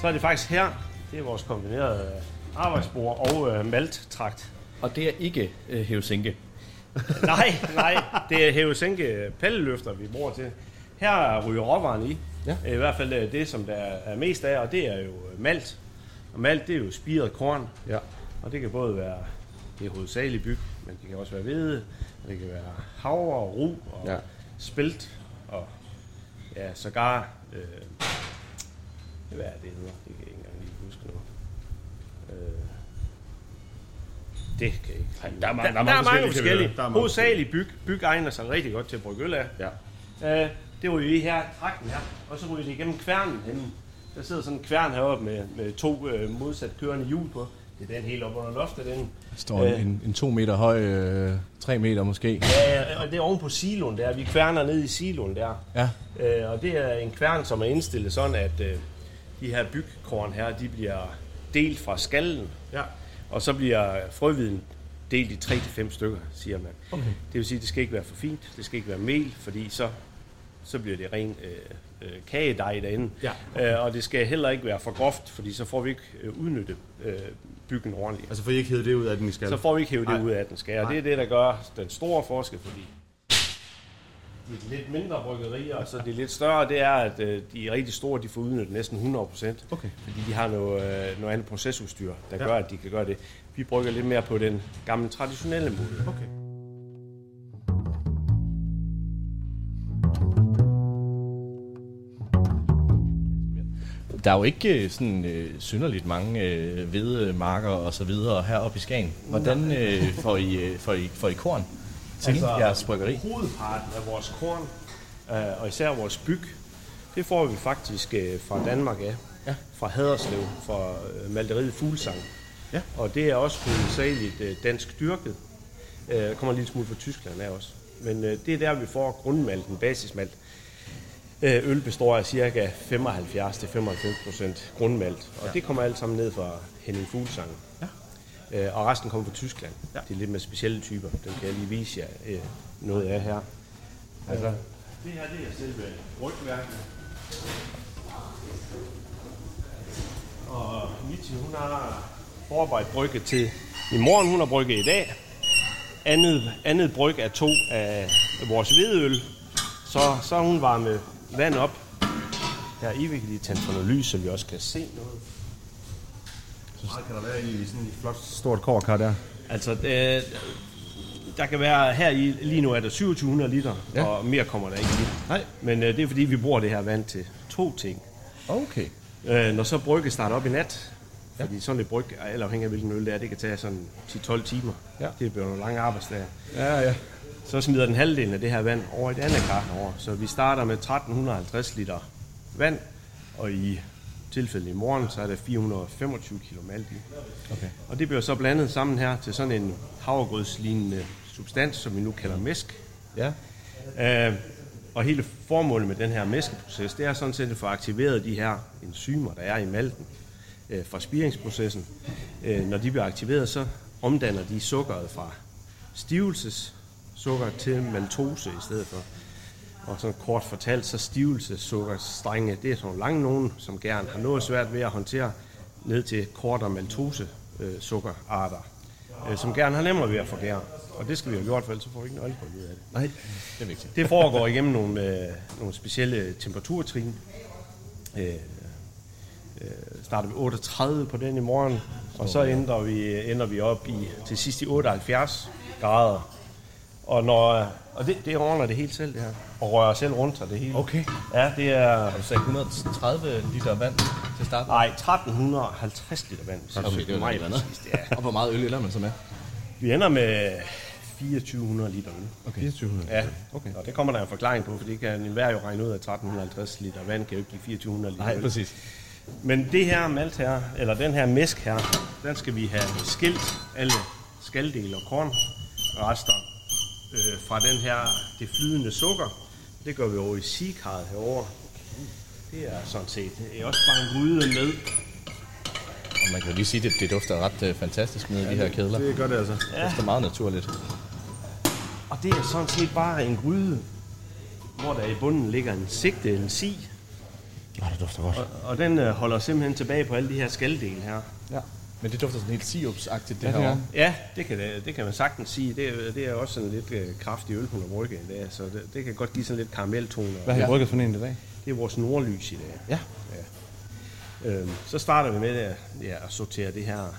så er det faktisk her, det er vores kombinerede arbejdsbord og øh, malttrakt. Og det er ikke øh, hævsænke. Nej, nej, det er hævesænke palleløfter, vi bruger til. Her ryger råvaren i. Ja. I hvert fald øh, det, som der er mest af, og det er jo øh, malt. Og malt, det er jo spiret korn. Ja. Og det kan både være, det er hovedsageligt byg, men det kan også være hvede, og det kan være havre og ru og ja. spelt og ja, sågar, øh, hvad er det hedder? Det kan jeg ikke engang lige huske nu. Øh, det kan jeg ikke. Ej, der er mange- der, der er der er mange mange forskellige, forskellige. er mange Hovedsageligt byg, byg egner sig rigtig godt til at brygge øl af. Ja. Øh, det ryger i her i trakten her, og så ryger det igennem kværnen henne. Der sidder sådan en kværn heroppe med, med to øh, modsat kørende hjul på. Det er den helt op under loftet, den. Der står en, en, en to meter høj, øh, tre meter måske. Ja, og det er oven på siloen der. Vi kværner ned i siloen der. Ja. Øh, og det er en kværn, som er indstillet sådan, at øh, de her bygkorn her, de bliver delt fra skallen. Og så bliver frøviden delt i 3-5 stykker, siger man. Okay. Det vil sige, at det skal ikke være for fint, det skal ikke være mel, fordi så så bliver det ren øh, øh, kagedej derinde. Ja. Øh, og det skal heller ikke være for groft, fordi så får vi ikke øh, udnyttet øh, byggen ordentligt. Altså får I ikke hævet det ud af den, skal? Så får vi ikke hævet det ud af den skal. Og det er det, der gør den store forskel, fordi de lidt mindre bryggerier, og så de lidt større, det er, at øh, de rigtig store, de får udnyttet næsten 100 procent. Okay. Fordi de har noget, øh, noget andet procesudstyr, der Ja. gør, at de kan gøre det. Vi brygger lidt mere på den gamle, traditionelle måde. Okay. Der er jo ikke øh, sådan øh, synderligt mange øh, hvedemarker og så videre heroppe i Skagen. Hvordan øh, får, I, øh, får, I, får I korn til altså, jeres bryggeri? Hovedparten af vores korn, øh, og især vores byg, det får vi faktisk øh, fra Danmark af. Ja. Fra Haderslev, fra øh, malteriet Fuglsang. Ja. Og det er også hovedsageligt øh, dansk dyrket. Øh, kommer en lille smule fra Tyskland af også. Men øh, det er der, vi får grundmalten, basismalt. Øh, øl består af ca. 75-95% grundmalt, og Ja. det kommer alt sammen ned fra Henning Fuglsang. Øh, og resten kommer fra Tyskland. Ja. Det er lidt med specielle typer. Den kan jeg lige vise jer øh, noget af her. Altså, det her det er selve rygværket. Og Mitzi, hun har forarbejdet brygge til i morgen. Hun har brygget i dag. Andet, andet bryg er to af vores hvedeøl. Så, så hun varmet vand op. Her i, vi kan lige tænde for noget lys, så vi også kan se noget. Så kan der være i sådan et flot stort kårkar der? Altså, øh, der kan være her i, lige nu er der 2700 liter, Ja. ja. og mere kommer der ikke i. Nej. Men øh, det er fordi, vi bruger det her vand til to ting. Okay. Øh, når så brygge starter op i nat, fordi sådan et bryg, eller afhængig af hvilken øl det er, det kan tage sådan 10-12 timer. Ja. Det bliver nogle lange arbejdsdage. Ja, ja. Så smider den halvdelen af det her vand over i et andet kar herovre. Så vi starter med 1350 liter vand, og i tilfældet i morgen, så er der 425 kilo malt i. Okay. Og det bliver så blandet sammen her til sådan en havregrødslignende substans, som vi nu kalder mæsk. Ja. Øh, og hele formålet med den her mæskeproces, det er sådan set at få aktiveret de her enzymer, der er i malten øh, fra spiringsprocessen. Øh, når de bliver aktiveret, så omdanner de sukkeret fra stivelsessukker til maltose i stedet for. Og sådan kort fortalt, så stivelsessukkerstrenge, det er sådan nogle lange nogen, som gerne har noget svært ved at håndtere, ned til kortere maltose øh, sukkerarter, øh, som gerne har nemmere ved at forgære. Og det skal vi have gjort, for ellers så får vi ikke noget alkohol ud af det. Nej, det er vigtigt. Det foregår igennem nogle, øh, nogle specielle temperaturtrin. Øh, øh, starter vi 38 på den i morgen, og så ender vi, ender vi op i til sidst i 78 grader. Og, når, og det, det ordner det helt selv, det her. Og rører selv rundt sig det hele. Okay. Ja, det er... Du sagde 130 liter vand til start? Nej, 1350 liter vand. Okay, det er meget noget andet. ja. Og hvor meget øl ender man så med? Vi ender med 2400 liter øl. Okay. 2400 Ja, Okay. og det kommer der en forklaring på, for det kan enhver jo regne ud af 1350 liter vand, kan jo ikke give 2400 liter Nej, øl. præcis. Men det her malt her, eller den her mæsk her, den skal vi have skilt alle skaldele og kornrester øh, fra den her, det flydende sukker. Det gør vi over i sigekarret herovre. Det er sådan set det er også bare en gryde med. Og man kan jo lige sige, at det, det dufter ret øh, fantastisk med ja, de her kedler. Det gør det altså. Det dufter meget naturligt. Og det er sådan set bare en gryde, hvor der i bunden ligger en sigte, en si. Ja, det dufter godt. Og, og den øh, holder simpelthen tilbage på alle de her skaldele her. Ja. Men det dufter sådan helt siopsagtigt, det Ja, det her. er. Ja, det kan, det, kan man sagtens sige. Det, er- det er også sådan lidt øh, kraftig øl, hun har brygget i dag, så det, det kan godt give sådan lidt karameltone. Hvad har I brygget for en i dag? Det er vores nordlys i dag. Ja. ja. Øhm, så starter vi med at, ja, at sortere det her,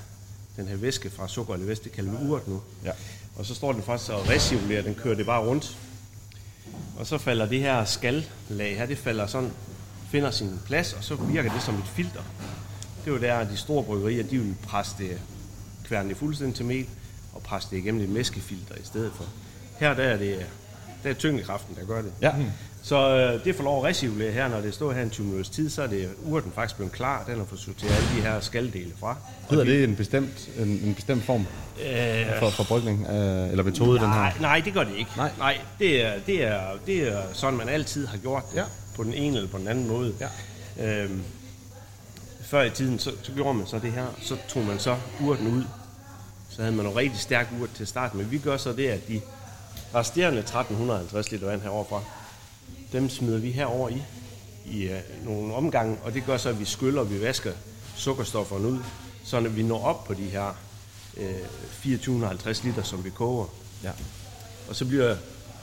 den her væske fra sukker eller væske, det kalder vi urt nu. Ja. Og så står den faktisk og recirkulerer, den kører det bare rundt. Og så falder det her skallag her, det falder sådan, finder sin plads, og så virker det som et filter. Det er jo der, at de store bryggerier, de vil presse det, kværne det fuldstændig til mel, og presse det igennem et mæskefilter i stedet for. Her der er det der er tyngdekraften, der gør det. Ja. Så øh, det får lov at recirkulere her, når det står her en 20 minutters tid, så er det urten faktisk blevet klar, den har fået sorteret alle de her skaldele fra. Hedder det en bestemt, en, en bestemt form Øh, for, for brygning? Øh, eller metode, den her? Nej, nej, det gør det ikke. Nej. nej det, er, det, er, det er sådan, man altid har gjort det. Ja. På den ene eller på den anden måde. Ja. Øhm, før i tiden, så, så gjorde man så det her. Så tog man så urten ud. Så havde man noget rigtig stærk urt til start. Men vi gør så det, at de resterende 1350 liter vand herovre fra, dem smider vi herover i, i øh, nogle omgange, og det gør så, at vi skyller, og vi vasker sukkerstofferne ud, så når vi når op på de her øh, 2450 liter, som vi koger. Ja. Og så bliver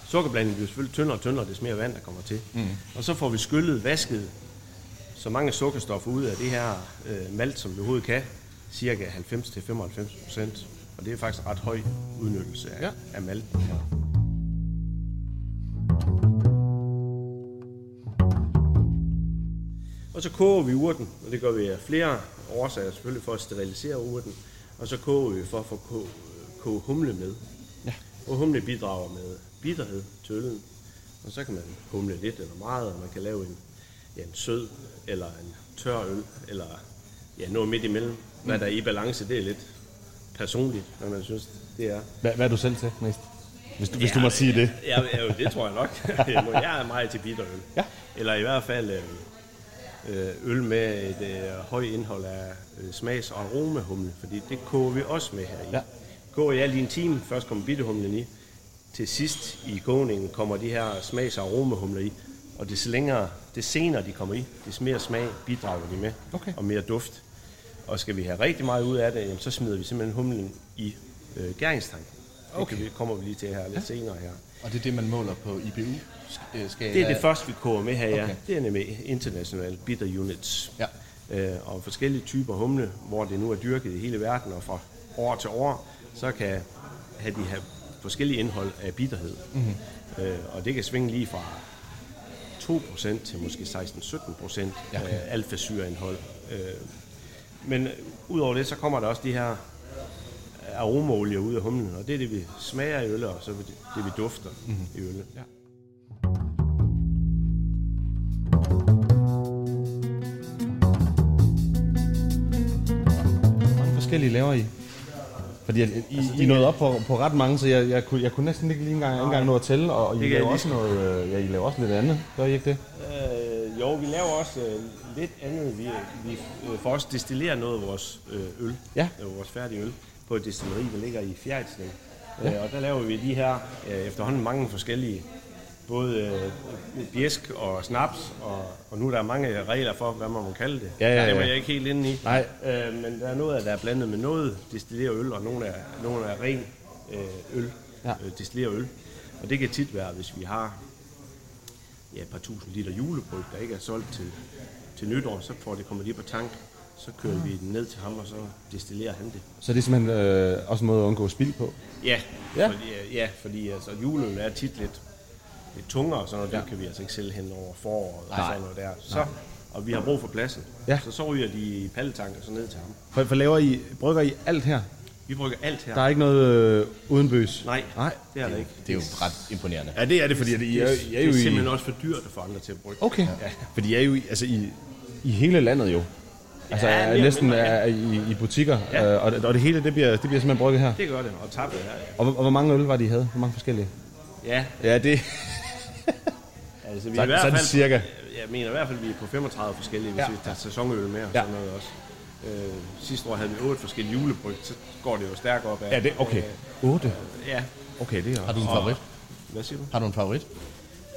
sukkerblandingen bliver selvfølgelig tyndere og tyndere, des mere vand, der kommer til. Mm. Og så får vi skyllet, vasket så mange sukkerstoffer ud af det her øh, malt, som vi overhovedet kan, cirka 90-95 procent. Og det er faktisk ret høj udnyttelse af, ja. af malten her. Og så koger vi urten, og det gør vi af flere årsager, selvfølgelig for at sterilisere urten. Og så koger vi for at få koge, koge humle med. Ja. Og humle bidrager med bitterhed til øllen. Og så kan man humle lidt eller meget, og man kan lave en, ja, en sød eller en tør øl, eller ja, noget midt imellem. Hvad der er i balance, det er lidt personligt, hvad man synes, det er. Hvad, hvad er du selv til mest? Hvis du, hvis du må sige det. Ja, ja, det tror jeg nok. jeg er meget til bitterøl. Ja. Eller i hvert fald øh, øh, øl med et øh, højt indhold af øh, smags- og aromahumle, fordi det koger vi også med her i. Ja. Koger jeg lige en time, først kommer bitterhumlen i. Til sidst i kogningen kommer de her smags- og aromahumler i. Og det længere, det senere de kommer i, des mere smag bidrager de med, okay. og mere duft. Og skal vi have rigtig meget ud af det, jamen, så smider vi simpelthen humlen i øh, gæringstanken. Det Okay. vi, kommer vi lige til her lidt senere her. Og det er det, man måler på IBU? Skal Det er det første, vi koger med her, ja. Okay. Det er nemlig international bitter units. Ja. Øh, og forskellige typer humle, hvor det nu er dyrket i hele verden, og fra år til år, så kan have de have forskellige indhold af bitterhed. Mhm. Øh, og det kan svinge lige fra 2% til måske 16-17% Ja, okay. alfasyreindhold. Øh, men udover det, så kommer der også de her aromaolie ud af humlen, og det er det, vi smager i øl, og så det, det vi dufter Mhm. mm-hmm. i øl. Ja. mange forskellige laver I? Fordi at, I, altså, I nåede op på, på ret mange, så jeg, jeg, kunne, jeg kunne næsten ikke lige engang, ikke engang nå at tælle, og I Det kan laver også noget, øh, ja, I laver også lidt andet, gør I ikke det? Øh, jo, vi laver også øh, lidt andet. Vi, vi øh, får også destillere noget af vores øh, øl, Ja. øh, vores færdige øl, på et destilleri, der ligger i Fjerdslev. Ja. Øh, og der laver vi de her øh, efterhånden mange forskellige, både øh, bjæsk og snaps, og, og nu er der mange regler for, hvad man må kalde det. Ja, ja, Det var ja. jeg ikke helt inde i. Nej. Øh, men der er noget der er blandet med noget destilleret øl, og nogle er, nogle er ren øh, øl, Ja. øh, destilleret øl. Og det kan tit være, hvis vi har ja, et par tusind liter julebryg, der ikke er solgt til, til nytår, så får det kommer de på tank. Så kører vi den ned til ham, og så destillerer han det. Så det er simpelthen øh, også en måde at undgå spild på? Ja, Ja. Fordi, øh, ja, fordi altså, juleøl er tit lidt, lidt tungere, og sådan noget, Ja. det kan vi altså ikke sælge hen over foråret og Nej. sådan noget der. Så, Nej. og vi har brug for pladsen. Ja. Så så ryger de i palletank og så ned til ham. For, for laver I, brygger I alt her? Vi brygger alt her. Der er ikke noget øh, uden bøs? Nej, Nej, det er der ikke. Det er jo ret imponerende. Ja, det er det, fordi at I er, I er det jo er i... simpelthen også for dyrt at få andre til at brygge. Okay, Ja. for de er jo i, altså i, i hele landet jo. Altså Ja, eller næsten mindre, er i, i butikker, Ja. øh, og, og det hele det bliver, det bliver simpelthen brygget her. Det gør det, og tappet her. Ja. Og, hvor- og hvor mange øl var det, I havde? Hvor mange forskellige? Ja, Ja, det... altså vi Så- er i hvert sådan fald, cirka. Jeg mener i hvert fald, at vi er på 35 forskellige, hvis Ja. ja. vi tager sæsonøl med og Ja. sådan noget også. Øh, sidste år havde vi otte forskellige julebryg, så går det jo stærkt op af. Ja, det, okay. Øh, 8? ja. Okay, det er Har du en Og- favorit? Hvad siger du? Har du en favorit?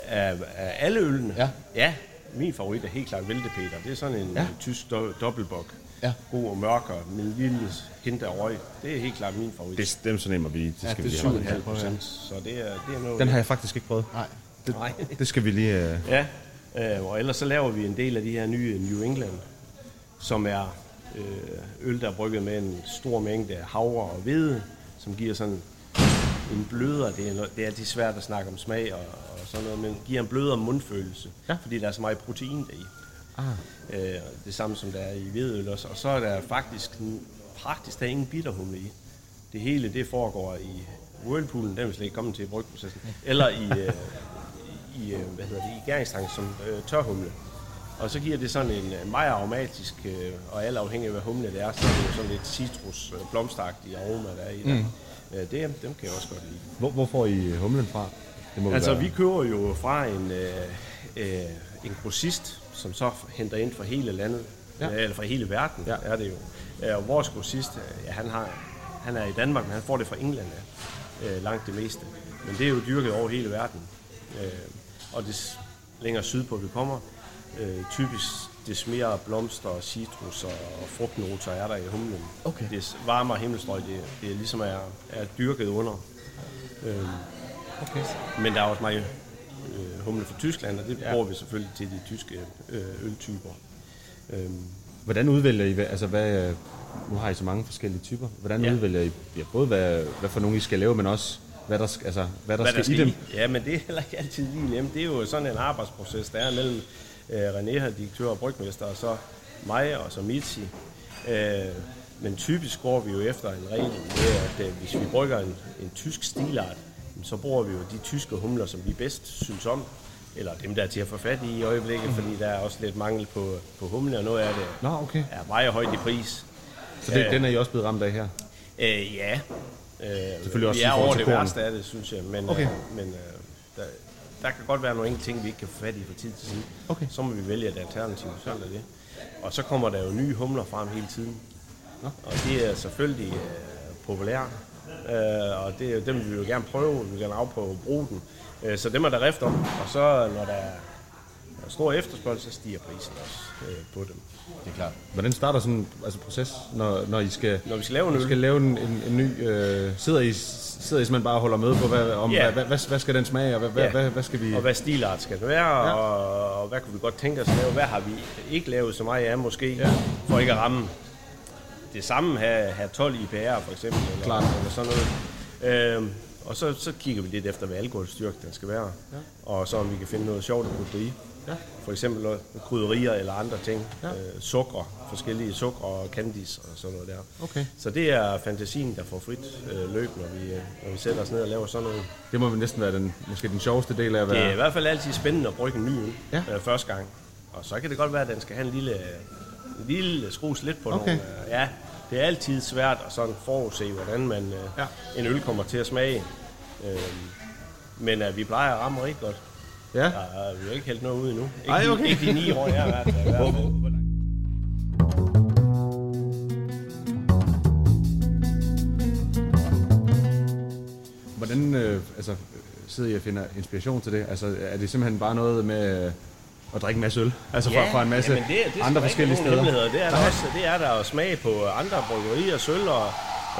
Af, af alle ølene? Ja. Ja, min favorit er helt klart Væltepeter. Det er sådan en Ja. ja. tysk do- dobbeltbok. Ja. God og mørkere, med en lille hint af røg. Det er helt klart min favorit. Det, dem så nemt at blive. Det ja, skal det vi er lige have. 7,5 procent, så det er, det er noget... Den har jeg faktisk ikke prøvet. Nej. Det, Nej. det skal vi lige... Øh... Ja, øh, og ellers så laver vi en del af de her nye New England, som er øh, øl, der er brygget med en stor mængde af havre og hvede, som giver sådan en blødere, det er, det er altid svært at snakke om smag og, og sådan noget, men giver en blødere mundfølelse, Ja. fordi der er så meget protein deri. Ah. Øh, det samme som der er i hvedeøl også, og så er der faktisk praktisk der er ingen bitterhumle i. Det hele det foregår i whirlpoolen, den er vi slet ikke kommet til i brygprocessen, eller i, øh, i, øh, hvad hedder det, i gæringstank som øh, tørhumle. Og så giver det sådan en øh, meget aromatisk, øh, og alt afhængig af hvad humle det er, så er det jo sådan lidt citrus, øh, blomstagtig aroma, der er i det. Mm. Øh, det. Dem kan jeg også godt lide. Hvor, hvor får I humlen fra? Det må Altså, være- vi køber jo fra en, øh, øh, en grossist, som så henter ind fra hele landet, Ja. ja. eller fra hele verden, Ja. er det jo. Øh, Og vores grossist, øh, ja, han, har, han er i Danmark, men han får det fra England, ja. øh, langt det meste. Men det er jo dyrket over hele verden. Øh, og det, længere sydpå vi kommer. Øh, typisk des mere blomster, citrus og, og frugtnoter er der i humlen. Okay. Det varmere himmelstrøg, det, det er ligesom er, er dyrket under. Øh, okay. Men der er også meget øh, humle fra Tyskland, og det ja. bruger vi selvfølgelig til de tyske øh, øltyper. Øh, Hvordan udvælger I, altså hvad, øh, nu har I så mange forskellige typer, hvordan ja. udvælger I ja, både hvad, hvad for nogle I skal lave, men også hvad der, skal- altså, hvad der, skal, i dem? Ja, men det er heller ikke altid lige nemt. Det er jo sådan en arbejdsproces, der er mellem øh, René, her, direktør og brygmester, og så mig og så Mitzi. Øh, men typisk går vi jo efter en regel med, at øh, hvis vi brygger en, en tysk stilart, så bruger vi jo de tyske humler, som vi bedst synes om, eller dem, der er til at få fat i i øjeblikket, Mhm. fordi der er også lidt mangel på, på humle, og noget af det Nå, okay. er meget højt i pris. Så det, Øh, den er I også blevet ramt af her? Øh, ja. Øh, Selvfølgelig også vi er over det værste af det, synes jeg. Men, Okay. øh, men øh, der, der kan godt være nogle enkelte ting, vi ikke kan få fat i fra tid til tid. Okay. Så må vi vælge et alternativ, sådan er det. Og så kommer der jo nye humler frem hele tiden. Nå. Og det er selvfølgelig øh, populære. Øh, og det, er dem vil vi jo gerne prøve, vi vil gerne afprøve at bruge den. Øh, så dem er der rift om. Og så når der er der er stor efterspørgsel, så stiger prisen også øh, på dem. Det er klart. Hvordan starter sådan en altså, proces, når, når I skal, når vi skal lave en øl? skal lave en, en, en ny... Øh, sidder, I, sidder I simpelthen bare og holder med på, hvad, om, Ja. hvad, hvad, hvad, skal den smage, og hvad, hvad, Ja. hvad, hvad skal vi... Og hvad stilart skal det være, ja. og, og hvad kunne vi godt tænke os at lave? Hvad har vi ikke lavet så meget af måske, ja. for ikke at ramme det samme, have, have 12 IPR for eksempel, eller, Klart. eller sådan noget. Øhm, og så, så kigger vi lidt efter, hvad alkoholstyrke den skal være, Ja. og så om vi kan finde noget sjovt at putte i. Ja. For eksempel krydderier eller andre ting. Ja. Øh, sukker, forskellige sukker og candies og sådan noget der. Okay. Så det er fantasien, der får frit øh, løb, når vi, øh, når vi sætter os ned og laver sådan noget. Det må vel næsten være den, måske den sjoveste del af at være... Det er i hvert fald altid spændende at brygge en ny øl Ja. øh, første gang. Og så kan det godt være, at den skal have en lille, en lille skrues lidt på Okay. nogle. Øh, ja, det er altid svært at sådan forudse, hvordan man, øh, Ja. en øl kommer til at smage. Øh, men øh, vi plejer at ramme rigtig godt. Ja. Der er, vi har ikke hældt noget ud endnu. Ikke, Ej, de- okay. ikke de ni år, jeg har været der. i hvert fald. Hvordan øh, altså, sidder I og finder inspiration til det? Altså, er det simpelthen bare noget med øh, at drikke en masse øl? Altså fra, fra en masse jamen det, det andre forskellige steder? Det er, der også, det er der at smage på andre bryggerier, sølv og, og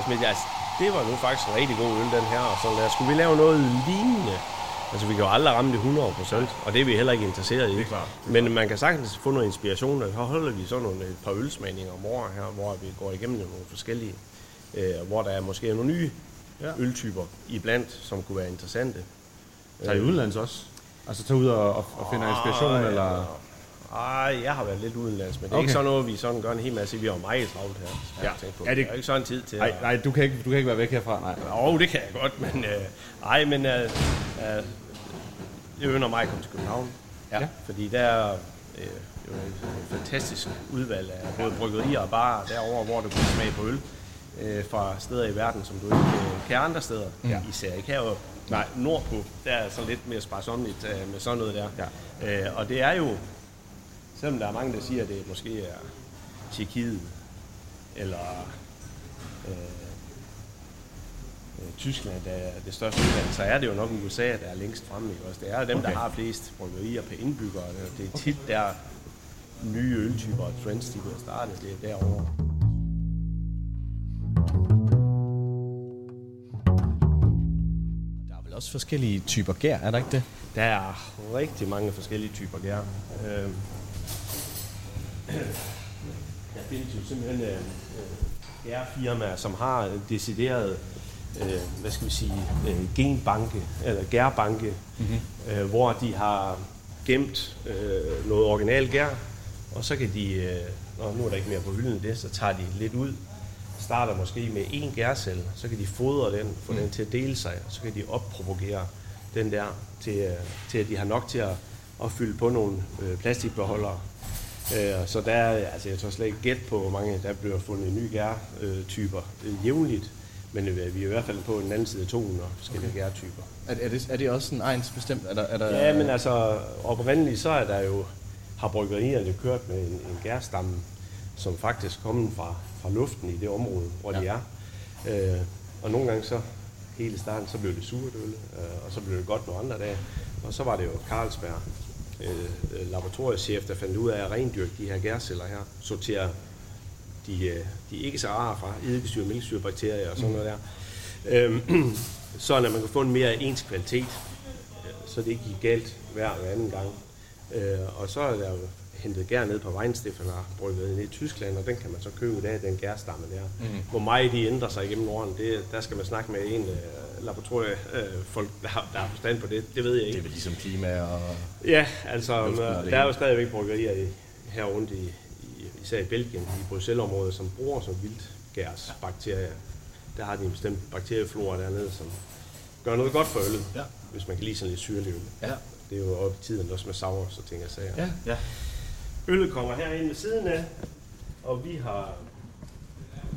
sådan, noget. altså, det var nu faktisk en rigtig god øl, den her. Og sådan der. Skulle vi lave noget lignende? Altså, vi kan jo aldrig ramme det 100 og det er vi heller ikke interesseret i. Det er klart. Men man kan sagtens få noget inspiration, og så holder vi sådan nogle, et par ølsmagninger om året her, hvor vi går igennem nogle forskellige, øh, hvor der er måske nogle nye Ja. ja. øltyper iblandt, som kunne være interessante. Tager I udenlands også? Altså tager ud og, og, og finder inspiration, Ej, eller... Ej, jeg har været lidt udenlands, men det er Okay. ikke sådan noget, vi sådan gør en hel masse. Vi har meget travlt her. Ja. Ja. På. Er Er det- det... er ikke sådan tid til Nej, at... nej du, kan ikke, du kan ikke være væk herfra, nej. Jo, det kan jeg godt, men... Øh, ej, men... Øh, øh, jeg ønsker mig at komme til København. Ja. Fordi der er øh, jo et fantastisk udvalg af både bryggerier og barer derovre, hvor du kan smage på øl øh, fra steder i verden, som du ikke øh, kan andre steder. Ja. Især ikke heroppe. Nej, nordpå, der er sådan lidt mere sparsomligt øh, med sådan noget der. Ja. Øh, og det er jo, selvom der er mange, der siger, at det måske er Tjekkiet, eller øh, Tyskland, der er det største udland, så er det jo nok USA, der er længst fremme. Ikke? Også det er dem, okay. Der har flest bryggerier per indbygger. Det er tit der nye øltyper og trends, de bliver startet. Det er derovre. Der er vel også forskellige typer gær, er der ikke det? Der er rigtig mange forskellige typer gær. Øh, der findes jo simpelthen øh, øh, gærfirmaer, som har decideret øh, hvad skal vi sige, øh, genbanke, eller gærbanke, mm-hmm. øh, hvor de har gemt øh, noget original gær, og så kan de, øh, når nu er der ikke mere på hylden det, så tager de lidt ud, starter måske med en gærcelle, så kan de fodre den, få mm. den til at dele sig, og så kan de oppropagere den der, til, øh, til at de har nok til at, at fylde på nogle øh, plastikbeholdere. Øh, så der er, altså jeg tror slet ikke gæt på, hvor mange der bliver fundet nye gærtyper øh, jævnligt, men øh, vi er i hvert fald på den anden side af 200 forskellige okay. gærtyper. Er, er, det, er det også en egen bestemt? Er der, er der, Ja, men altså oprindeligt så er der jo, har bryggerierne kørt med en, en gærstamme, som faktisk kommer fra, fra luften i det område, hvor ja. de er. Øh, og nogle gange så, hele starten, så blev det surt øl, øh, og så blev det godt nogle andre dage. Og så var det jo Carlsberg, øh, øh, laboratoriechef, der fandt ud af at rendyrke de her gærceller her, sortere de, øh, de ikke så rare fra eddikesyre, mælkesyre, bakterier og sådan noget der. Øhm, sådan at man kan få en mere ens kvalitet, øh, så det ikke gik galt hver og anden gang. Øh, og så er der jo hentet gær ned på Weinstefan og brygget ned i Tyskland, og den kan man så købe i dag, den gærstamme der. Mhm. Hvor meget de ændrer sig igennem årene, det, der skal man snakke med en øh, laboratoriefolk, folk, der, har, der har forstand på det. Det ved jeg ikke. Det er vel ligesom klima og... Ja, altså, det der er jo stadigvæk bryggerier i, her rundt i, især i Belgien, i Bruxelles-området, som bruger som vildgærsbakterier. Der har de en bestemt bakterieflora dernede, som gør noget godt for øllet, ja. hvis man kan lide sådan lidt syrlig øl. Ja. Det er jo oppe i tiden også med sauer, så tænker jeg sager. Ja, ja. Øllet kommer herinde ved siden af, og vi har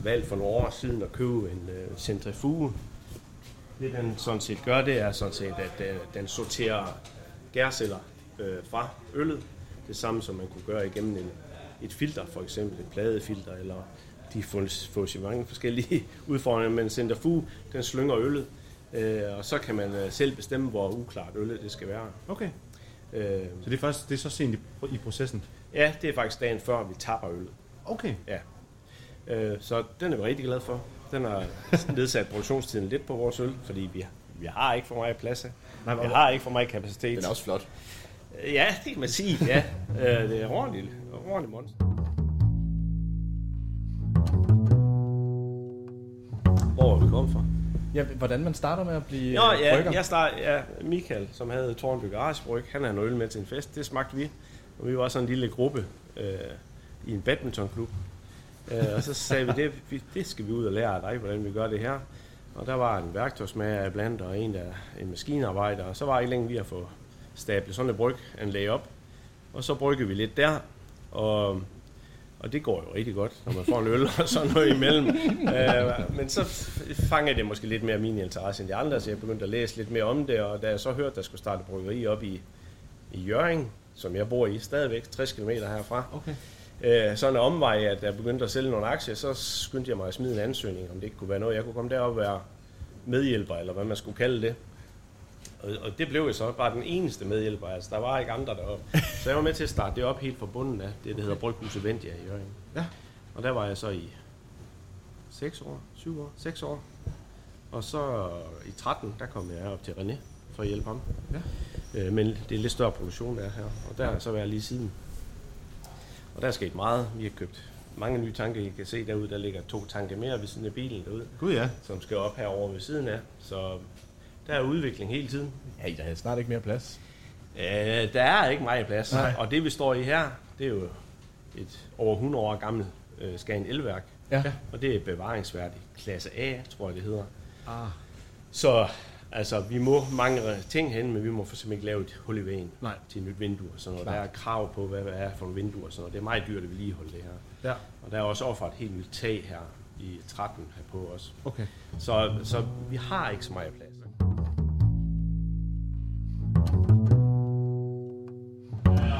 valgt for nogle år siden at købe en uh, centrifuge. Det den sådan set gør, det er sådan set, at uh, den sorterer gærceller uh, fra øllet. Det samme som man kunne gøre igennem en, et filter, for eksempel et pladefilter, eller de fås i mange forskellige udfordringer, men en centrifuge, den slynger øllet, uh, og så kan man uh, selv bestemme, hvor uklart øllet det skal være. Okay. Uh, Så det er, først, det er så sent i, i processen? Ja, det er faktisk dagen før, vi tapper øllet. Okay. Ja. Øh, så den er vi rigtig glad for. Den har nedsat produktionstiden lidt på vores øl, fordi vi, vi har ikke for meget plads. Nej, vi har ikke for meget kapacitet. Den er også flot. Ja, det kan man sige, ja. Øh, det er ordentligt, ordentligt monster. Hvor er vi kommet fra? Ja, hvordan man starter med at blive Nå ja, brygger. jeg start, ja, Michael, som havde Tornby Garagebryg, han havde noget øl med til en fest. Det smagte vi. Og vi var sådan en lille gruppe øh, i en badmintonklub. Øh, og så sagde vi, det, vi, det skal vi ud og lære af dig, hvordan vi gør det her. Og der var en værktøjsmager blandt, og en, der en maskinarbejder. Og så var det ikke længe vi at få stablet sådan et bryganlæg op. Og så bryggede vi lidt der. Og, og det går jo rigtig godt, når man får en øl og sådan noget imellem. øh, men så fangede det måske lidt mere min interesse end de andre, så jeg begyndte at læse lidt mere om det. Og da jeg så hørte, at der skulle starte bryggeri op i, i Jørgen, som jeg bor i stadigvæk, 60 km herfra, Okay. øh, sådan en omvej, at jeg begyndte at sælge nogle aktier, så skyndte jeg mig at smide en ansøgning, om det ikke kunne være noget. Jeg kunne komme derop og være medhjælper, eller hvad man skulle kalde det. Og, og det blev jeg så bare den eneste medhjælper, altså der var ikke andre deroppe. Så jeg var med til at starte det op helt fra bunden af det, der hedder Bryghuset Vendia i Jørgen. Ja. Og der var jeg så i 6 år, 7 år, 6 år. Og så i 13, der kom jeg op til René for at hjælpe ham. Ja. Øh, men det er lidt større produktion, der er her. Og der har jeg så været lige siden. Og der er sket meget. Vi har købt mange nye tanke. I kan se derude, der ligger to tanke mere ved siden af bilen derude. Gud ja. Som skal op herover ved siden af. Så der er udvikling hele tiden. Ja, der er snart ikke mere plads. Øh, der er ikke meget plads. Nej. Og det vi står i her, det er jo et over 100 år gammelt øh, Skagen elværk. Ja. Og det er bevaringsværdigt. Klasse A, tror jeg det hedder. Ah. Så altså, vi må mange ting hen, men vi må for simpelthen ikke lave et hul i væggen Nej. til et nyt vindue. Og sådan noget. Klart. Der er krav på, hvad det er for nogle vinduer og sådan noget. Det er meget dyrt at vedligeholde det her. Ja. Og der er også offeret et helt nyt tag her i 13 her på os. Okay. Så, så vi har ikke så meget plads.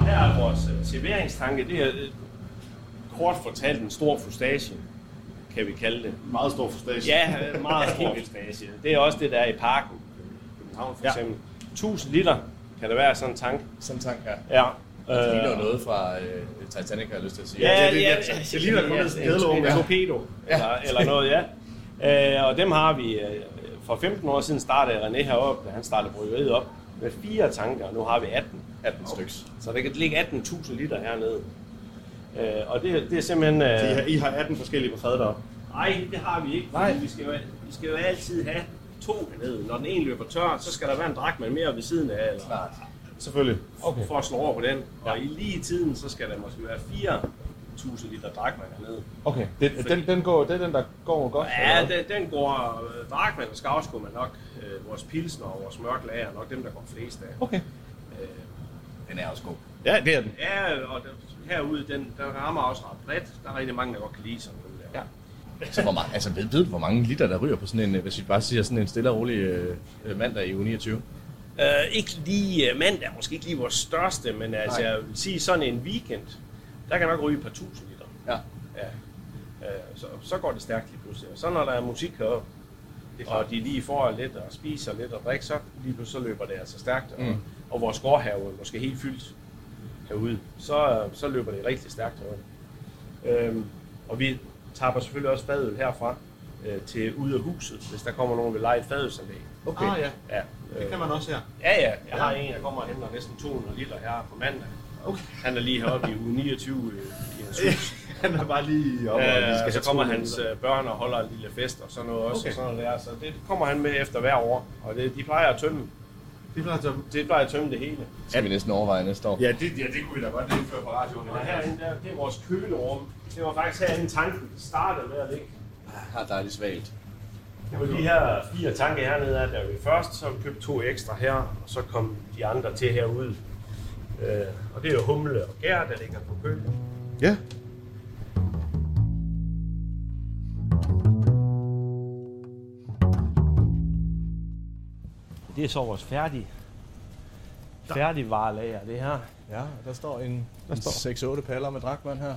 Her er vores øh, serveringstanke. Det er øh, kort fortalt en stor frustage, kan vi kalde det. Meget stor frustage. Ja, øh, meget stor frustage. Det er også det, der er i parken. København for Ja. eksempel. 1000 liter kan det være sådan en tank. Sådan en tank, ja. Ja. Det ligner noget fra øh, Titanic, har jeg lyst til at sige. Ja, det, ja, ja, det ligner kun et skadelåg, en ja. torpedo, eller, eller noget, ja. Øh, og dem har vi, øh, for 15 år siden startede René heroppe, da han startede bryggeriet op, med fire tanker, og nu har vi 18. 18 styks. Så der kan ligge 18.000 liter hernede. Øh, og det, det er simpelthen... Øh, Så I har, I har 18 forskellige på fadet deroppe? Nej, det har vi ikke. Nej. Vi skal, jo, vi skal jo altid have to hernede. Når den ene løber tør, så skal der være en drakmand mere ved siden af. Eller, Klart. Selvfølgelig. okay. For at slå over på den. Og i lige tiden, så skal der måske være 4.000 liter drakmand hernede. Okay. Den, den, den går, det er den, der går godt? Ja, eller den, den går øh, drakmand og skavskum er nok øh, vores pilsner og vores mørk lager er nok dem, der går flest af. Okay. Øh, Den er også god. Ja, det er den. ja, og der, herude, den, den rammer også ret bredt. Der er rigtig mange, der godt kan lide sådan noget der. Ja. Så hvor mange, altså ved, ved du, hvor mange liter, der ryger på sådan en, hvis vi bare siger sådan en stille og rolig øh, mandag i uge 29? Uh, ikke lige uh, mandag, måske ikke lige vores største, men altså, Nej. jeg vil sige sådan en weekend, der kan nok ryge et par tusind liter. Ja. Ja. Uh, så, så går det stærkt lige pludselig. Og så når der er musik heroppe, og de lige får lidt og spiser lidt og drikker, så lige pludselig så løber det altså stærkt. Og, Mm. og vores gårdhave er måske helt fyldt herude, så, så løber det rigtig stærkt herude. Øhm, og vi tapper selvfølgelig også fadøl herfra øh, til ud af huset, hvis der kommer nogen ved lege et fadølsanlæg. Okay. Ah, ja. ja. Det kan man også her. Ja, ja. Jeg Ja. har en, der kommer og henter næsten 200 liter her på mandag. Okay. Han er lige heroppe i uge 29 øh, i hans hus. Han er bare lige oppe, og vi Ja, skal så kommer 200 hans øh, børn og holder en lille fest og sådan noget også. Okay. Og sådan noget der. Så det kommer han med efter hver år. Og det, de plejer at tømme. De plejer at tømme? De plejer at tømme det hele. Det skal vi næsten overveje næste år. Ja, det, ja, det kunne vi da godt indføre på radioen. Og herinde, der, det er vores kølerum. Det var faktisk herinde tanken startede med at ligge. Her er dejligt svagt. Det var de her fire tanke hernede, der vi først, så har vi købt to ekstra her, og så kom de andre til herude. Øh, og det er jo humle og gær, der ligger på køl. Ja. Det er så vores færdige, færdige varelager, det her. Ja, der står en, Der en står- 6-8 paller med drakvand her.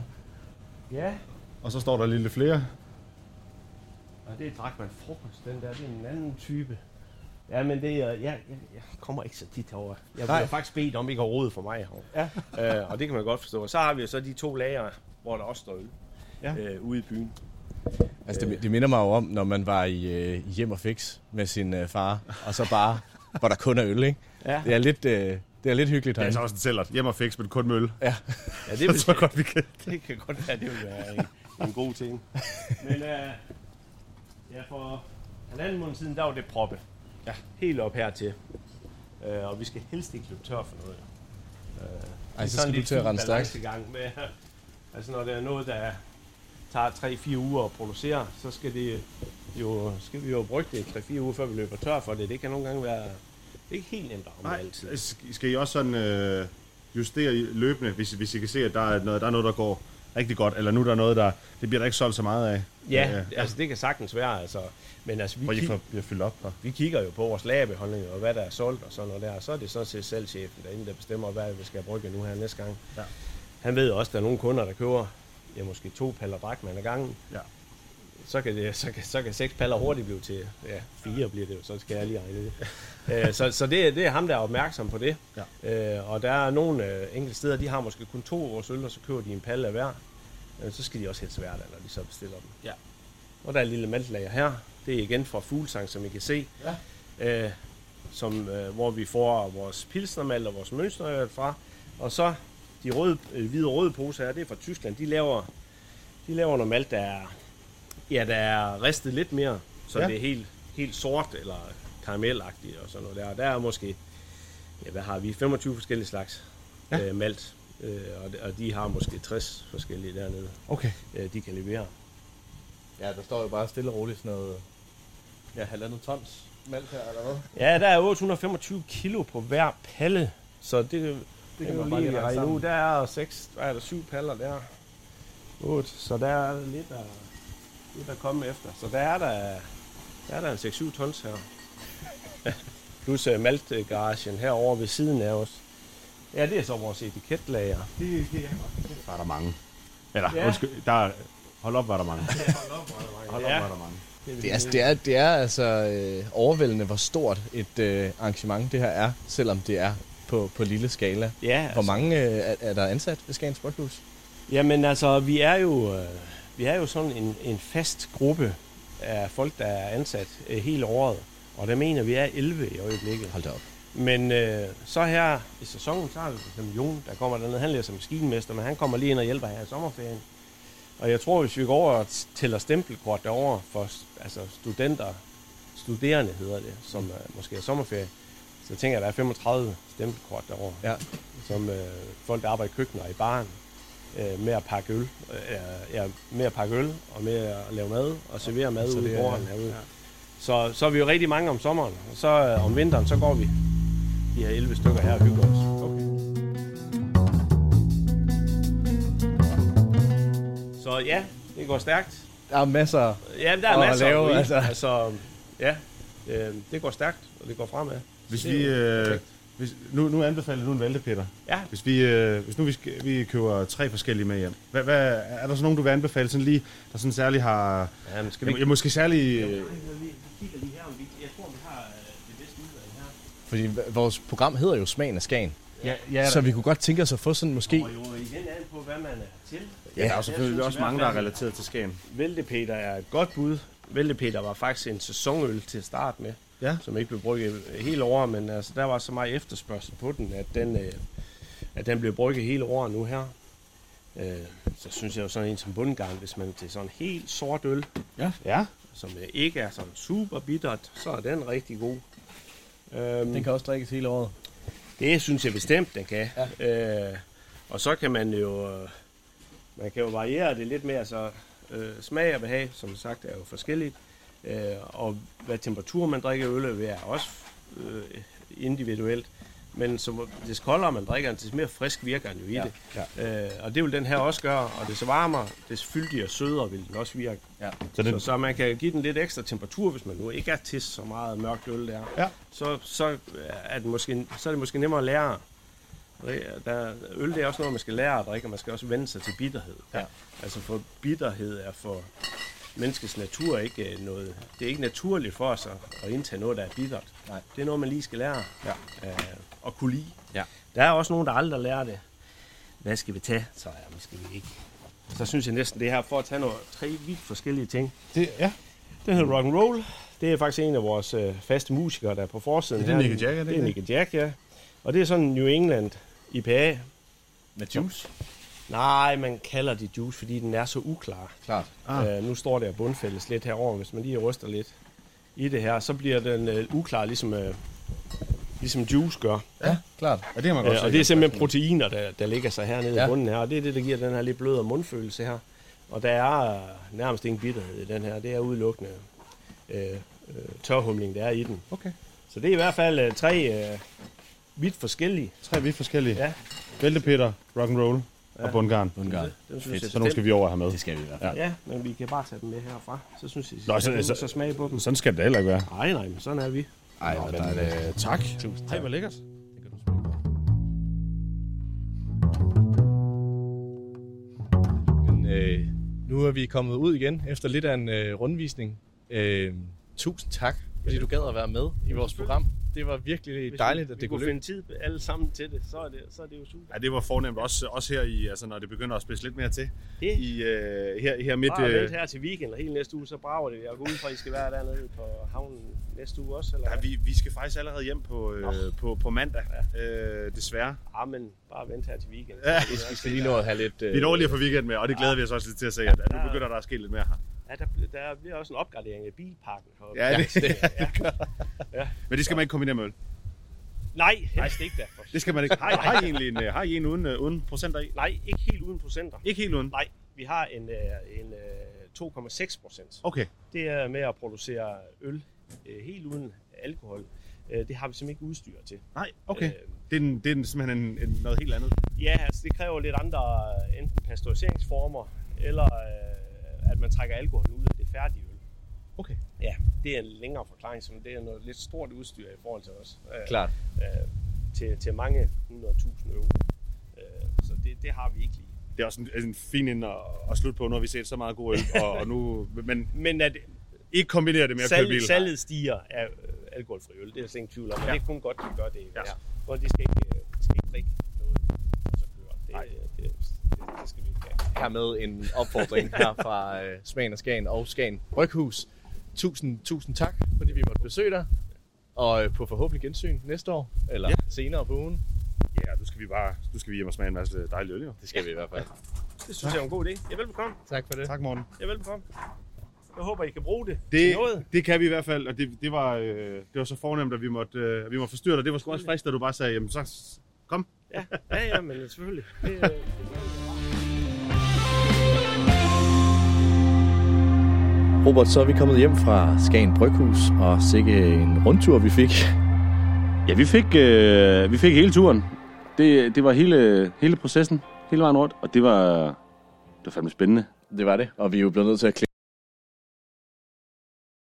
Ja, Og så står der lidt flere. og det er Drakman frokost, den der, det er en anden type. Ja, men det er, jeg, jeg, jeg kommer ikke så tit herover. Jeg Nej. bliver faktisk bedt om ikke at rode for mig herovre. Ja. øh, og det kan man godt forstå. Så har vi jo så de to lager, hvor der også står øl Ja. øh, ude i byen. Altså, det, det minder mig jo om, når man var i, øh, hjem og fix med sin øh, far, og så bare, hvor der kun er øl, ikke? Ja. Det er lidt, øh, det er lidt hyggeligt Det er herinde. så også en sælger. Hjem og fix, men kun møl. Ja. Ja, det, Jeg vil, tror godt, vi kan. det kan godt være, det vil være en, en god ting. Men uh, ja, for en anden måned siden, der var det proppe. Ja. Helt op hertil. Uh, og vi skal helst ikke løbe tør for noget. Uh, Ej, så skal du til at rende stærkt. i gang med, altså når der er noget, der tager 3-4 uger at producere, så skal, det jo, skal vi jo brygge det 3-4 uger, før vi løber tør for det. Det kan nogle gange være det er ikke helt nemt at Nej, altid. sk- skal I også sådan øh, justere løbende, hvis, hvis I kan se, at der er, noget, der er noget, der går rigtig godt, eller nu er der noget, der det bliver der ikke solgt så meget af? Ja, Øh, altså det kan sagtens være, altså. Men altså, vi, Hvor kig, bliver fyldt op. Og. vi kigger jo på vores lagerbeholdning og hvad der er solgt og sådan noget der. Og så er det sådan set salgschefen derinde, der bestemmer, hvad vi skal brygge nu her næste gang. Ja. Han ved også, at der er nogle kunder, der køber ja, måske to paller drakmand ad gangen. Ja. Så kan, det, så, kan, så kan seks paller hurtigt blive til ja, fire bliver det jo, så skal jeg lige regne det. Øh, så så det, det er ham, der er opmærksom på det. Ja. Øh, og der er nogle øh, enkelte steder, de har måske kun to års øl, og så køber de en palle af hver. Øh, så skal de også helst være der, når de så bestiller dem. Ja. Og der er et lille maltlager her. Det er igen fra Fuglsang, som I kan se. Ja. Øh, som, øh, hvor vi får vores pilsnermalt og vores mønsterøl fra. Og så de røde, øh, hvide og røde poser her, det er fra Tyskland. De laver, de laver noget malt, der er, ja, der er ristet lidt mere, så Ja. det er helt, helt sort eller karamelagtigt og sådan noget der. Og der er måske, ja, hvad har vi, 25 forskellige slags ja. øh, malt. Øh, og, de- og de har måske 60 forskellige dernede, Okay. øh, de kan levere. Ja, der står jo bare stille og roligt sådan noget... Ja, halvandet tons mælk her, eller hvad? Ja, der er 825 kilo på hver palle, så det, det kan kan man lige regne ud. Der er, seks, der er der syv paller der. 8, så der er lidt at, lidt at komme efter. Så der er der, der, er der en 6-7 tons her. Plus uh, maltgaragen herovre ved siden af os. Ja, det er så vores etiketlager. Det, det, der er der mange. Eller, ja. Ja. undskyld, der er, hold op, var der mange. Hold op, var der mange. Det er, altså- det er, det er altså øh, overvældende, hvor stort et øh, arrangement det her er, selvom det er på, på lille skala. Ja, Hvor altså- mange øh, er, er der ansat ved Skagens Bryghus? Jamen altså, vi er jo, øh, vi er jo sådan en, en fast gruppe af folk, der er ansat øh, hele året. Og der mener vi er 11 i øjeblikket. Hold da op. Men øh, så her i sæsonen, så har vi for eksempel Jon, der kommer derned. Han læser som maskinmester, men han kommer lige ind og hjælper her i sommerferien. Og jeg tror, hvis vi går over og tæller stempelkort derovre for altså studenter, studerende hedder det, som øh, måske er sommerferie, så tænker jeg, at der er 35 stempelkort derovre. Ja. Som øh, folk, der arbejder i køkkener og i baren, øh, med at pakke øl, øh, ja, med at pakke øl og med at lave mad og servere mad Så ude i er- gården herude. Ja. Så, så er vi jo rigtig mange om sommeren, og så øh, om vinteren, så går vi de her 11 stykker her og hygger os. Okay. Så ja, det går stærkt. Der er masser Ja, der er at masser lave, at altså. altså. altså, ja, øh, det går stærkt, og det går fremad. Hvis vi, øh, hvis, nu, nu anbefaler du en valgte, Peter. Ja. Hvis, vi, øh, hvis nu vi, skal, vi køber tre forskellige med hjem, hvad, hvad, er der så nogen, du vil anbefale, sådan lige, der sådan særligt har... Ja, men skal jeg, vi- jeg, måske særlig... Øh, kigger lige her, om vi, jeg tror, vi har øh, det bedste udvalg her. Fordi vores program hedder jo Smagen af Skagen. Ja, ja, Så vi kunne godt tænke os at få sådan måske... Og jo igen an på, hvad man er til. Ja, der er selvfølgelig Jeg også mange, der er relateret til Skagen. Væltepeter er et godt bud. Væltepeter var faktisk en sæsonøl til at starte med, ja. som ikke blev brygget hele året, men altså, der var så meget efterspørgsel på den, at den, øh, at den blev brygget hele året nu her. Øh, så synes jeg jo sådan en som bundgarn, hvis man til sådan en helt sort øl, Ja. ja. som ikke er sådan super bittert, så er den rigtig god. Øhm, Den kan også drikkes hele året. Det synes jeg bestemt, den kan. Ja. Øh, og så kan man jo, øh, man kan jo variere det lidt mere, så øh, smag og behag, som sagt, er jo forskelligt. Øh, og hvad temperatur man drikker øl ved, er også øh, individuelt. Men så, des koldere man drikker, des mere frisk virker den jo i Ja, det. Øh, og det vil den her også gøre, og des varmere, des fyldigere og sødere vil den også virke. Ja. Så, den- så, så man kan give den lidt ekstra temperatur, hvis man nu ikke er til så meget mørkt øl der. Ja. Så, så, er det måske, så er det måske nemmere at lære. Der, øl det er også noget, man skal lære at drikke, og man skal også vende sig til bitterhed. Ja. Altså for bitterhed er for menneskets natur ikke øh, noget... Det er ikke naturligt for os at, at indtage noget, der er bittert. Nej. Det er noget, man lige skal lære Ja. øh, at kunne lide. Ja. Der er også nogen, der aldrig lærer det. Hvad skal vi tage? Så ja, måske vi ikke. Så synes jeg næsten, det her for at tage nogle tre vidt forskellige ting. Det, ja. Den hedder rock and roll. Det er faktisk en af vores øh, faste musikere, der er på forsiden. Det er her. Nicky Jack, er det Det er Nicky Jack, ja. Og det er sådan New England IPA. Med juice? Nej, man kalder det juice, fordi den er så uklar. Klart. Ah. Øh, nu står der bundfælles lidt herover, hvis man lige ryster lidt i det her, så bliver den øh, uklar, ligesom, øh, ligesom juice gør. Ja, klart. Ja, det kan man godt Øh, se. og det er simpelthen proteiner, der, der ligger sig hernede ja. Ja. i bunden her, og det er det, der giver den her lidt blødere mundfølelse her. Og der er nærmest ingen bitterhed i den her. Det er udelukkende øh, øh, tørhumling, der er i den. Okay. Så det er i hvert fald øh, tre øh, vidt forskellige. Tre vidt forskellige. Ja. Væltepeter, rock and roll Ja. og bundgarn. Bundgarn. Det synes Fedt. jeg Så nogle skal vi over at have med. Det skal vi i hvert fald. Ja. Ja, men vi kan bare tage dem med herfra. Så synes jeg, Nå, Nå, så- så, så, så- så smage på dem. Sådan skal det heller ikke være. Nej, nej, men sådan er vi. Ej, Nå, men, øh, tak. Tusind Ej, tak. hvor lækkert. Men øh, nu er vi kommet ud igen efter lidt af en øh, rundvisning. Øh, tusind tak, fordi du gad at være med i vores program. Det var virkelig Hvis dejligt, vi, at vi det kunne kunne lykkes. finde tid alle sammen til det, så er det, så er det jo super. Ja, det var fornemt også, også her i, altså når det begynder at spidse lidt mere til. Det. I, øh, her, her midt... Bare Øh, her til weekend, og hele næste uge, så brager det. Jeg går ud fra, at I skal være dernede på havnen næste uge også, eller ja, vi, vi skal faktisk allerede hjem på, øh, på, på mandag, øh, desværre. Ja, men bare vent her til weekend. Ja. Vi skal lige nå at have lidt... Øh, Vi når lige at få weekend med, og det glæder vi os også lidt til at se, at, at nu begynder der at ske lidt mere her. Ja, der, der bliver også en opgradering af bilparken. heroppe. Ja, det, det, Ja. Men det skal man ikke kombinere med øl. Nej, helst ikke derfor. Det skal man ikke. Har, har I egentlig en, øh, har I en uden, øh, uden procenter i? Nej, ikke helt uden procenter. Ikke helt uden? Nej, vi har en, øh, en øh, 2,6 procent. Okay. Det er med at producere øl øh, helt uden alkohol. Øh, det har vi simpelthen ikke udstyr til. Nej, okay. Øh, Det er, en, det er simpelthen en, en, noget helt andet. Ja, altså det kræver lidt andre enten pasteuriseringsformer, eller øh, at man trækker alkohol ud af det færdige øl. Okay. Ja, det er en længere forklaring, som det er noget lidt stort udstyr i forhold til os. Øh, Klart. Øh, til, til mange 100.000 euro. Øh, så det, det har vi ikke lige. Det er også en, en fin ind at, at slutte på, nu har vi set så meget god øl, og, og nu, men, Men at ikke kombinere det med at køre bil. salg, salget stiger af øh, alkoholfri øl, det er der slet ingen tvivl om. Men Ja. det er kun godt, de gør det. Ja. Ja. For de skal ikke, skal ikke drikke noget, og så køre. Det, det, det, det, skal vi ikke have. Hermed en opfordring her fra øh, Smagen og Skagen og Skagen Bryghus. Tusind, tusind tak, fordi vi måtte besøge dig. Og øh, på forhåbentlig gensyn næste år, eller Ja. senere på ugen. Ja, nu skal vi bare nu skal vi hjem og smage en masse dejlig øl, jo. Det skal vi i hvert fald. Det synes jeg er en god idé. Ja, velbekomme. Tak for det. Tak, Morten. Ja, velbekomme. Jeg håber, I kan bruge det, Det, til noget. det kan vi i hvert fald, og det, det, var, øh, det var så fornemt, at vi måtte, øh, vi måtte forstyrre dig. Det var sgu også frisk, da du bare sagde, jamen så kom. Ja, ja, ja men selvfølgelig. Det, øh, det, Robert, så er vi kommet hjem fra Skagen Bryghus, og sikke en rundtur vi fik. Ja, vi fik, øh, vi fik hele turen. Det, det var hele, hele processen, hele vejen rundt, og det var, det var fandme spændende. Det var det, og vi er jo blevet nødt til at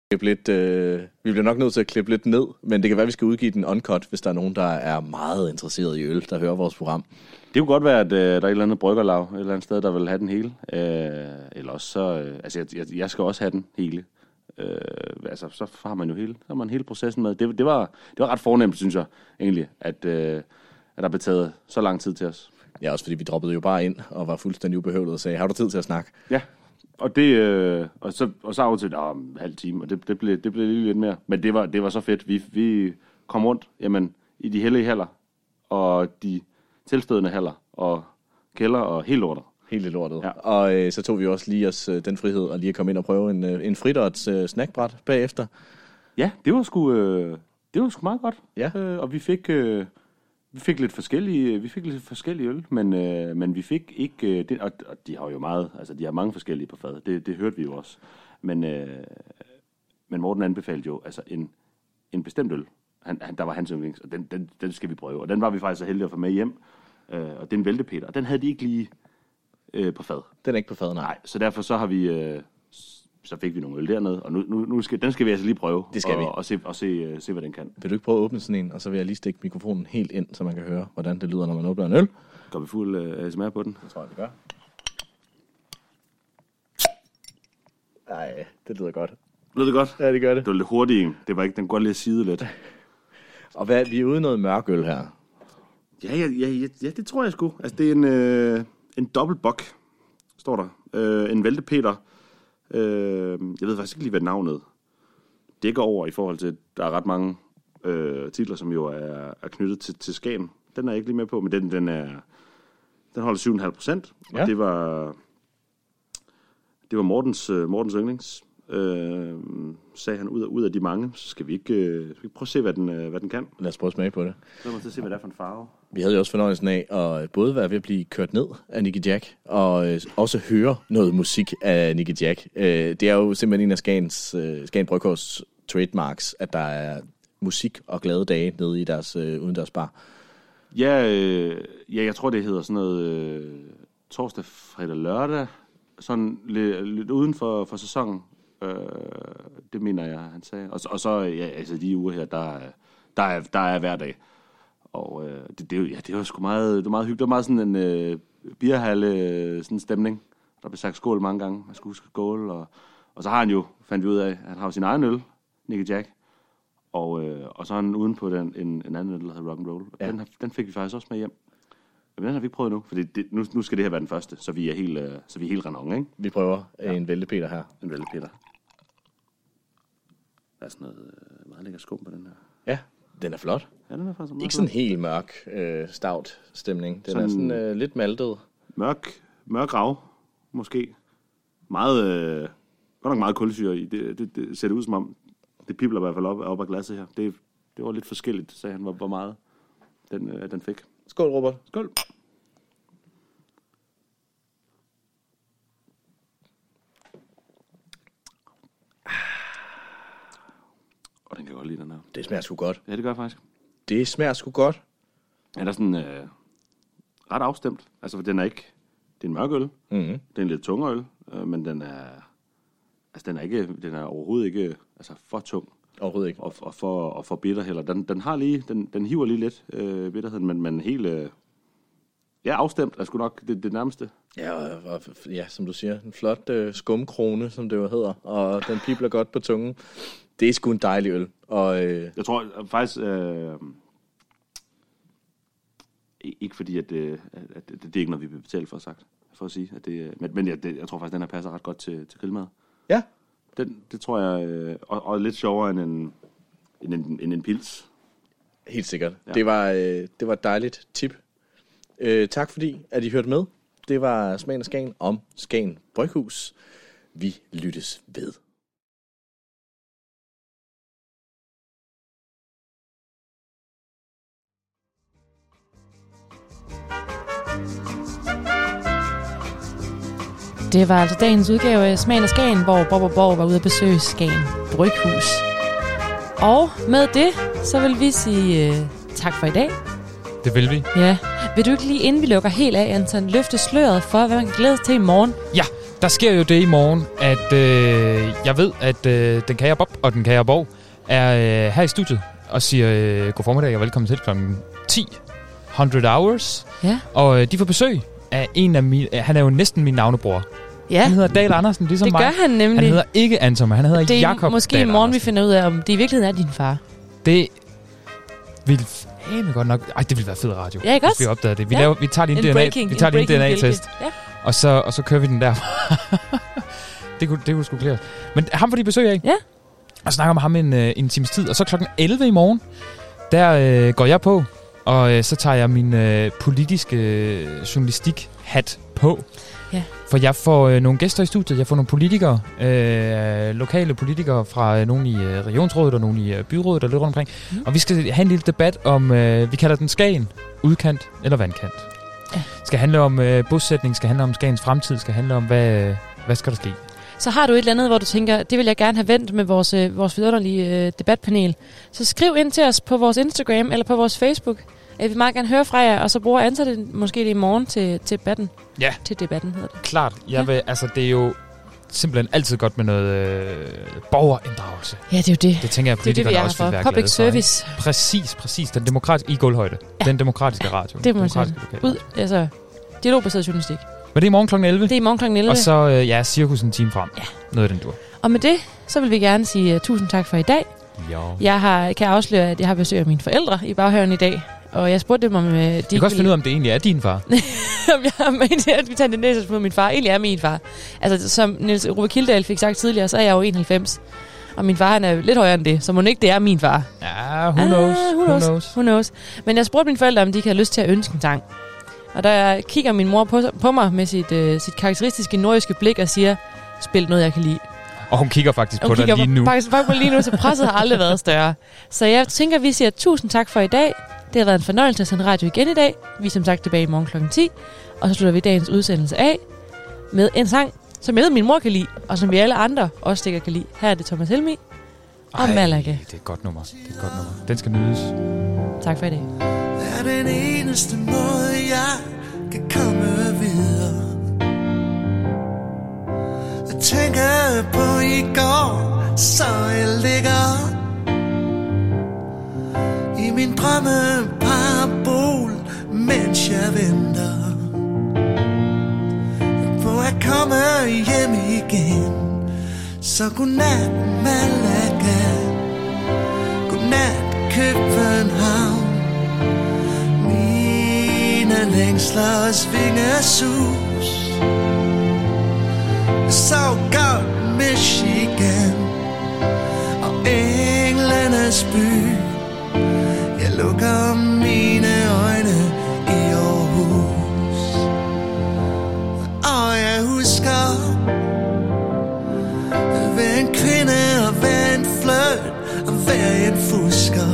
klippe lidt, øh, vi bliver nok nødt til at klippe lidt ned, men det kan være, at vi skal udgive den uncut, hvis der er nogen, der er meget interesseret i øl, der hører vores program. Det kunne godt være, at øh, der er et eller andet bryggerlag et eller andet sted, der vil have den hele. Øh, eller også så, øh, altså jeg, jeg, jeg skal også have den hele. Øh, altså så har man jo hele, så har man hele processen med. Det, det, var, det var ret fornemt, synes jeg egentlig, at, øh, der blev taget så lang tid til os. Ja, også fordi vi droppede jo bare ind og var fuldstændig ubehøvlet og sagde, har du tid til at snakke? Ja, og det øh, og så og så aftalt om en halv time, og det, det blev det blev lige lidt mere, men det var det var så fedt. Vi vi kom rundt, jamen i de hellige haller og de tilstødende haller og kælder og helt lortet. Helt lortet. Ja. Og øh, så tog vi også lige os øh, den frihed og lige at komme ind og prøve en, øh, en fridots øh, snackbræt bagefter. Ja, det var sgu øh, det var sgu meget godt. Ja. Øh, og vi fik øh, vi fik lidt forskellige vi fik lidt forskellige øl, men øh, men vi fik ikke øh, det, og, og de har jo meget, altså de har mange forskellige på fad. Det det hørte vi jo også. Men øh, men Morten anbefalede jo altså en en bestemt øl. Han, han der var hans yndlings, og den, den den skal vi prøve. Og den var vi faktisk så heldige at få med hjem. Øh, og det er en væltepeter, og den havde de ikke lige øh, på fad. Den er ikke på fad, nej. nej. så derfor så har vi øh, så fik vi nogle øl dernede, og nu, nu, nu skal, den skal vi altså lige prøve. Det skal og, vi. Og se, og se, øh, se, hvad den kan. Vil du ikke prøve at åbne sådan en, og så vil jeg lige stikke mikrofonen helt ind, så man kan høre, hvordan det lyder, når man åbner en øl? Går vi fuld øh, ASMR på den? Det tror jeg, vi gør. Nej, det lyder godt. Lød det godt? Ja, det gør det. Det var lidt hurtigt. Det var ikke, den kunne godt lige side lidt. Og hvad, vi er ude i noget mørk øl her. Ja, ja, ja, ja, det tror jeg sgu. Altså, det er en, øh, en dobbeltbok, står der. Øh, en væltepeter. Øh, jeg ved faktisk ikke lige, hvad navnet dækker over i forhold til, at der er ret mange øh, titler, som jo er, er knyttet til, til Skagen. Den er jeg ikke lige med på, men den, den er den holder 7,5 procent. Og Ja. det var det var Mortens, øh, Mortens yndlings. Øh, sagde han ud af, ud af de mange, så skal vi ikke, øh, skal vi prøve at se, hvad den, øh, hvad den kan. Lad os prøve at smage på det. Lad mig til at se, hvad det er for en farve. Vi havde jo også fornøjelsen af at både være ved at blive kørt ned af Nicky Jack, og øh, også høre noget musik af Nicky Jack. Øh, det er jo simpelthen en af Skagens, øh, Skagen Bryghus trademarks, at der er musik og glade dage nede i deres øh, udendørs bar. Ja, øh, ja, jeg tror, det hedder sådan noget øh, torsdag, fredag, lørdag. Sådan lidt, lidt uden for, for sæsonen. Øh, det mener jeg, han sagde. Og, så- og så, ja, altså de uger her, der, er- der, er, der er hver dag. Og øh, det, det, er ja, det var sgu meget, det var meget hyggeligt. Det var meget sådan en øh, bierhalle øh, sådan en stemning. Der blev sagt skål mange gange. Man skulle huske skål. Og, og så har han jo, fandt vi ud af, han har jo sin egen øl, Nicky Jack. Og, øh, og så har han uden på den, en, en anden øl, der hedder Rock'n'Roll. Ja. Den, den fik vi faktisk også med hjem. Men den har vi ikke prøvet nu, for det, nu, nu skal det her være den første, så vi er helt, øh, så vi er helt renon, ikke? Vi prøver ja. en væltepeter her. En væltepeter. Der er sådan noget øh, meget lækker skum på den her. Ja, den er flot. Ja, den er faktisk meget Ikke sådan helt mørk, øh, stout stemning. Den sådan, er Sådan- øh, lidt maltet. Mørk, mørk rav, måske. Meget, øh, godt nok meget kulsyre i. Det, det, det ser det ud som om, det pibler i hvert fald op, op af glasset her. Det, det var lidt forskelligt, sagde han, hvor, hvor meget den, øh, den fik. Skål, Robert. Skål. Og den kan jeg godt lide, den her. Det smager sgu godt. Ja, det gør jeg faktisk. Det smager sgu godt. Ja, der er sådan øh, ret afstemt. Altså, for den er ikke... Det er en mørk øl. Mm-hmm. Det er en lidt tungere øl, øh, men den er... Altså, den er, ikke, den er overhovedet ikke altså, for tung. Overhovedet ikke. Og, og, for, og for bitter heller. Den, den har lige... Den, den hiver lige lidt øh, bitterheden, men, men helt... Øh, ja, afstemt er sgu nok det, det nærmeste. Ja, og, og, ja, som du siger, en flot øh, skumkrone, som det jo hedder, og den pibler godt på tungen. Det er sgu en dejlig øl. Og, øh, Jeg tror øh, faktisk... Øh, ikke fordi, at, øh, at, det, det er ikke noget, vi vil betale for, sagt. For at sige. At det, øh, men men jeg, det, jeg tror faktisk, den her passer ret godt til, til grillmad. Ja. Den, det tror jeg... Øh, og, og lidt sjovere end en, end en, end en pils. Helt sikkert. Ja. Ja. Det, var, øh, det var et dejligt tip. Øh, tak fordi, at I hørte med. Det var Smagen af Skagen om Skagen Bryghus. Vi lyttes ved. Det var altså dagens udgave af Smagen af Skagen, hvor Bob og Borg var ude at besøge Skagen Bryghus. Og med det, så vil vi sige uh, tak for i dag. Det vil vi. Ja. Vil du ikke lige, inden vi lukker helt af, Anton, løfte sløret for, hvad man kan glæde til i morgen? Ja, der sker jo det i morgen, at øh, jeg ved, at øh, den kære Bob og den kære Borg er øh, her i studiet og siger øh, god formiddag og velkommen til kl. 10. 100 Hours. Ja. Og øh, de får besøg af en af mine... Øh, han er jo næsten min navnebror. Ja. Han hedder Dahl Andersen, ligesom Det mig. gør han nemlig. Han hedder ikke Anton, men han hedder det er Jakob måske Dahl i morgen, vi Andersen. finder ud af, om det i virkeligheden er din far. Det vil fame godt nok... Ej, det ville være fed radio, Ja, ikke hvis også? vi opdagede det. Vi, Ja. laver, vi tager lige en, En DNA, breaking- vi tager en lige en DNA-test. Ja. og, så, og så kører vi den der. det kunne, det kunne sgu klæde. Men ham får de besøg af. Ja. Og snakker om ham en, øh, en times tid. Og så klokken 11 i morgen, der øh, går jeg på, og øh, så tager jeg min øh, politiske øh, journalistik-hat på. Ja. For jeg får øh, nogle gæster i studiet. Jeg får nogle politikere, øh, lokale politikere fra øh, nogle i øh, regionsrådet og nogle i øh, byrådet og lidt rundt omkring. Mm. Og vi skal have en lille debat om, øh, vi kalder den Skagen, udkant eller vandkant. Ja. Skal handle om øh, bosætning, skal handle om Skagens fremtid, skal handle om, hvad, øh, hvad skal der ske? Så har du et eller andet, hvor du tænker, det vil jeg gerne have vendt med vores, øh, vores vidunderlige øh, debatpanel. Så skriv ind til os på vores Instagram eller på vores Facebook. Jeg vil meget gerne høre fra jer, og så bruger Ansa det måske det i morgen til, til debatten. Ja. Til debatten hedder det. Klart. Jeg vil, altså, det er jo simpelthen altid godt med noget øh, borgerinddragelse. Ja, det er jo det. Det tænker jeg, Det er det, vi politikerne er også for. være Public glade for, service. Præcis, præcis. Den demokratiske, i gulvhøjde. Ja. Den demokratiske radio. Det må man. Ud, altså, dialogbaseret journalistik. Men det er i morgen kl. 11. Det er i morgen kl. 11. Og så, øh, ja, cirkus en time frem. Ja. Noget af den dur. Og med det, så vil vi gerne sige uh, tusind tak for i dag. Jo. Jeg har, kan afsløre, at jeg har besøg af mine forældre i baghaven i dag. Og jeg spurgte dem, om uh, de Jeg kan også finde ud af, om det egentlig er din far. om jeg har ment, at vi tager den næste på min far. Egentlig er min far. Altså, som Niels Rube Kildal fik sagt tidligere, så er jeg jo 91. Og min far, han er lidt højere end det, så må ikke det er min far. Ja, who knows? Ah, who Who knows? knows? Who knows? Men jeg spurgte mine forældre, om de kan have lyst til at ønske en sang. Og der kigger min mor på, på mig med sit, øh, sit karakteristiske nordjyske blik og siger, spil noget, jeg kan lide. Og hun kigger faktisk Hun på dig kigger lige nu. Faktisk, faktisk på lige nu, så presset har aldrig været større. Så jeg tænker, at vi siger tusind tak for i dag. Det har været en fornøjelse at sende radio igen i dag. Vi er som sagt tilbage i morgen kl. 10. Og så slutter vi dagens udsendelse af med en sang, som jeg ved, min mor kan lide, og som vi alle andre også stikker kan lide. Her er det Thomas Helmi og Ej, Malaga. Det er et godt nummer. Det er et godt nummer. Den skal nydes. Tak for i dag. er den eneste måde, jeg kan komme videre. Jeg tænker på i går, så jeg ligger i min drømme parabol, mens jeg venter på at komme hjem igen. Så godnat, Malaga. Godnat, København. Mine længsler svinger sus Så godt Michigan Og englenes by jeg lukker mine øjne i Aarhus. Og jeg husker Hvad en kvinde og hvad en fløjt Og hvad en fusker.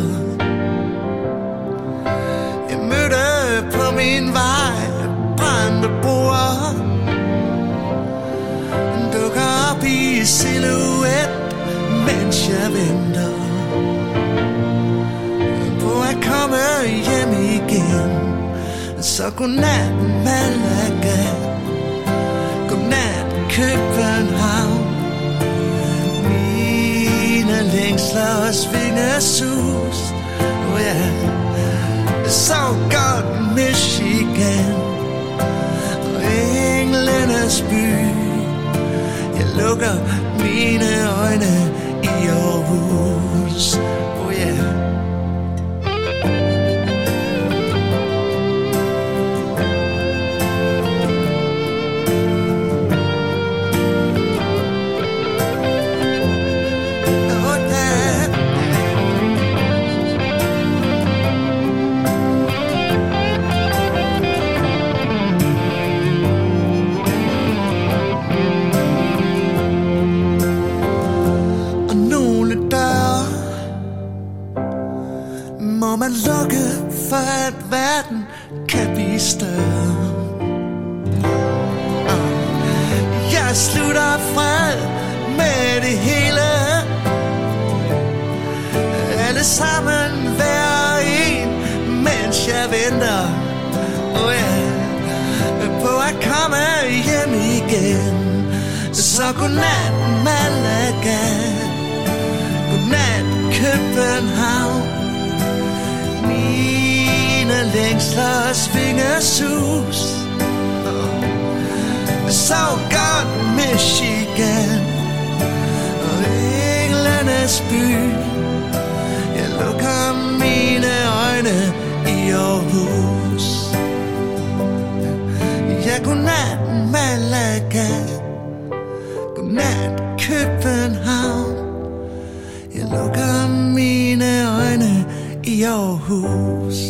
Jeg mødte på min vej brændte bord Dukker op i silhuet, mens jeg venter komme hjem igen Så godnat Malaga. Godnat København Mine længsler og svinger sus Oh yeah så godt Michigan. Og englenes by Jeg lukker mine øjne i Aarhus Oh yeah. Man lukke for at verden kan blive større. Ah, jeg slutter fred med det hele. Alle sammen hver en, mens jeg venter. Oh yeah, på at komme hjem igen. Så godnat Malaga Godnat København længslers vingesus Southgard, Michigan Og englenes by. Jeg lukker mine øjne i Aarhus. Ja, godnat Malaga. Godnat København. Jeg lukker mine øjne i Aarhus.